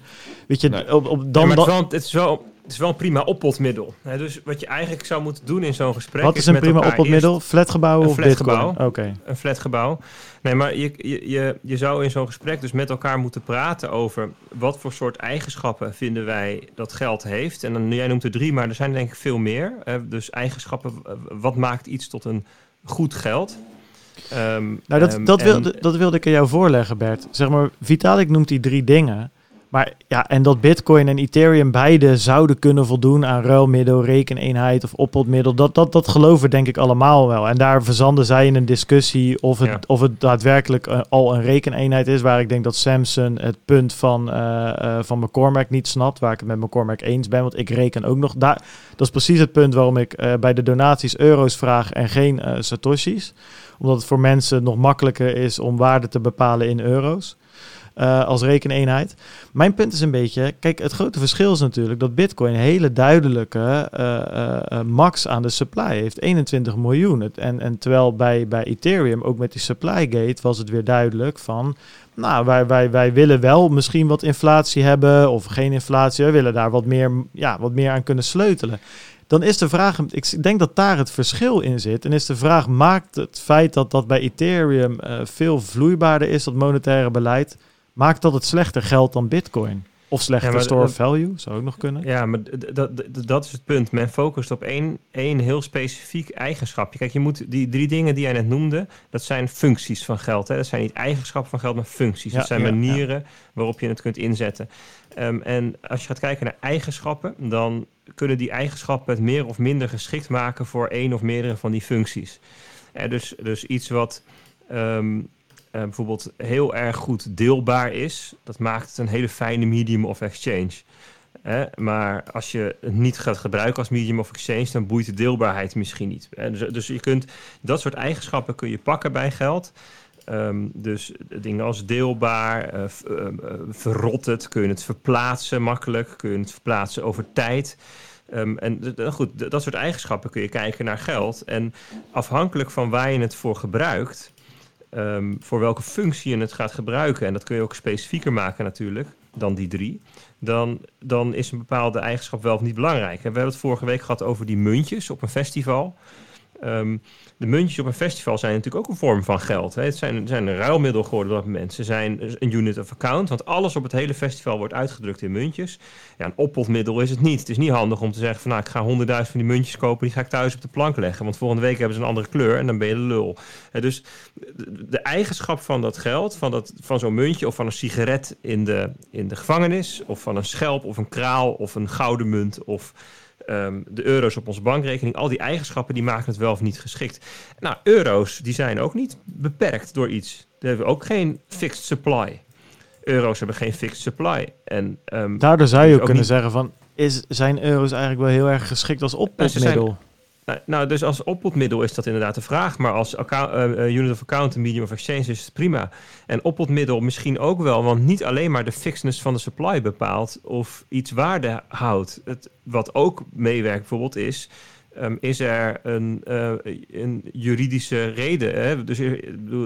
weet je, Nee. op, op, Dan, maar het, is dan, wel, het, is wel, is wel een prima oppotmiddel. Hè, dus wat je eigenlijk zou moeten doen in zo'n gesprek... wat is een met prima oppotmiddel? Flatgebouwen een of flatgebouw. Oké. Een flatgebouw. Nee, maar je, je, je, zou in zo'n gesprek dus met elkaar moeten praten over... wat voor soort eigenschappen vinden wij dat geld heeft. En dan, jij noemt er drie, maar er zijn denk ik veel meer. Dus eigenschappen, wat maakt iets tot een goed geld... Ehm, Nou, dat, ehm, dat, en- wilde, dat wilde ik aan jou voorleggen, Bert. Zeg maar, Vitalik noemt die drie dingen. Maar ja, en dat Bitcoin en Ethereum beide zouden kunnen voldoen aan ruilmiddel, rekeneenheid of oppotmiddel. Dat, dat, dat geloven denk ik allemaal wel. En daar verzanden zij in een discussie of het, Ja. of het daadwerkelijk eh, al een rekeneenheid is. Waar ik denk dat Samson het punt van, eh, eh, van McCormack niet snapt. Waar ik het met McCormack eens ben. Want ik reken ook nog. Daar, dat is precies het punt waarom ik bij de donaties euro's vraag en geen satoshis omdat het voor mensen nog makkelijker is om waarde te bepalen in euro's. Eh, als rekeneenheid. Mijn punt is een beetje, kijk, het grote verschil is natuurlijk dat Bitcoin een hele duidelijke eh, eh, max aan de supply heeft, 21 miljoen. En, en terwijl bij, bij Ethereum, ook met die supply gate, was het weer duidelijk van, nou, wij, wij, wij willen wel misschien wat inflatie hebben of geen inflatie, we willen daar wat meer, ja, wat meer aan kunnen sleutelen. Dan is de vraag, ik denk dat daar het verschil in zit. En is de vraag, maakt het feit dat dat bij Ethereum veel vloeibaarder is, dat monetaire beleid, maakt dat het slechter geld dan Bitcoin? Of slechter Ja, store of value, zou ook nog kunnen. Ja, maar dat, is het punt. Men focust op één, één heel specifiek eigenschapje. Kijk, je moet die drie dingen die jij net noemde, dat zijn functies van geld. Hè? Dat zijn niet eigenschappen van geld, maar functies. Ja, dat zijn ja, manieren waarop je het kunt inzetten. Ehm, en als je gaat kijken naar eigenschappen, dan kunnen die eigenschappen het meer of minder geschikt maken voor één of meerdere van die functies. Eh, dus, dus iets wat ehm, eh, bijvoorbeeld heel erg goed deelbaar is, dat maakt het een hele fijne medium of exchange. Maar als je het niet gaat gebruiken als medium of exchange, dan boeit de deelbaarheid misschien niet. Dus, dus je kunt dat soort eigenschappen kun je pakken bij geld. Ehm, dus dingen als deelbaar, het, kun je het verplaatsen makkelijk, kun je het verplaatsen over tijd. Ehm, en goed, dat soort eigenschappen kun je kijken naar geld. En afhankelijk van waar je het voor gebruikt, ehm, voor welke functie je het gaat gebruiken, en dat kun je ook specifieker maken natuurlijk dan die drie, dan, dan is een bepaalde eigenschap wel of niet belangrijk. We hebben het vorige week gehad over die muntjes op een festival. Ehm, de muntjes op een festival zijn natuurlijk ook een vorm van geld. Hè. Het zijn, zijn een ruilmiddel geworden op dat moment. Ze zijn een unit of account, want alles op het hele festival wordt uitgedrukt in muntjes. Ja, een oppotmiddel is het niet. Het is niet handig om te zeggen van nou, ik ga honderdduizend van die muntjes kopen, die ga ik thuis op de plank leggen. Want volgende week hebben ze een andere kleur en dan ben je lul. Dus de, de eigenschap van dat geld, van, dat, van zo'n muntje of van een sigaret in de, in de gevangenis, of van een schelp of een kraal of een gouden munt of ehm, de euro's op onze bankrekening, al die eigenschappen die maken het wel of niet geschikt. Nou, euro's die zijn ook niet beperkt door iets. Die hebben ook geen fixed supply. Euro's hebben geen fixed supply. En, ehm, Daardoor zou dus je ook ook kunnen niet- zeggen van, is, zijn euro's eigenlijk wel heel erg geschikt als oppotmiddel? Nou, nou, dus als oppotmiddel is dat inderdaad de vraag. Maar als account, eh, eh, unit of account en medium of exchange is het prima. En oppotmiddel misschien ook wel. Want niet alleen maar de fixedness van de supply bepaalt of iets waarde houdt. Het, wat ook meewerkt bijvoorbeeld is... ehm, is er een, eh, een juridische reden? Hè? Dus eh,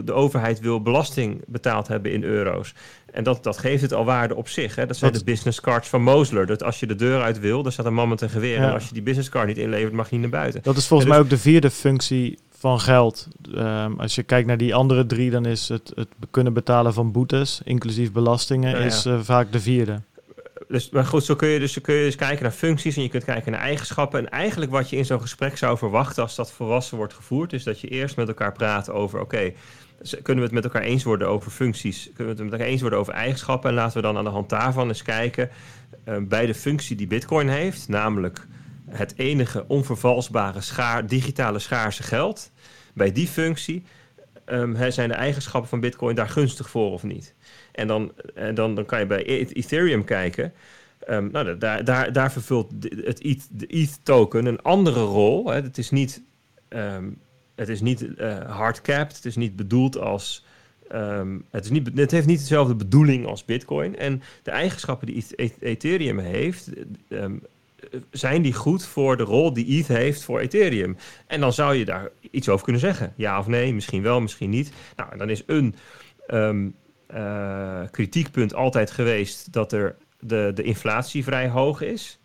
de overheid wil belasting betaald hebben in euro's. En dat, dat geeft het al waarde op zich. Hè? Dat zijn Dat- de business cards van Mosler. Dat als je de deur uit wil, dan staat een man met een geweer. Ja. En als je die business card niet inlevert, mag je niet naar buiten. Dat is volgens mij dus- ook de vierde functie van geld. Ehm, als je kijkt naar die andere drie, dan is het, het kunnen betalen van boetes, inclusief belastingen, Ja, ja. is eh, vaak de vierde. Dus, maar goed, zo kun, je dus, kun je dus kijken naar functies en je kunt kijken naar eigenschappen. En eigenlijk wat je in zo'n gesprek zou verwachten als dat volwassen wordt gevoerd, is dat je eerst met elkaar praat over, oké, kunnen we het met elkaar eens worden over functies? Kunnen we het met elkaar eens worden over eigenschappen? En laten we dan aan de hand daarvan eens kijken eh, bij de functie die Bitcoin heeft, namelijk het enige onvervalsbare schaar, digitale schaarse geld. Bij die functie ehm, zijn de eigenschappen van Bitcoin daar gunstig voor of niet? En dan, en dan, dan kan je bij E- Ethereum kijken. Ehm, nou, daar, daar, daar vervult het ETH, de ETH-token een andere rol. Hè. Het is niet, ehm, het is niet eh, hardcapped. Het is niet bedoeld als... ehm, het, is niet, het heeft niet dezelfde bedoeling als Bitcoin. En de eigenschappen die ETH- E- Ethereum heeft... ehm, zijn die goed voor de rol die ETH heeft voor Ethereum? En dan zou je daar iets over kunnen zeggen. Ja of nee, misschien wel, misschien niet. Nou, dan is een eh, kritiekpunt altijd geweest dat er de, de inflatie vrij hoog is.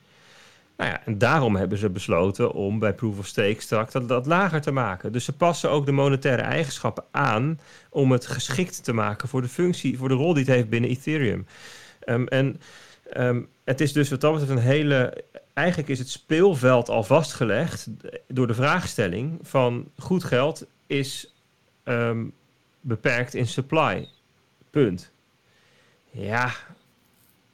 Nou ja, en daarom hebben ze besloten om bij Proof of Stake straks dat, dat lager te maken. Dus ze passen ook de monetaire eigenschappen aan om het geschikt te maken voor de functie, voor de rol die het heeft binnen Ethereum. Ehm, en ehm, het is dus wat dat betreft een hele. Eigenlijk is het speelveld al vastgelegd door de vraagstelling van goed geld is ehm, beperkt in supply. Punt. Ja,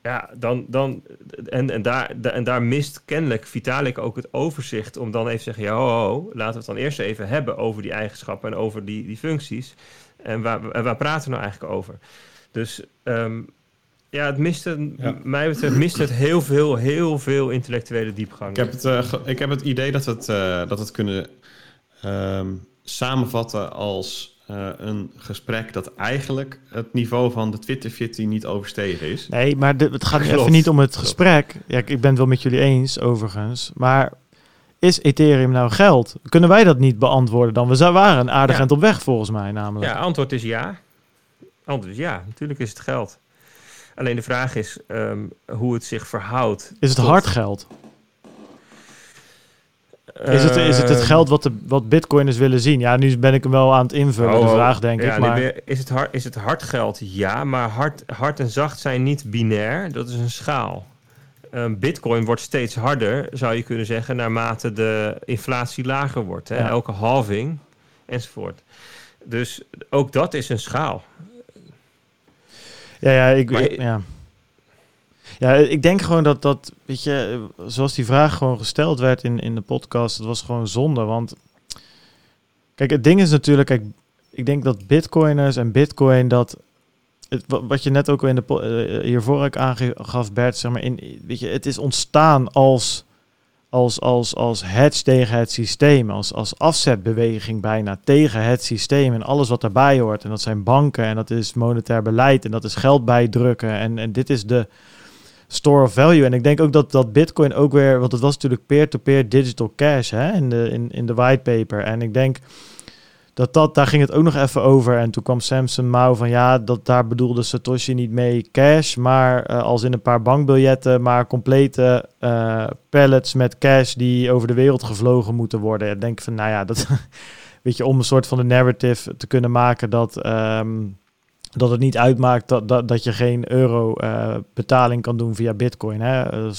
ja dan, dan, en, en, daar, en daar mist kennelijk Vitalik ook het overzicht om dan even te zeggen, ja, ho, ho, laten we het dan eerst even hebben over die eigenschappen en over die, die functies. En waar, en waar praten we nou eigenlijk over? Dus ehm, ja, het mist het, Ja. mij betreft mist het heel veel, heel veel intellectuele diepgang. Ik heb het, eh, ik heb het idee dat we het, eh, dat we het kunnen ehm, samenvatten als eh, een gesprek dat eigenlijk het niveau van de Twitter-fitty niet overstegen is. Nee, maar de- het gaat Klopt. even niet om het gesprek. Ja, ik ik ben het wel met jullie eens, overigens. Maar is Ethereum nou geld? Kunnen wij dat niet beantwoorden dan? We waren een aardig Ja. eind op weg, volgens mij namelijk. Ja, antwoord is ja. Antwoord is ja, natuurlijk is het geld. Alleen de vraag is ehm, hoe het zich verhoudt. Is het tot- hard geld? Is het, is het het Ehm, geld wat, de, wat bitcoiners willen zien? Ja, nu ben ik hem wel aan het invullen, oh, de oh, vraag, denk ja, ik. Maar is, het hard, is het hard geld? Ja, maar hard, hard en zacht zijn niet binair. Dat is een schaal. Ehm, Bitcoin wordt steeds harder, zou je kunnen zeggen, naarmate de inflatie lager wordt. Hè? Ja. Elke halving enzovoort. Dus ook dat is een schaal. Ja, ja, ik, Maar- ik- ja. Ja, ik denk gewoon dat dat, weet je, zoals die vraag gewoon gesteld werd in, in de podcast, het was gewoon zonde. Want kijk, het ding is natuurlijk, kijk, ik denk dat bitcoiners en bitcoin, dat, het, wa- wat je net ook in de, po- eh, hiervoor ook aangaf, Bert, zeg maar, in, weet je, het is ontstaan als, als, als, als hedge tegen het systeem, als, als afzetbeweging bijna tegen het systeem en alles wat daarbij hoort. En dat zijn banken en dat is monetair beleid en dat is geld bijdrukken en, en dit is de store of value. En ik denk ook dat, dat Bitcoin ook weer, want het was natuurlijk peer-to-peer digital cash hè, in, de, in, in de whitepaper. En ik denk dat dat, daar ging het ook nog even over. En toen kwam Samson Mouw van ja, dat daar bedoelde Satoshi niet mee cash, maar eh, als in een paar bankbiljetten, maar complete eh, pallets met cash die over de wereld gevlogen moeten worden. Ik denk van nou ja, dat weet je, om een soort van de narrative te kunnen maken dat, ehm, dat het niet uitmaakt dat, dat, dat je geen euro eh, betaling kan doen via bitcoin. Hè? Eh,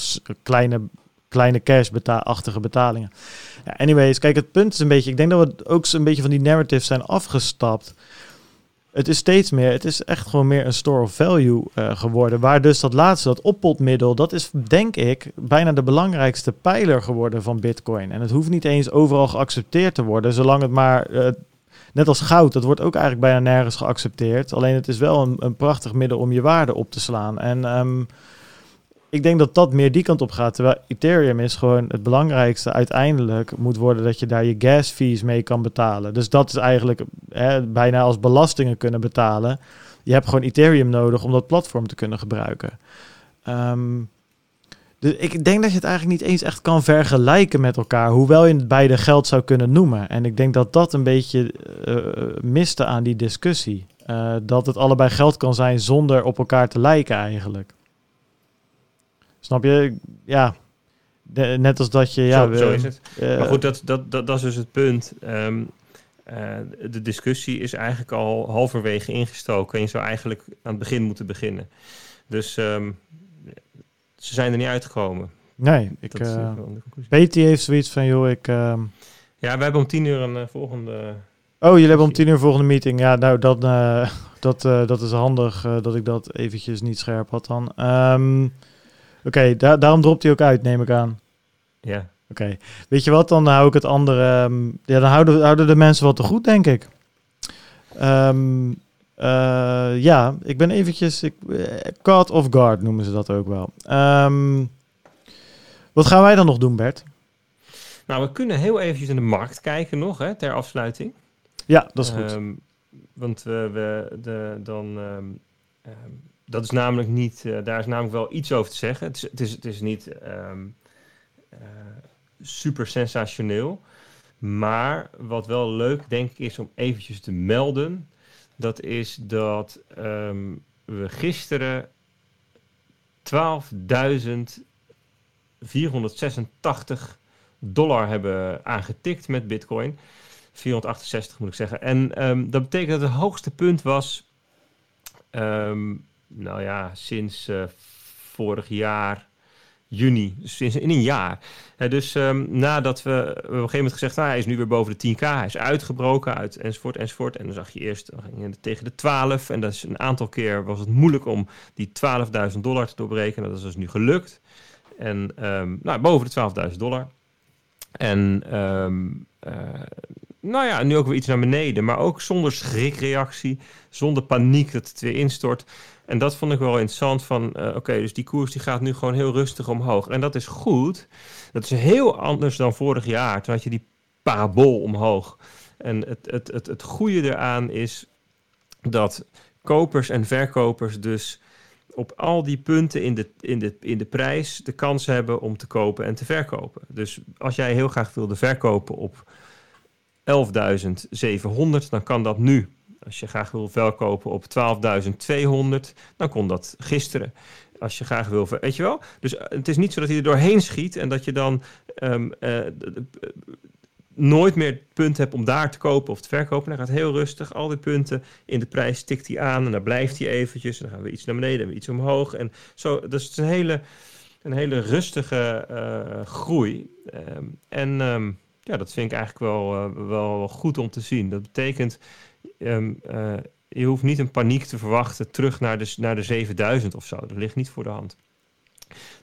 kleine, kleine cash-achtige betalingen. Ja, anyways, kijk, het punt is een beetje, ik denk dat we ook een beetje van die narratives zijn afgestapt. Het is steeds meer, het is echt gewoon meer een store of value eh, geworden. Waar dus dat laatste, dat oppotmiddel, dat is denk ik bijna de belangrijkste pijler geworden van Bitcoin. En het hoeft niet eens overal geaccepteerd te worden, zolang het maar, net als goud, dat wordt ook eigenlijk bijna nergens geaccepteerd. Alleen het is wel een, een prachtig middel om je waarde op te slaan. En ehm, ik denk dat dat meer die kant op gaat. Terwijl Ethereum is gewoon het belangrijkste uiteindelijk moet worden dat je daar je gas fees mee kan betalen. Dus dat is eigenlijk hè, bijna als belastingen kunnen betalen. Je hebt gewoon Ethereum nodig om dat platform te kunnen gebruiken. Ehm, dus ik denk dat je het eigenlijk niet eens echt kan vergelijken met elkaar, hoewel je het beide geld zou kunnen noemen. En ik denk dat dat een beetje eh, miste aan die discussie. Eh, dat het allebei geld kan zijn zonder op elkaar te lijken eigenlijk. Snap je? Ja. De- net als dat je... Ja, zo, is het. Maar goed, dat, dat, dat, dat is dus het punt. Ehm, eh, de discussie is eigenlijk al halverwege ingestoken. En je zou eigenlijk aan het begin moeten beginnen. Dus ehm, ze zijn er niet uitgekomen. nee, ik... is. Peti heeft zoiets van, joh, ik... ehm, Ja, we hebben om tien uur een eh, volgende... Oh, jullie hebben om tien uur volgende meeting. Ja, nou, dat, dat, dat is handig dat ik dat eventjes niet scherp had dan. Ehm, Oké, da- daarom dropt hij ook uit, neem ik aan. Ja, Oké, weet je wat, dan hou ik het andere... ehm, ja, dan houden, houden de mensen wat te goed, denk ik. Eh, ja, ik ben eventjes... Ik, eh, caught off guard noemen ze dat ook wel. Ehm, wat gaan wij dan nog doen, Bert? Nou, we kunnen heel eventjes in de markt kijken nog, hè, ter afsluiting. Ja, dat is goed. Ehm, want we, we de, dan, ehm, dat is namelijk niet, eh, daar is namelijk wel iets over te zeggen. Het is, het is, het is niet eh, super sensationeel. Maar wat wel leuk denk ik is om eventjes te melden, dat is dat ehm, we gisteren 12.486 dollar hebben aangetikt met bitcoin. 468 moet ik zeggen. En ehm, dat betekent dat het hoogste punt was, ehm, nou ja, sinds eh, vorig jaar juni, dus in een jaar. Dus ehm, nadat we, we op een gegeven moment gezegd, nou, hij is nu weer boven de 10k, hij is uitgebroken uit enzovoort enzovoort. En dan zag je eerst tegen de 12 en dat is een aantal keer was het moeilijk om die 12.000 dollar te doorbreken. Dat is dus nu gelukt. En ehm, nou, boven de 12.000 dollar. En eh, nou ja, nu ook weer iets naar beneden. Maar ook zonder schrikreactie, zonder paniek dat het weer instort. En dat vond ik wel interessant van, eh, oké, dus die koers die gaat nu gewoon heel rustig omhoog. En dat is goed. Dat is heel anders dan vorig jaar. Toen had je die parabool omhoog. En het, het, het, het goede eraan is dat kopers en verkopers dus op al die punten in de, in, de, in de prijs de kans hebben om te kopen en te verkopen. Dus als jij heel graag wilde verkopen op 11.700, dan kan dat nu. Als je graag wil verkopen op 12.200, dan kon dat gisteren. Als je graag wil, weet je wel? Dus eh, het is niet zo dat hij er doorheen schiet en dat je dan ehm, eh, nooit meer het punt hebt om daar te kopen of te verkopen. Hij gaat heel rustig, al die punten in de prijs tikt hij aan en dan blijft hij eventjes. En dan gaan we iets naar beneden en weer iets omhoog. En zo, dus het is een hele, een hele rustige eh, groei. Ehm, en ehm, ja, dat vind ik eigenlijk wel, eh, wel goed om te zien. Dat betekent, ehm, eh, je hoeft niet een paniek te verwachten terug naar de, naar de 7000 of zo. Dat ligt niet voor de hand.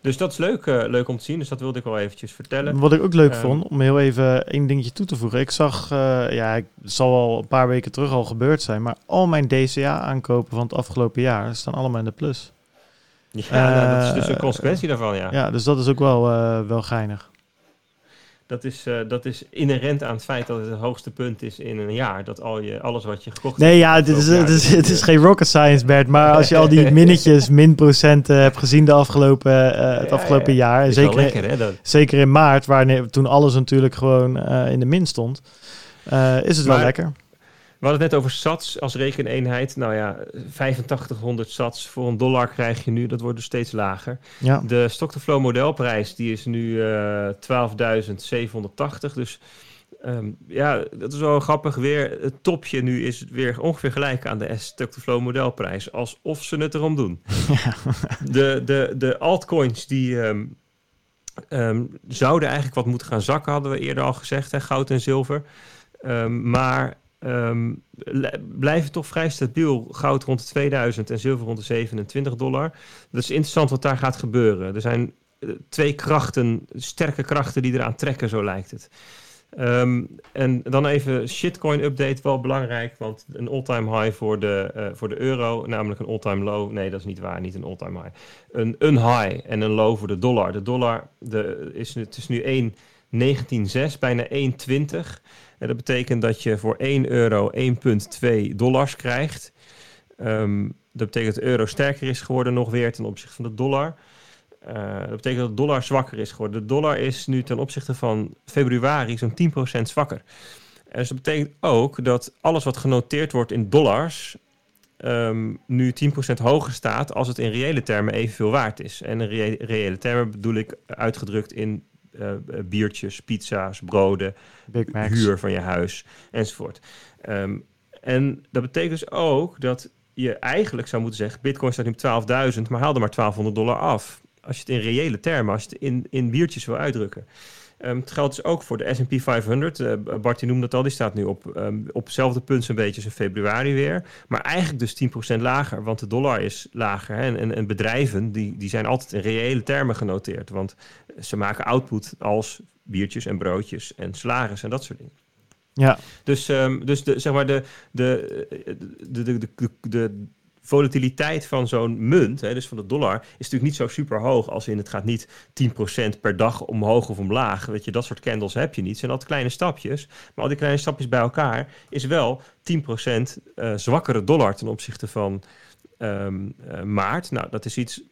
Dus dat is leuk, eh, leuk om te zien. Dus dat wilde ik wel eventjes vertellen. Wat ik ook leuk Ehm, vond, om heel even één dingetje toe te voegen. Ik zag, ja, het zal al een paar weken terug al gebeurd zijn, maar al mijn DCA-aankopen van het afgelopen jaar staan allemaal in de plus. Ja, nou, dat is dus een consequentie daarvan, ja. Ja, dus dat is ook wel, wel geinig. Dat, is, eh, dat is inherent aan het feit dat het het hoogste punt is in een jaar. Dat al je, alles wat je gekocht Nee, hebt ja, het is, het, is, dat het is geen rocket science, Bert. Maar als je al die minnetjes, minprocenten hebt gezien de afgelopen, eh, het Ja, afgelopen ja. jaar. Is zeker, lekker, hè? Dat, zeker in maart, waar, toen alles natuurlijk gewoon eh, in de min stond, is het wel lekker. We hadden het net over sats als rekeneenheid. Nou ja, 8500 sats voor een dollar krijg je nu. Dat wordt dus steeds lager. Ja. De stock-to-flow modelprijs die is nu eh 12.780. Dus ehm, ja, dat is wel grappig weer. Het topje nu is weer ongeveer gelijk aan de stock-to-flow modelprijs. Alsof ze het erom doen. De, de, de altcoins die ehm, ehm, zouden eigenlijk wat moeten gaan zakken, hadden we eerder al gezegd. Hè, goud en zilver. Maar le- blijven toch vrij stabiel. Goud rond de 2000 en zilver rond de 27 dollar. Dat is interessant wat daar gaat gebeuren. Er zijn eh, twee krachten, sterke krachten die eraan trekken, zo lijkt het. Ehm, en dan even shitcoin update, wel belangrijk, want een all-time high voor de, eh, voor de euro, namelijk een all-time low. Nee, dat is niet waar, niet een all-time high. Een, een high en een low voor de dollar. De dollar de, is, het is nu 1,196, bijna 1,20. Dat betekent dat je voor 1 euro 1,2 dollars krijgt. Ehm, dat betekent dat de euro sterker is geworden nog weer ten opzichte van de dollar. Eh, dat betekent dat de dollar zwakker is geworden. De dollar is nu ten opzichte van februari zo'n 10% zwakker. En dus dat betekent ook dat alles wat genoteerd wordt in dollars ehm, nu 10% hoger staat als het in reële termen evenveel waard is. En in reële termen bedoel ik uitgedrukt in eh, biertjes, pizza's, broden, Big Macs. huur van je huis enzovoort. Ehm, en dat betekent dus ook dat je eigenlijk zou moeten zeggen: Bitcoin staat nu op 12.000, maar haal er maar 1200 dollar af. Als je het in reële termen, als je het in, in biertjes wil uitdrukken. Ehm, het geldt dus ook voor de S&P 500. Eh, Bart die noemde dat al, die staat nu op, ehm, op hetzelfde punt zo'n beetje als in februari weer. Maar eigenlijk dus 10% lager, want de dollar is lager. Hè? En, en, en bedrijven die, die zijn altijd in reële termen genoteerd. Want ze maken output als biertjes en broodjes en salaris en dat soort dingen. Ja. Dus, ehm, dus de, zeg maar de, de, de, de, de, de, de volatiliteit van zo'n munt, hè, dus van de dollar, is natuurlijk niet zo super hoog als in het gaat niet 10% per dag omhoog of omlaag. Weet je, dat soort candles heb je niet. Het zijn altijd kleine stapjes. Maar al die kleine stapjes bij elkaar is wel 10% uh, zwakkere dollar ten opzichte van um, uh, maart. Nou, dat is iets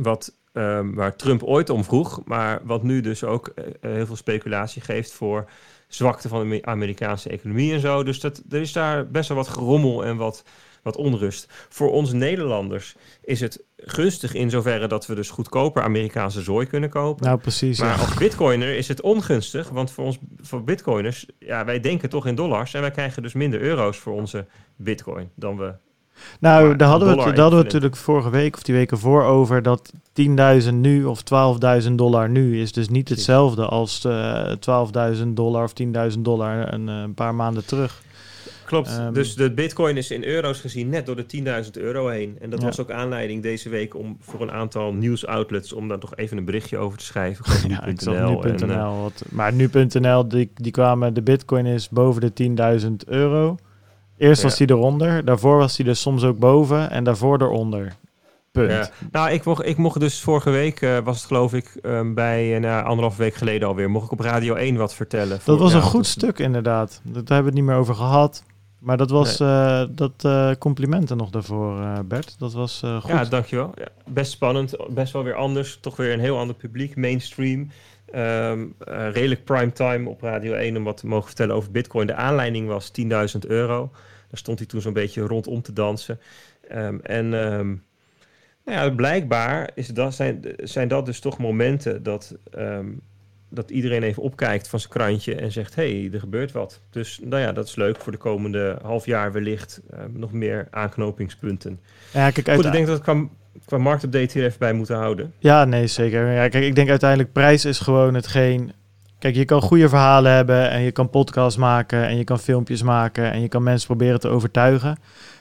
wat, um, waar Trump ooit om vroeg, maar wat nu dus ook uh, heel veel speculatie geeft voor zwakte van de Amerikaanse economie en zo. Dus dat, er is daar best wel wat gerommel en wat, wat onrust. Voor ons Nederlanders is het gunstig in zoverre dat we dus goedkoper Amerikaanse zooi kunnen kopen. Nou, precies. Maar ja. als bitcoiner is het ongunstig, want voor ons, voor bitcoiners, ja, wij denken toch in dollars en wij krijgen dus minder euro's voor onze bitcoin dan we Nou, daar hadden we, daar hadden we natuurlijk vorige week of die weken voor over dat 10.000 nu of 12.000 dollar nu is dus niet hetzelfde als eh 12.000 dollar of 10.000 dollar een, eh, een paar maanden terug. Klopt. Ehm, dus de bitcoin is in euro's gezien net door de 10.000 euro heen. En dat Ja. was ook aanleiding deze week om voor een aantal nieuwsoutlets om daar toch even een berichtje over te schrijven. Ja, nu.nl eh, wat- maar nu.nl, die, die kwamen, de bitcoin is boven de 10.000 euro. Eerst was die eronder, daarvoor was die dus soms ook boven en daarvoor eronder. Punt. Ja. Nou, ik mocht, ik mocht dus vorige week, eh, was het geloof ik, ehm, bij uh, nou, anderhalf week geleden alweer, mocht ik op Radio 1 wat vertellen. Dat was een goed stuk inderdaad. Dat hebben we het niet meer over gehad. Maar dat was eh, dat eh, complimenten nog daarvoor, eh, Bert. Dat was goed. Ja, dankjewel. Ja, best spannend, best wel weer anders. Toch weer een heel ander publiek, mainstream. Ehm, eh, redelijk primetime op Radio 1 om wat te mogen vertellen over bitcoin. De aanleiding was 10.000 euro. Daar stond hij toen zo'n beetje rondom te dansen. Ehm, en ehm, nou ja, blijkbaar is dat, zijn, zijn dat dus toch momenten dat, dat iedereen even opkijkt van zijn krantje en zegt: hey, er gebeurt wat. Dus nou ja, dat is leuk voor de komende half jaar wellicht. ehm, nog meer aanknopingspunten. ja, kijk, Goed, ik uit, denk dat we qua, qua marktupdate hier even bij moeten houden. ja, nee, zeker. Ja, kijk, ik denk uiteindelijk prijs is gewoon hetgeen... Kijk, je kan goede verhalen hebben en je kan podcasts maken en je kan filmpjes maken en je kan mensen proberen te overtuigen.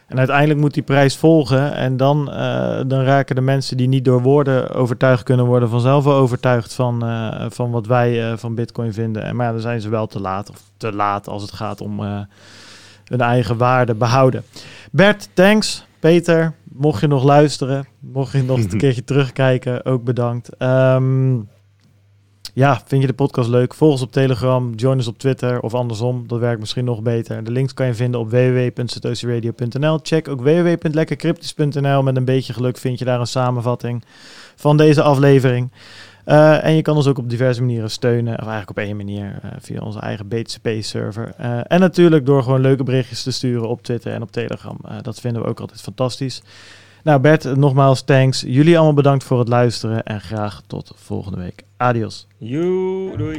En uiteindelijk moet die prijs volgen en dan, eh, dan raken de mensen die niet door woorden overtuigd kunnen worden vanzelf wel overtuigd van, eh, van wat wij eh, van Bitcoin vinden. En maar ja, dan zijn ze wel te laat of te laat als het gaat om hun eigen waarde behouden. Bert, thanks. Peter, mocht je nog luisteren, mocht je nog een keertje terugkijken, ook bedankt. Ehm, ja, vind je de podcast leuk? Volg ons op Telegram, join ons op Twitter of andersom. Dat werkt misschien nog beter. De links kan je vinden op www.satoshiradio.nl. Check ook www.lekkercryptisch.nl. Met een beetje geluk vind je daar een samenvatting van deze aflevering. Uh, en je kan ons ook op diverse manieren steunen. Of eigenlijk op één manier, uh, via onze eigen BTCP-server. Uh, en natuurlijk door gewoon leuke berichtjes te sturen op Twitter en op Telegram. Dat vinden we ook altijd fantastisch. Nou Bert, nogmaals thanks. Jullie allemaal bedankt voor het luisteren. En graag tot volgende week. Adios. Joe, doei.